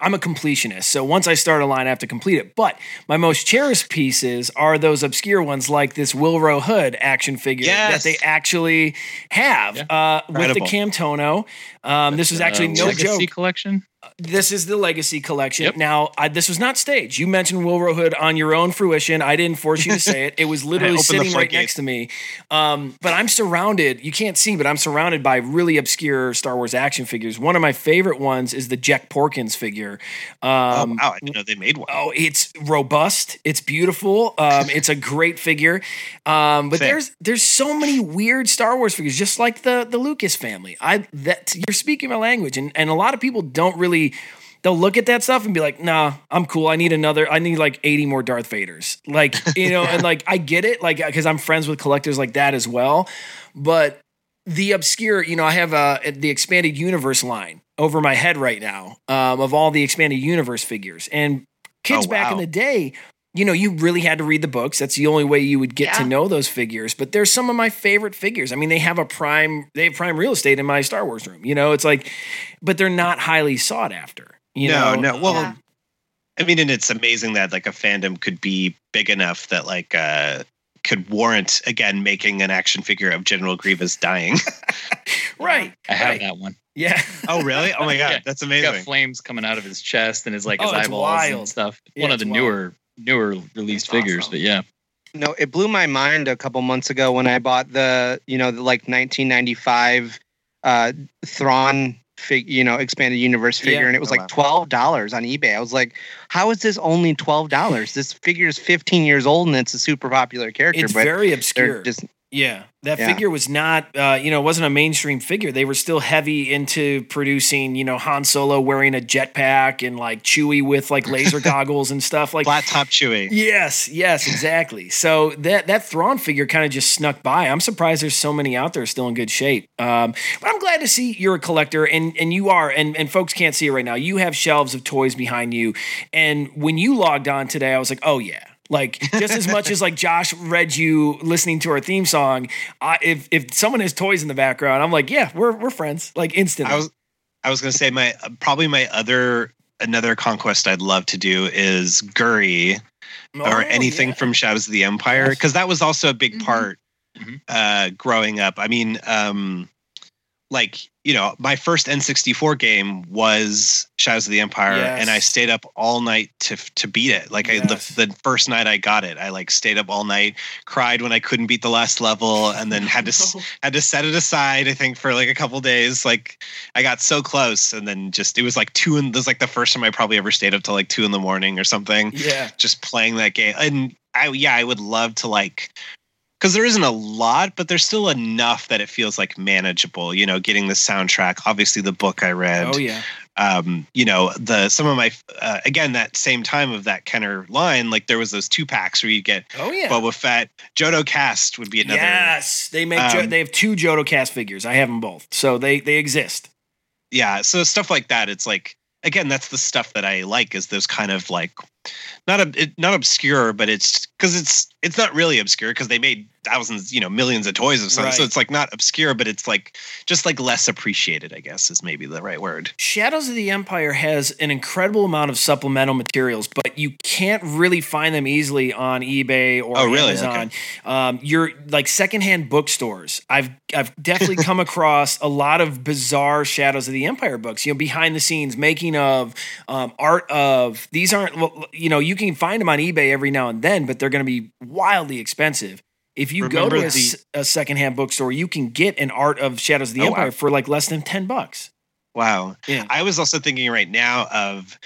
H: I'm a completionist, so once I start a line, I have to complete it. But my most cherished pieces are those obscure ones, like this Willrow Hood action figure
L: Yes.
H: that they actually have uh, with the
J: Incredible.
H: Camtono. Um, this is actually
J: Uh,
H: no
J: Legacy
H: joke.
J: collection.
H: This is the Legacy collection. Now, I, this was not staged. You mentioned Willrow Hood on your own fruition. I didn't force you to say it. It was literally sitting right next to me. Um, but I'm surrounded. You can't see, but I'm surrounded by really obscure Star Wars action figures. One of my favorite ones is the Jek Porkins figure. Um,
L: oh wow i didn't know they made one
H: Oh, it's robust. It's beautiful. Um, it's a great figure. Um, but there's there's so many weird Star Wars figures, just like the the Lucas family. I that you're speaking my language, and and a lot of people don't really. They'll look at that stuff and be like, "Nah, I'm cool. I need another. I need like 80 more Darth Vaders." Like you know, and like I get it, like because I'm friends with collectors like that as well. But the obscure, you know, I have uh, the expanded universe line over my head right now um, of all the expanded universe figures. And kids
L: Oh,
H: back in the day, you know, you really had to read the books. That's the only way you would get to know those figures. But there's some of my favorite figures. I mean, they have a prime, they have prime real estate in my Star Wars room. You know, it's like, but they're not highly sought after. You
L: no
H: know?
L: no well
K: Yeah.
L: i mean and it's amazing that like a fandom could be big enough that like uh could warrant again making an action figure of general grievous dying
H: right.
J: I have
H: right.
J: that one.
H: Yeah.
L: oh really oh my god
J: Yeah.
L: that's
J: He's got
L: amazing
J: flames coming out of his chest and his like his
H: Oh,
J: eyeballs
H: wild.
J: and stuff.
H: Yeah,
J: One of the
H: wild.
J: newer newer released figures, but yeah.
I: No, it blew my mind a couple months ago when I bought the, you know, the like 1995 uh Thrawn fig, you know, expanded universe figure,
H: Yeah.
I: and it was
L: Oh,
I: like twelve dollars on eBay. I was like, how is this only twelve dollars? This figure is 15 years old and it's a super popular character.
H: It's
I: but
H: very obscure.
I: Just
H: Yeah, that
I: Yeah.
H: figure was not, uh, you know, it wasn't a mainstream figure. They were still heavy into producing, you know, Han Solo wearing a jetpack and like Chewie with like laser goggles and stuff. Like,
L: flat top chewy
H: yes, yes, exactly. So that that Thrawn figure kind of just snuck by. I'm surprised there's so many out there still in good shape. Um, but I'm glad to see you're a collector and and you are, and and folks can't see it right now. You have shelves of toys behind you, and when you logged on today, I was like, oh yeah. Like just as much as like Josh read you listening to our theme song, I, if if someone has toys in the background, I'm like, yeah, we're we're friends. Like instantly.
L: I was I was gonna say my probably my other another conquest I'd love to do is Guri
H: Oh,
L: or anything
H: yeah.
L: from Shadows of the Empire because that was also a big
K: Mhm.
L: part
J: Mhm.
L: uh, growing up. I mean, um, like you know, my first N64 game was Shadows of the Empire, and I stayed up all night to to beat it. Like
H: Yes.
L: I, the the first night I got it, I like stayed up all night, cried when I couldn't beat the last level, and then had to had to set it aside. I think for like a couple days. Like I got so close, and then just it was like two. And this was like the first time I probably ever stayed up till like two in the morning or something
H: yeah.
L: just playing that game. And I yeah, I would love to like because there isn't a lot, but there's still enough that it feels like manageable. You know, getting the soundtrack, obviously the book I read.
H: Oh yeah.
L: Um, you know, the some of my uh, again that same time of that Kenner line, like there was those two packs where you get
H: Oh yeah.
L: Boba Fett, Jodo Kast would be another.
H: Yes, they make. Jo-
L: Um,
H: they have two Jodo Kast figures. I have them both, so they they exist.
L: yeah so stuff like that it's like again that's the stuff that i like is those kind of like not a not obscure but it's because it's it's not really obscure because they made thousands you know millions of toys of something so
H: Right.
L: it's like not obscure but it's like just like less appreciated i guess is maybe the right word
H: Shadows of the Empire has an incredible amount of supplemental materials, but you can't really find them easily on eBay or
L: Oh, really?
H: Amazon. Um, you're like secondhand bookstores. I've I've definitely come across a lot of bizarre Shadows of the Empire books. You know, behind the scenes, making of, um, art of. These aren't well, you know you can find them on eBay every now and then, but they're going to be wildly expensive. If you go to a,
L: the-
H: s- a secondhand bookstore, you can get an art of Shadows of the
L: Oh, wow.
H: Empire for like less than ten bucks.
L: wow
H: Yeah.
L: i was also thinking right now of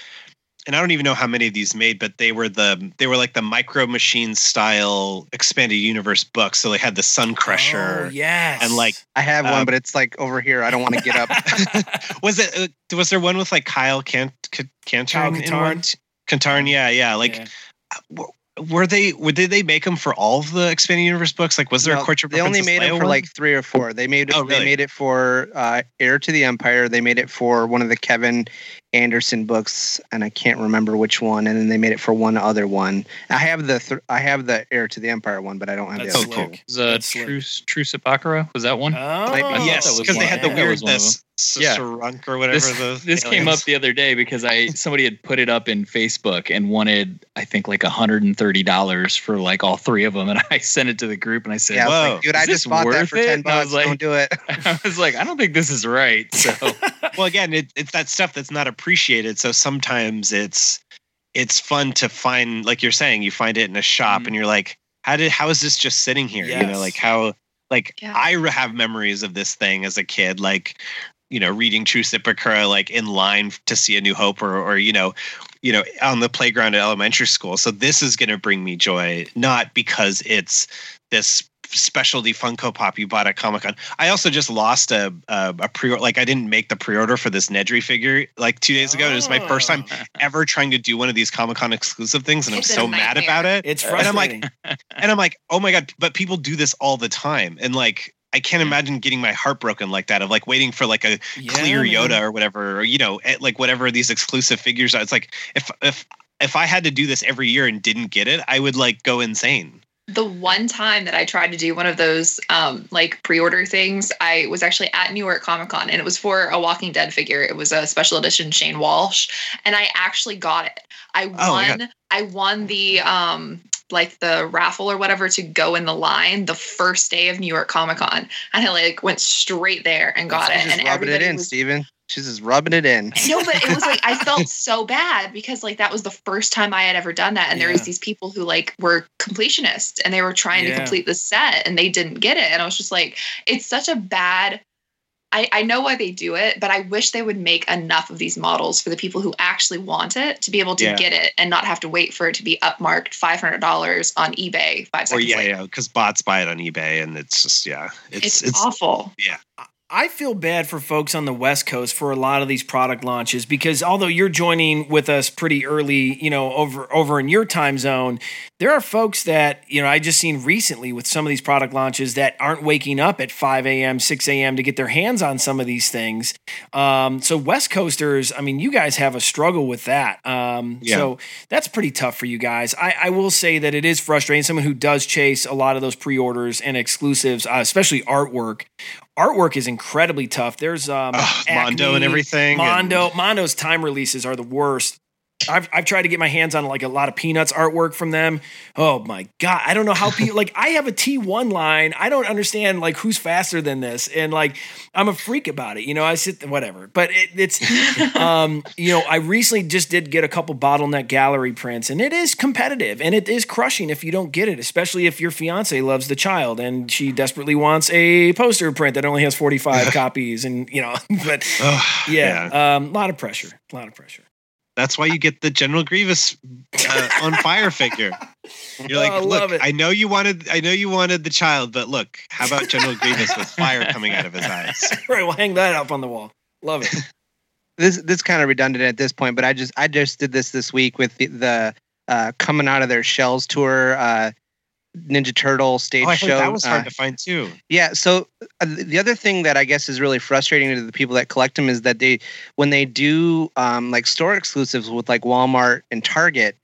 L: and i don't even know how many of these made but they were the they were like the micro machine style expanded universe books so they had the sun crusher
H: Oh, yes.
L: and like
I: I have
L: Um,
I: one, but it's like over here. I don't want to get up.
L: was it uh, was there one with like Kyle Kant K-
H: Kyle
L: Kantarn in
H: Katarn?
L: one? Kantarn, yeah, yeah. Like,
H: Yeah.
L: Were they? Were, did they make them for all of the expanded universe books? Like, was there
I: No,
L: a Courtship
I: they only made it for
L: one?
I: like three or four. They made it.
L: Oh,
I: They made it for uh, Heir to the Empire. They made it for one of the Kevin Anderson books, and I can't remember which one. And then they made it for one other one. I have the th- I have the Heir to the Empire one, but I don't have
H: That's
I: the other
H: slick.
I: two.
J: Was uh, True Truce at Bakura? Was that one?
H: Oh,
I: Might be.
L: Yes, because they had the
J: I thought that
L: weird
J: was one of
L: this
J: them. Yeah.
L: Ssi-ruuk or whatever.
J: This,
L: the
J: this came up the other day because I somebody had put it up in Facebook and wanted I think like hundred and thirty dollars for like all three of them, and I sent it to the group and I said,
I: Yeah, I
L: Whoa.
I: like, dude,
J: Is
I: I just bought that for
J: it?
I: ten
J: And I was
I: bucks.
J: like-
I: don't do it.
J: I was like, I don't think this is right. So
L: well again it, it's that stuff that's not appreciated. So sometimes it's it's fun to find like you're saying you find it in a shop and mm. you're like how did how is this just sitting here? You know like how like
K: Yeah.
L: i have memories of this thing as a kid like you know reading Truce at Bakura like in line to see a new hope or or you know you know on the playground at elementary school. So this is going to bring me joy not because it's this specialty Funko Pop you bought at Comic Con. I also just lost a a, a pre order. like I didn't make the pre order for this Nedry figure like two days ago. And it was my first time ever trying to do one of these Comic Con exclusive things, and
K: It's a
L: I'm so mad
K: nightmare.
L: about it.
H: It's
L: and I'm like, and I'm like, oh my god! But people do this all the time, and like. I can't imagine getting my heart broken like that of like waiting for like a
H: Yeah,
L: clear
H: man.
L: Yoda or whatever, or you know, eh, like whatever these exclusive figures are. It's like if if if I had to do this every year and didn't get it, I would like go insane.
K: The one time that I tried to do one of those um, like pre-order things, I was actually at New York Comic Con and it was for a Walking Dead figure. It was a special edition Shane Walsh, and I actually got it. I
L: Oh
K: won. I won the um like the raffle or whatever to go in the line the first day of New York Comic Con, and I like went straight there and got
I: She's
K: it.
I: just
K: And
I: rubbing it in,
K: was
I: Steven. She's just rubbing it in.
K: no, but it was like I felt so bad because like that was the first time I had ever done that, and there was these people who like were completionists and they were trying
H: Yeah.
K: to complete the set and they didn't get it, and I was just like, it's such a bad. I, I know why they do it, but I wish they would make enough of these models for the people who actually want it to be able to
L: Yeah.
K: get it and not have to wait for it to be upmarked five hundred dollars on eBay five
L: Or
K: seconds
L: yeah,
K: later.
L: yeah, because bots buy it on eBay, and it's just yeah,
K: It's,
L: it's it's,
K: awful.
L: yeah.
H: I feel bad for folks on the West Coast for a lot of these product launches because although you're joining with us pretty early, you know, over over in your time zone, there are folks that you know I just seen recently with some of these product launches that aren't waking up at 5 a.m., 6 a.m. to get their hands on some of these things. Um, so West Coasters, I mean, you guys have a struggle with that. Um,
L: Yeah.
H: So that's pretty tough for you guys. I, I will say that it is frustrating. Someone who does chase a lot of those pre-orders and exclusives, uh, especially artwork. Artwork is incredibly tough. There's um,
L: Ugh, Mondo and everything, and-
H: Mondo, Mondo's time releases are the worst. I've, I've tried to get my hands on like a lot of Peanuts artwork from them. Oh my god, I don't know how people like. I have a T1 line. I don't understand like who's faster than this, and like I'm a freak about it. You know, I sit whatever, but it, it's um, you know, I recently just did get a couple bottleneck gallery prints, and it is competitive and it is crushing if you don't get it, especially if your fiance loves the child and she desperately wants a poster print that only has 45 copies, and you know, but
L: Ugh,
H: yeah, um, a lot of pressure, a lot of pressure.
L: That's why you get the General Grievous uh, on fire figure. You're like,
H: Oh, I love
L: look,
H: it.
L: I know you wanted, I know you wanted the child, but look, how about General Grievous with fire coming out of his eyes?
H: right, we'll hang that up on the wall. Love it.
I: this this kind of redundant at this point, but I just I just did this this week with the, the uh, coming out of their shells tour uh, Ninja Turtle stage
L: Oh, I
I: show.
L: that was hard
I: uh,
L: to find too.
I: Yeah. So uh, the other thing that I guess is really frustrating to the people that collect them is that they, when they do um, like store exclusives with like Walmart and Target,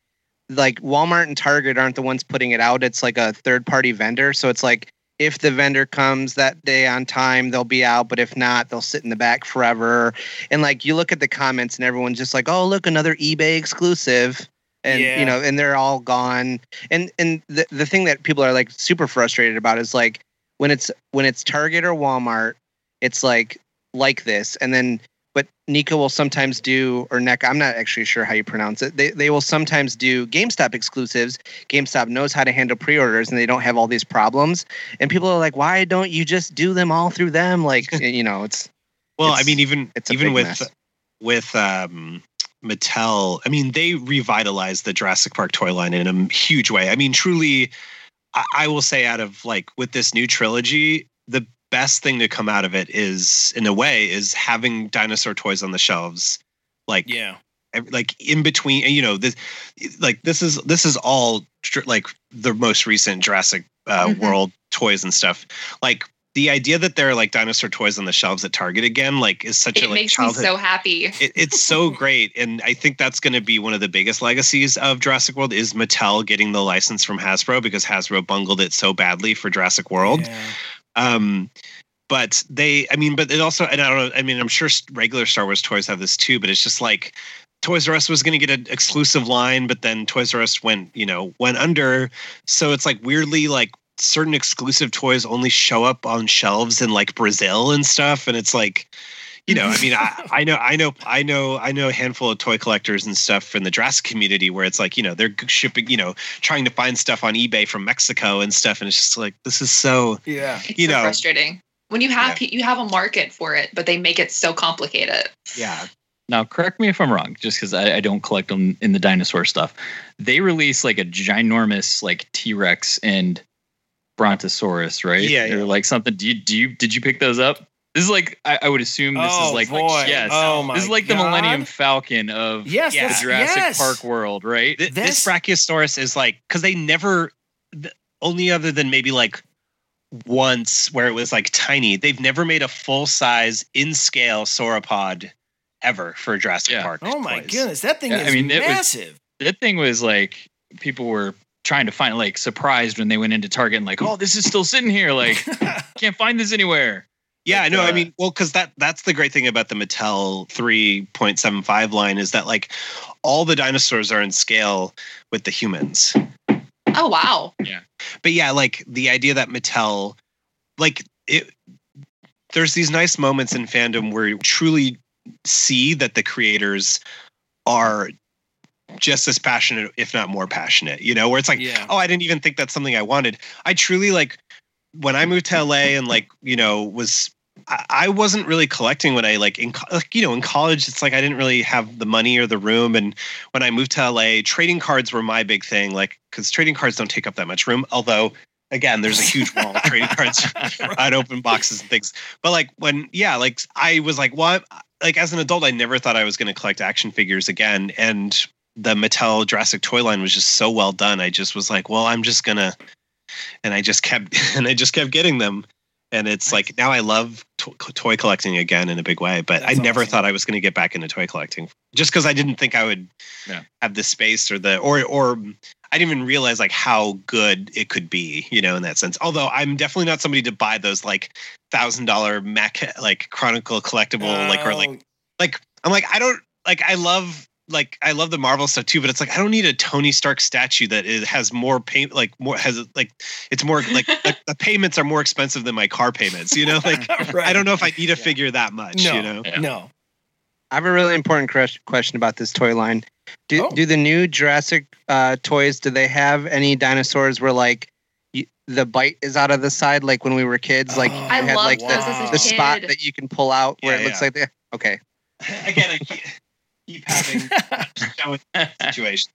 I: like Walmart and Target aren't the ones putting it out. It's like a third party vendor. So it's like if the vendor comes that day on time, they'll be out. But if not, they'll sit in the back forever. And like you look at the comments and everyone's just like, oh, look, another eBay exclusive. And
H: Yeah.
I: you know, and they're all gone. And and the the thing that people are like super frustrated about is like when it's when it's Target or Walmart, it's like like this, and then but Nico will sometimes do or Neck. I'm not actually sure how you pronounce it. They they will sometimes do GameStop exclusives. GameStop knows how to handle pre-orders, and they don't have all these problems. And people are like, why don't you just do them all through them? Like you know, it's
L: Well, I mean, even
I: it's
L: even with
I: mess.
L: with um, Mattel, I mean, they revitalized the Jurassic Park toy line in a huge way. I mean, truly, I, I will say, out of like with this new trilogy, the best thing to come out of it is, in a way, is having dinosaur toys on the shelves, like
H: Yeah.
L: like in between you know this like this is this is all like the most recent jurassic uh,
K: Mhm.
L: world toys and stuff like the idea that there are like dinosaur toys on the shelves at Target again, like, is such
K: It
L: a like
K: makes me so happy.
L: it, it's so great, and I think that's going to be one of the biggest legacies of Jurassic World is Mattel getting the license from Hasbro because Hasbro bungled it so badly for Jurassic World. Yeah. Um, but they, I mean, but it also, and I don't know, I mean, I'm sure regular Star Wars toys have this too, but it's just like Toys R Us was going to get an exclusive line, but then Toys R Us went, you know, went under. So it's like weirdly like certain exclusive toys only show up on shelves in like Brazil and stuff. And it's like, you know, I mean, I, I know, I know, I know, I know a handful of toy collectors and stuff in the Jurassic community where it's like, you know, they're shipping, you know, trying to find stuff on eBay from Mexico and stuff, and it's just like, this is so,
H: yeah,
K: It's
L: you
K: so
L: know,
K: frustrating when you have you have a market for it, but they make it so complicated.
L: yeah.
J: Now, correct me if I'm wrong, just because I, I don't collect them in the dinosaur stuff. They release like a ginormous like T Rex and Brontosaurus, right?
L: Yeah,
J: Or like something. Do you do you did you pick those up? This is like I, I would assume this
H: Oh,
J: is like
H: boy.
J: yes.
H: Oh, my
J: this is like the Millennium Falcon of
H: Yes,
J: the Jurassic
H: yes.
J: Park world, right?
L: Th- this Brachiosaurus is like because they never th- only other than maybe like once where it was like tiny they've never made a full size in scale sauropod ever for Jurassic Park.
H: Oh my
L: toys.
H: goodness, that thing
J: Yeah,
H: is
J: I mean, it was-
H: massive.
J: that thing was like people were trying to find like surprised when they went into Target and like, oh, this is still sitting here. Like, can't find this anywhere.
L: Yeah,
J: But,
L: no, I
J: uh,
L: mean, well, because that that's the great thing about the Mattel 3.75 line is that like all the dinosaurs are in scale with the humans.
K: Oh wow.
J: Yeah.
L: But yeah, like the idea that Mattel, like it, there's these nice moments in fandom where you truly see that the creators are just as passionate, if not more passionate, you know, where it's like,
H: Yeah.
L: oh, I didn't even think that's something I wanted. I truly like when I moved to LA and like, you know, was I, I wasn't really collecting when I like in like, you know in college it's like I didn't really have the money or the room. And when I moved to LA trading cards were my big thing like cuz trading cards don't take up that much room. Although again there's a huge wall of trading cards on open boxes and things. But like when yeah like I was like what? Like as an adult I never thought I was going to collect action figures again. And the Mattel Jurassic toy line was just so well done I just was like well I'm just to and I just kept and I just kept getting them and it's like now I love to- toy collecting again in a big way. But I never thought I was going to get back into toy collecting just because I didn't think I would
J: Yeah.
L: have the space or the or or I didn't even realize like how good it could be, you know, in that sense. Although I'm definitely not somebody to buy those like thousand dollar Mac like Chronicle collectible like or like like I'm like I don't like I love like I love the Marvel stuff too, but it's like I don't need a Tony Stark statue that is, has more pay like more has like it's more like, like the payments are more expensive than my car payments. You know, like I don't know if I need a figure that much.
I: No,
L: you know,
H: no.
I: I have a really important question about this toy line. Do
H: Oh.
I: do the new Jurassic uh, toys? Do they have any dinosaurs where like y- the bite is out of the side, like when we were kids? Like
K: I
I: you had like
K: those
I: the, the spot that you can pull out where
L: Yeah,
I: it looks
L: yeah.
I: like the okay.
L: again, I keep, keep having showing situation.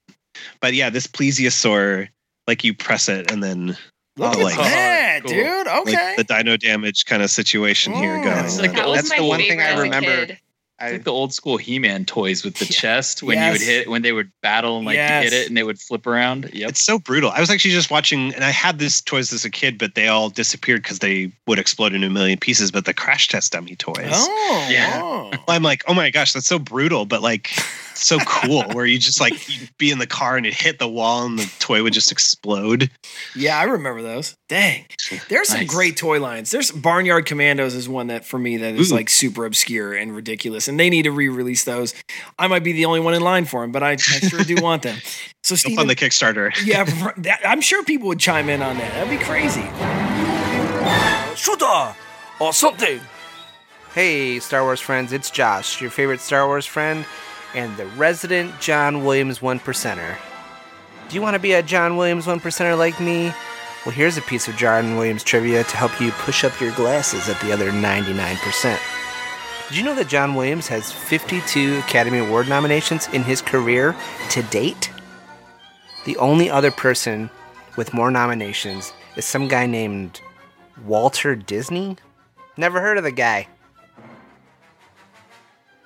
L: But yeah, this plesiosaur, like you press it and then
H: Look
L: oh,
H: at
L: like,
H: that,
J: cool.
H: dude.
L: like
H: Okay.
L: the dino damage kind of situation here
H: Mm.
L: going.
J: It's like
L: on.
J: the old
I: That's the one thing I
K: as a
I: remember.
K: kid.
J: It's like the old school He-Man toys with the chest when you would hit when they would battle and like you hit it and they would flip around. Yep.
L: It's so brutal. I was actually just watching, and I had these toys as a kid, but they all disappeared because they would explode into a million pieces. But the crash test dummy toys,
H: Oh,
J: Yeah.
H: oh.
L: I'm like, oh my gosh, that's so brutal, but like so cool. where you just like you'd be in the car and it hit the wall and the toy would just explode.
H: Yeah, I remember those. Dang. There's some
J: Nice.
H: great toy lines. There's Barnyard Commandos is one that for me that is
L: Ooh.
H: like super obscure and ridiculous. And they need to re-release those. I might be the only one in line for them, but I, I sure do want them. So Steven,
L: on the Kickstarter.
H: yeah, that, I'm sure people would chime in on that. That'd be crazy.
C: Shooter or something.
I: Hey, Star Wars friends, it's Josh, your favorite Star Wars friend, and the resident John Williams one percenter. Do you want to be a John Williams one percenter like me? Well, here's a piece of John Williams trivia to help you push up your glasses at the other 99%. Did you know that John Williams has 52 Academy Award nominations in his career to date? The only other person with more nominations is some guy named Walter Disney? Never heard of the guy.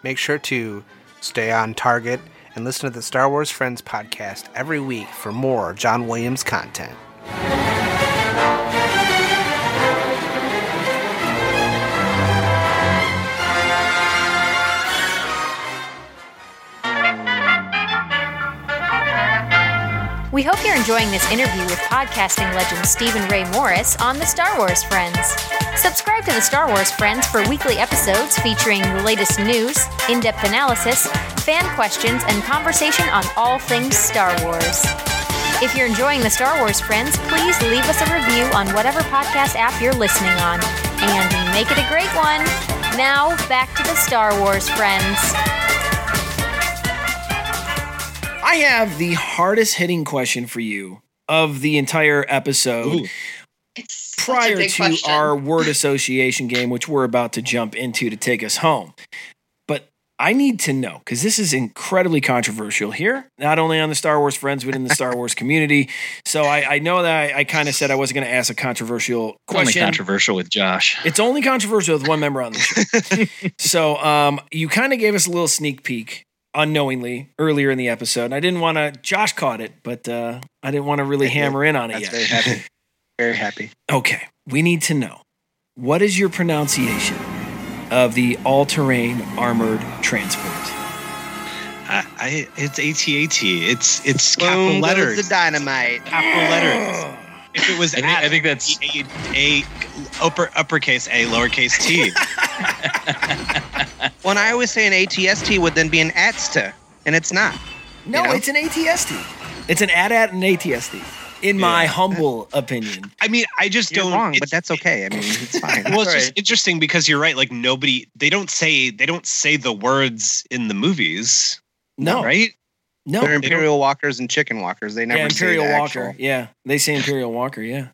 I: Make sure to stay on target and listen to the Star Wars Friends podcast every week for more John Williams content.
A: Enjoying this interview with podcasting legend Steven Ray Morris on the Star Wars Friends. Subscribe to the Star Wars Friends for weekly episodes featuring the latest news, in depth analysis, fan questions, and conversation on all things Star Wars. If you're enjoying the Star Wars Friends, please leave us a review on whatever podcast app you're listening on. And make it a great one. Now, back to the Star Wars Friends.
H: I have the hardest hitting question for you of the entire episode. It's
K: prior
H: to
K: question.
H: our word association game, which we're about to jump into to take us home. But I need to know because this is incredibly controversial here, not only on the Star Wars friends, but in the Star Wars community. So I, I know that I, I kind of said I wasn't going to ask a controversial
J: It's only
H: question.
J: controversial with Josh.
H: It's only controversial with one member on the show. so um, you kind of gave us a little sneak peek unknowingly earlier in the episode. And I didn't want to. Josh caught it, but uh, I didn't want to really hammer in on it
I: That's
H: yet.
I: very happy. Very happy.
H: Okay, we need to know what is your pronunciation of the all-terrain armored transport?
L: I, I it's ATAT. It's it's
I: Boom
L: capital
I: goes
L: letters.
I: the dynamite.
L: Capital letters. If it was
J: I think, I think that's
L: a, a upper uppercase A lowercase T.
I: When I always say an ATST would then be an ATSTA, and it's not.
H: No,
I: You know?
H: it's an ATST. It's an AT-AT and ATST. In my humble opinion.
L: I mean, I just
I: You're
L: don't.
I: wrong, but that's okay. I mean, it's fine.
L: well, it's
I: All
L: just interesting because you're right. Like nobody, they don't say they don't say the words in the movies.
H: No.
L: right?
H: No.
I: They're Imperial Walkers and Chicken Walkers. They never
H: yeah,
I: say
H: Imperial
I: the
H: Walker.
I: actual-
H: Yeah, they say Imperial Walker. Yeah.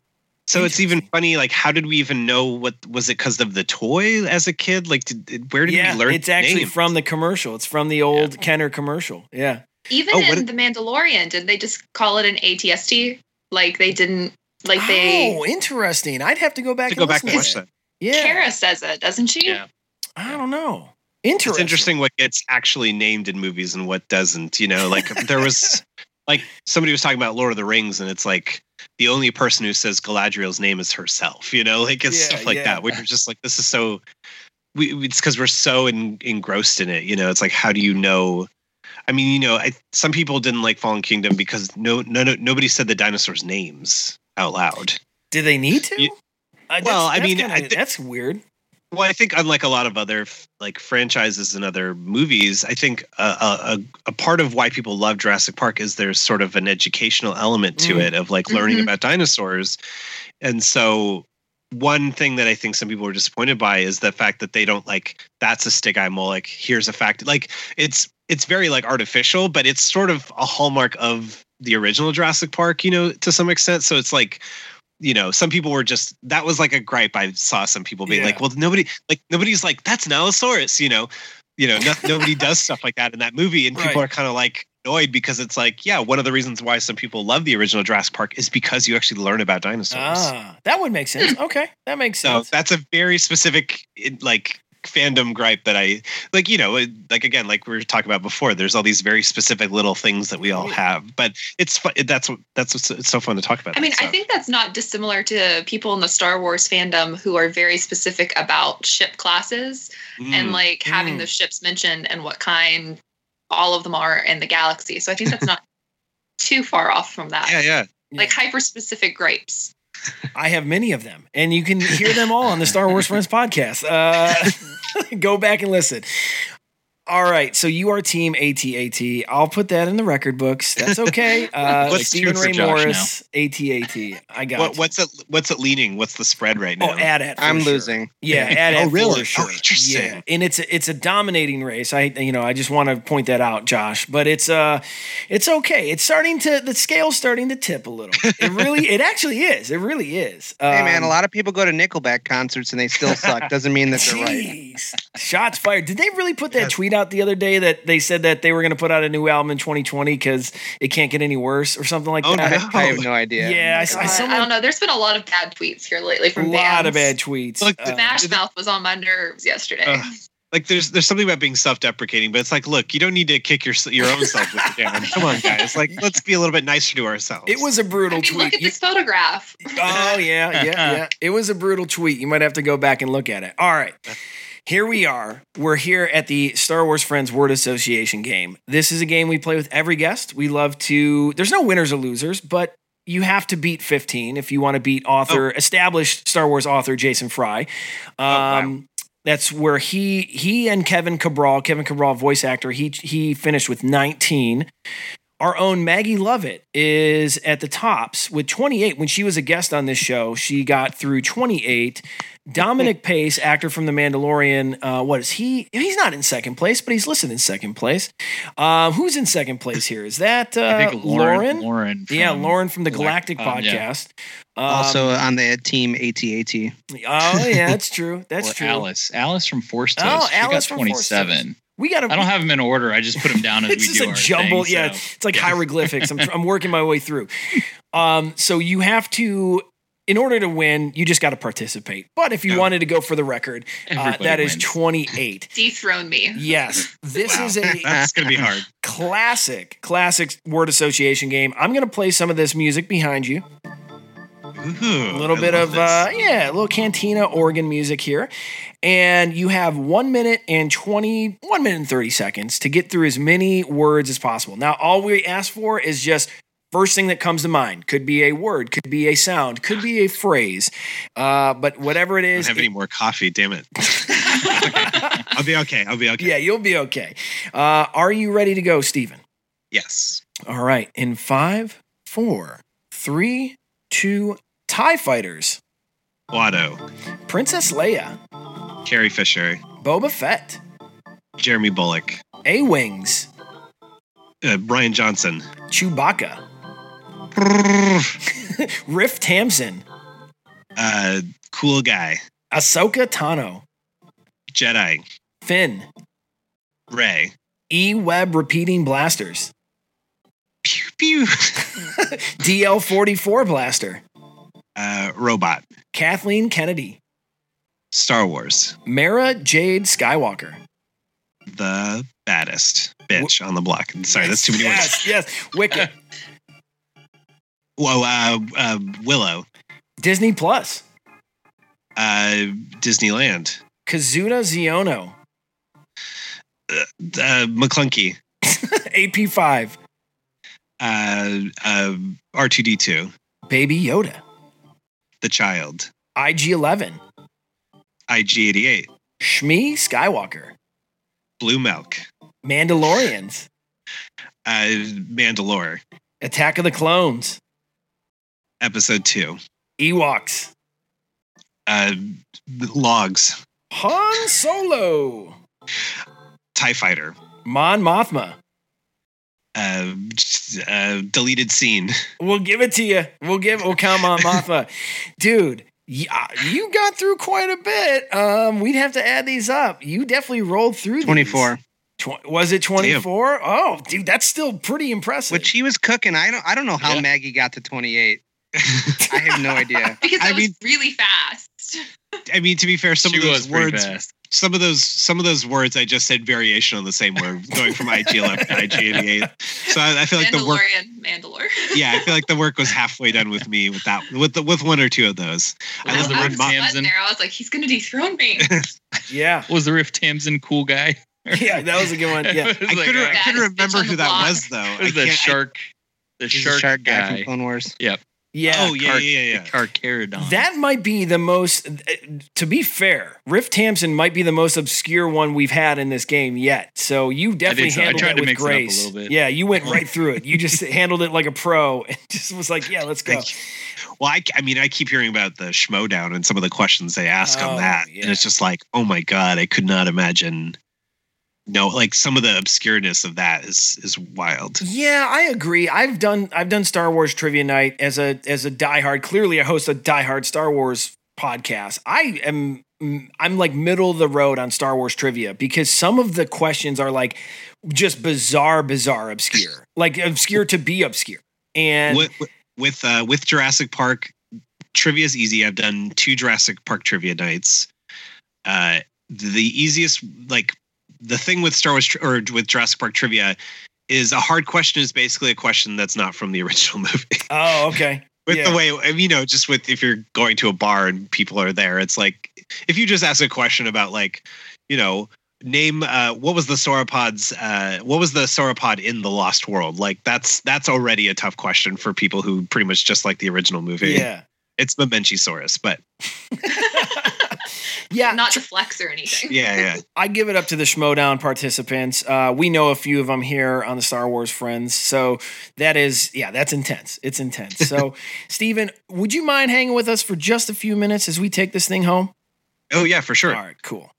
L: So it's even funny. Like, how did we even know what was it because of the toy as a kid? Like, did, where did
H: yeah,
L: we learn?
H: it's actually
L: names?
H: from the commercial. It's from the old Kenner commercial. Yeah.
K: Even
L: Oh, what
K: in The Mandalorian, did they just call it an ATST? Like they didn't, like they.
H: Oh, interesting. I'd have to go back
L: To
H: and
L: go back and watch
H: to
L: that.
H: Yeah.
K: Cara says it, doesn't she?
J: Yeah.
H: I don't know. Interesting.
L: It's interesting what gets actually named in movies and what doesn't. You know, like there was, like somebody was talking about Lord of the Rings, and it's like the only person who says Galadriel's name is herself. You know, like it's
H: Yeah,
L: stuff like
H: yeah.
L: that. We're just like, this is so. We it's because we're so en- engrossed in it. You know, it's like, how do you know? I mean, you know, I, some people didn't like Fallen Kingdom because no, no, no, nobody said the dinosaurs' names out loud.
H: Did they need to?
L: You-
H: Uh,
L: well, I mean,
H: kinda-
L: thi-
H: that's weird.
L: Well, I think unlike a lot of other like franchises and other movies, I think a, a, a, part of why people love Jurassic Park is there's sort of an educational element to
H: Mm.
L: it of like learning
K: Mhm.
L: about dinosaurs. And so one thing that I think some people were disappointed by is the fact that they don't like that's a Stygimoloch. Like here's a fact. Like it's it's very like artificial, but it's sort of a hallmark of the original Jurassic Park, you know, to some extent. So it's like you know, some people were just that was like a gripe. I saw some people being
H: Yeah.
L: like, "Well, nobody like nobody's like that's an Allosaurus," you know, you know, no, nobody does stuff like that in that movie, and people
H: Right.
L: are kind of like annoyed because it's like, yeah, one of the reasons why some people love the original Jurassic Park is because you actually learn about dinosaurs.
H: Ah, that would make sense. Okay, that makes sense.
L: So
H: sense.
L: that's a very specific like fandom gripe that I like. You know, like again, like we were talking about before. There's all these very specific little things that we all have, but it's fun. That's what that's what's it's so fun to talk about.
K: I mean,
L: that
K: I think that's not dissimilar to people in the Star Wars fandom who are very specific about ship classes and
L: Mm.
K: like having
H: Mm.
K: those ships mentioned and what kind all of them are in the galaxy. So I think that's not too far off from that.
L: yeah, yeah.
K: Like hyper specific grapes.
H: I have many of them, and you can hear them all on the Star Wars Friends podcast. Uh, go back and listen. All right, so you are Team ATAT. I'll put that in the record books. That's okay. Uh,
L: What's Steven
H: Ray
L: Josh
H: Morris, ATAT. I got
L: What,
H: it.
L: what's it? What's it leaning? What's the spread right now?
H: Oh, at it.
I: I'm losing.
H: Yeah, at
L: Oh, really?
H: For sure.
L: Oh, interesting.
H: Yeah, and it's a, it's a dominating race. I you know I just want to point that out, Josh. But it's uh it's okay. It's starting to the scale's starting to tip a little. It really it actually is. It really is.
I: Hey man, a
H: Um,
I: lot of people go to Nickelback concerts and they still suck. Doesn't mean that they're right.
H: Jeez. Shots fired. Did they really put that tweet out the other day that they said that they were going to put out a new album in 2020 because it can't get any worse or something like
L: Oh,
H: that?
L: no.
I: I have no idea.
H: Yeah, I, I,
K: God, I
H: someone,
K: don't know. There's been a lot of bad tweets here lately
H: a
K: from
H: lot of bad tweets.
L: Look,
H: Uh,
K: Smash Mouth was on my nerves yesterday.
L: Ugh. Like there's there's something about being self-deprecating, but it's like, look, you don't need to kick your your own self with the down. Come on, guys. Like, let's be a little bit nicer to ourselves.
H: it was a brutal
K: I mean,
H: tweet.
K: look at
H: You-
K: this photograph.
H: Oh yeah, yeah, yeah. It was a brutal tweet. You might have to go back and look at it. All right. Here we are. We're here at the Star Wars Friends Word Association game. This is a game we play with every guest. We love to, there's no winners or losers, but you have to beat 15 if you want to beat author, established Star Wars author Jason Fry. Um, That's where he he and Kevin Cabral, Kevin Cabral, voice actor, he he finished with 19. Our own Maggie Lovett is at the tops with 28. When she was a guest on this show, she got through 28. Dominic Pace, actor from The Mandalorian, uh, what is he? He's not in second place, but he's listed in second place. Um, who's in second place here? Is that uh,
J: I think Lauren. Lauren.
H: yeah, Lauren from the Galactic
J: Galact- um, yeah.
H: podcast. Um,
I: also on the team ATAT.
H: oh yeah, that's true. That's
J: Or
H: true.
J: Alice. Alice from Force Toast.
H: Oh,
J: she
H: Alice
J: got
H: from Force
J: 27.
H: We got
J: I don't have them in order. I just put them down as
H: it's
J: we
H: just
J: do
H: It's
J: a
H: jumble.
J: thing,
H: yeah,
J: so-
H: it's like hieroglyphics. I'm, I'm working my way through. Um, so you have to, in order to win, you just got to participate. But if you wanted to go for the record, uh,
K: Everybody
H: that is
K: wins.
H: 28.
K: Dethrone me.
H: Yes, this
K: Wow.
H: is a
L: That's gonna be hard.
H: classic, classic word association game. I'm gonna play some of this music behind you. a little bit of uh, yeah, a little cantina organ music here, and you have one minute and twenty, one minute and thirty seconds to get through as many words as possible. Now, all we ask for is just first thing that comes to mind. Could be a word, could be a sound, could be a phrase, uh, but whatever it is
L: I don't have any more coffee. Damn it. Okay. I'll be okay. I'll be okay.
H: yeah, you'll be okay. Uh, are you ready to go, Steven?
L: Yes.
H: All right. In five, four, three, two, TIE Fighters,
L: Watto,
H: Princess Leia,
L: Carrie Fisher,
H: Boba Fett,
L: Jeremy Bulloch,
H: A Wings,
L: uh, Rian Johnson,
H: Chewbacca, Riff Tamson,
L: uh, cool guy,
H: Ahsoka Tano,
L: Jedi,
H: Finn,
L: Rey,
H: E Web Repeating Blasters,
L: Pew Pew,
H: DL 44 Blaster,
L: uh, Robot,
H: Kathleen Kennedy,
L: Star Wars,
H: Mara Jade Skywalker.
L: the baddest bitch on the block. Sorry, that's too many words.
H: Yes, yes. Wicked.
L: Whoa, uh, uh, Willow,
H: Disney Plus,
L: uh, Disneyland,
H: Kazuda Xiono,
L: uh, Maclunkey,
H: AP5,
L: uh, uh, R2D2,
H: Baby Yoda,
L: The Child,
H: IG11,
L: IG88,
H: Shmi Skywalker,
L: Blue Milk,
H: Mandalorians,
L: uh, Mandalore,
H: Attack of the Clones,
L: Episode 2,
H: Ewoks,
L: uh, Logs,
H: Han Solo,
L: TIE Fighter,
H: Mon Mothma.
L: uh, uh, Deleted Scene,
H: We'll give it to you. We'll give. We'll count Mon Mothma, dude. Yeah, you got through quite a bit. Um, we'd have to add these up. You definitely rolled through. these.
I: 24.
H: Tw- was it twenty four? Oh, dude, that's still pretty impressive.
I: Which he was cooking. I don't I don't know how Maggie got to 28. I have no idea.
K: Because
L: I
K: was
L: mean-
K: really fast.
L: I mean, to be fair, some
J: She
L: of those
J: was
L: words,
J: fast.
L: Some of those, some of those words, I just said variation on the same word, going from IG11 to IG88. So I, I feel like the work,
K: Mandalorian, Mandalore.
L: yeah, I feel like the work was halfway done with me with that, with the, with one or two of those. I
K: I was
L: the word mom.
K: sweating there. I was like, he's gonna dethrone me.
H: yeah,
J: was the Riff Tamson cool guy?
H: yeah, that was a good one. Yeah,
L: I couldn't, I couldn't remember who that was though.
J: It
L: I
J: was the
L: can't- I-
J: shark, the shark,
I: shark guy,
J: guy.
I: from Clone Wars.
J: Yep.
H: Yeah.
L: Oh yeah,
J: Car-
L: yeah, yeah.
J: Carcharodon.
H: That might be the most, to be fair, Riff Tamson might be the most obscure one we've had in this game yet. So you definitely
J: so. I
H: handled
J: tried
H: that
J: to
H: with
J: mix it a
H: grace.
J: little bit.
H: Yeah, you went right through it. You just handled it like a pro and just was like, yeah, let's go.
L: Well, I, I mean, I keep hearing about the Schmoedown and some of the questions they ask
H: Oh,
L: on that, and it's just like, oh my god, I could not imagine. No, like some of the obscureness of that is is wild.
H: Yeah, I agree. I've done I've done Star Wars trivia night as a as a diehard. Clearly, I host a diehard Star Wars podcast. I am I'm like middle of the road on Star Wars trivia because some of the questions are like just bizarre, bizarre, obscure, like obscure to be obscure. And
L: with with uh, with Jurassic Park, trivia is easy. I've done two Jurassic Park trivia nights. Uh, the easiest, like the thing with Star Wars tri- or with Jurassic Park trivia, is a hard question is basically a question that's not from the original movie.
H: oh, okay.
L: with
H: Yeah.
L: the way you know, just with if you're going to a bar and people are there, it's like if you just ask a question about like, you know, name uh what was the sauropods uh what was the sauropod in the lost world like that's that's already a tough question for people who pretty much just like the original movie
H: Yeah.
L: it's Mamenchisaurus but
H: Yeah,
K: not to flex or anything.
L: yeah yeah
H: I give it up to the Schmoedown participants. Uh, we know a few of them here on the Star Wars Friends. So that is, yeah, that's intense. It's intense. So, Steven, would you mind hanging with us for just a few minutes as we take this thing home?
L: oh yeah for sure
H: All right, cool.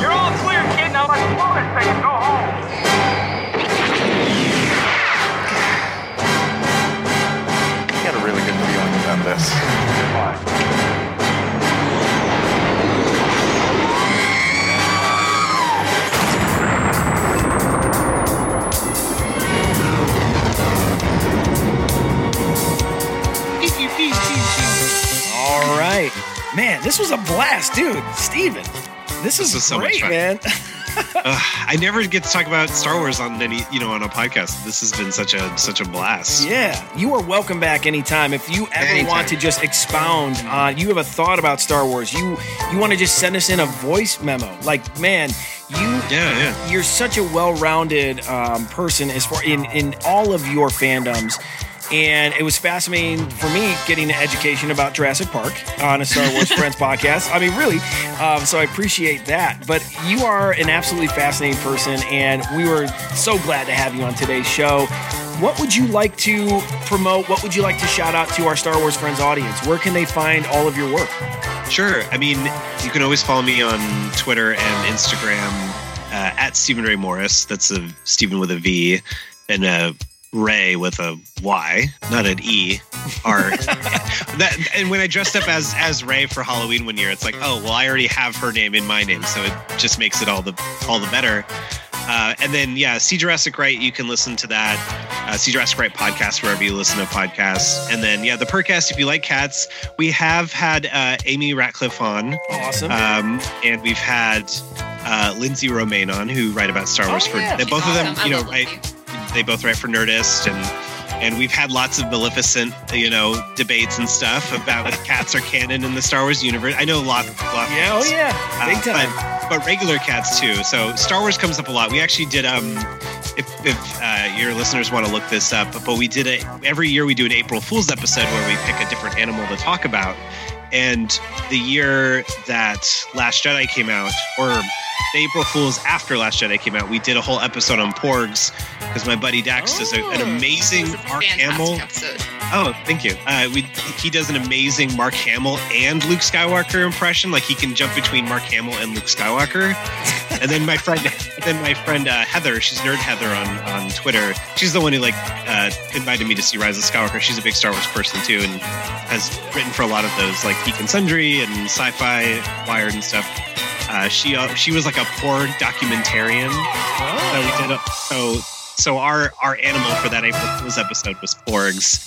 F: You're all clear, kid. Now let's blow this thing and go home.
U: I got a really good feeling about this.
H: Man, this was a blast, dude. Steven, this, is
L: so
H: great,
L: fun.
H: man.
L: Ugh, I never get to talk about Star Wars on any you know on a podcast this has been such a such a blast
H: Yeah, you are welcome back anytime. If you ever
L: Anytime.
H: want to just expound on, you have a thought about Star Wars, you you want to just send us in a voice memo. Like, man, you
L: yeah yeah
H: you're such a well-rounded um, person as far in in all of your fandoms. And it was fascinating for me getting an education about Jurassic Park on a Star Wars Friends podcast. I mean, really. Um, so I appreciate that. But you are an absolutely fascinating person, and we were so glad to have you on today's show. What would you like to promote? What would you like to shout out to our Star Wars Friends audience? Where can they find all of your work?
L: Sure. I mean, you can always follow me on Twitter and Instagram uh, at Steven Ray Morris. That's a Steven with a V and a Ray with a Y, not an E. R. that and when I dressed up as as Rey for Halloween one year, it's like, oh well, I already have her name in my name, so it just makes it all the all the better. Uh, and then yeah, see Jurassic Right. You can listen to that. Uh, see Jurassic Right podcast wherever you listen to podcasts. And then yeah, the Purrcast. If you like cats, we have had uh, Amy Ratcliffe on.
H: Awesome.
L: Um, and we've had uh, Lindsey Romain on, who write about Star Wars for.
K: yeah.
L: They
K: She's
L: both of them, you know,
K: love
L: write. They both write for Nerdist and. And we've had lots of Maleficent, you know, debates and stuff about if cats are canon in the Star Wars universe. I know a lot. lot
H: Yeah, oh yeah, big time.
L: But, but regular cats too. So Star Wars comes up a lot. We actually did um, if, if uh, your listeners want to look this up, but we did it every year we do an April Fool's episode where we pick a different animal to talk about. And the year that Last Jedi came out, or the April Fools after Last Jedi came out, we did a whole episode on porgs because my buddy Dax does a, an amazing Mark Hamill.
K: episode.
L: Oh, thank you. Uh, we he does an amazing Mark Hamill and Luke Skywalker impression. Like he can jump between Mark Hamill and Luke Skywalker. and then my friend, then my friend uh, Heather, she's Nerd Heather on on Twitter. She's the one who like uh, invited me to see Rise of Skywalker. She's a big Star Wars person too, and has written for a lot of those like Geek and Sundry and Sci-Fi Wired and stuff. Uh, she uh, she was like a poor documentarian. So we did so so our our animal for that April Fool's episode was porgs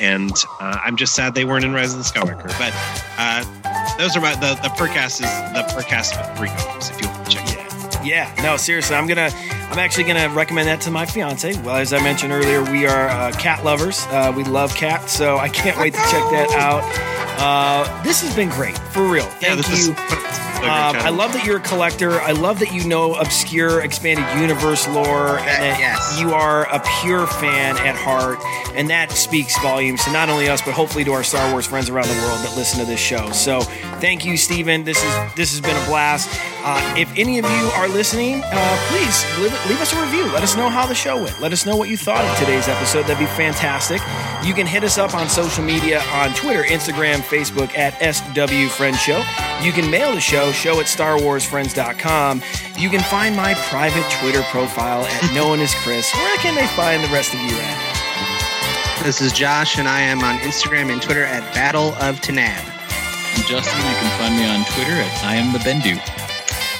L: and uh, I'm just sad they weren't in Rise of the Skywalker. But uh, those are my the the Purrcast is the Purrcast with three hours if you want to check it out.
H: Yeah, no, seriously, I'm gonna, I'm actually gonna recommend that to my fiance. Well, as I mentioned earlier, we are uh, cat lovers. Uh, we love cats, so I can't wait to check that out. Uh, this has been great, for real.
L: Yeah,
H: Thank
L: is-
H: you. Um, I love that you're a collector. I love that you know obscure expanded universe lore, and that yes. you are a pure fan at heart, and that speaks volumes to not only us but hopefully to our Star Wars friends around the world that listen to this show. So, thank you, Steven. This is this has been a blast. Uh, if any of you are listening, uh, please leave, leave us a review. Let us know how the show went. Let us know what you thought of today's episode. That'd be fantastic. You can hit us up on social media on Twitter, Instagram, Facebook at SW Friend Show. You can mail the show, show at StarWarsFriends.com. You can find my private Twitter profile at No One Is Chris. Where can they find the rest of you at?
I: This is Josh, and I am on Instagram and Twitter at Battle of Tanaab.
J: I'm Justin. You can find me on Twitter at I am the Bendu.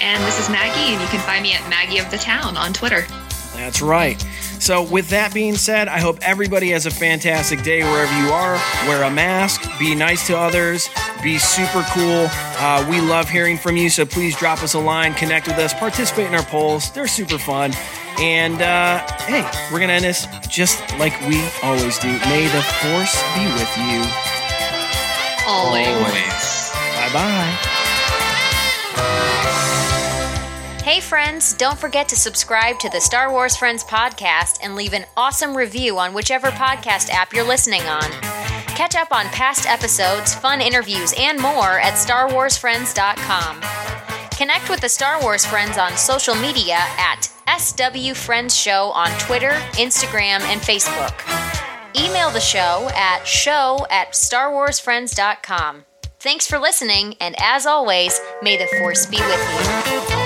K: And this is Maggie, and you can find me at Maggie of the Town on Twitter.
H: That's right. So, with that being said, I hope everybody has a fantastic day wherever you are. Wear a mask, be nice to others, be super cool. Uh, we love hearing from you, so please drop us a line, connect with us, participate in our polls. They're super fun. And uh, hey, we're going to end this just like we always do. May the force be with you.
K: Always.
H: Bye bye.
A: Hey, friends, don't forget to subscribe to the Star Wars Friends podcast and leave an awesome review on whichever podcast app you're listening on. Catch up on past episodes, fun interviews, and more at StarWarsFriends.com. Connect with the Star Wars Friends on social media at SW Friends Show on Twitter, Instagram, and Facebook. Email the show at show at StarWarsFriends.com. Thanks for listening, and as always, may the Force be with you.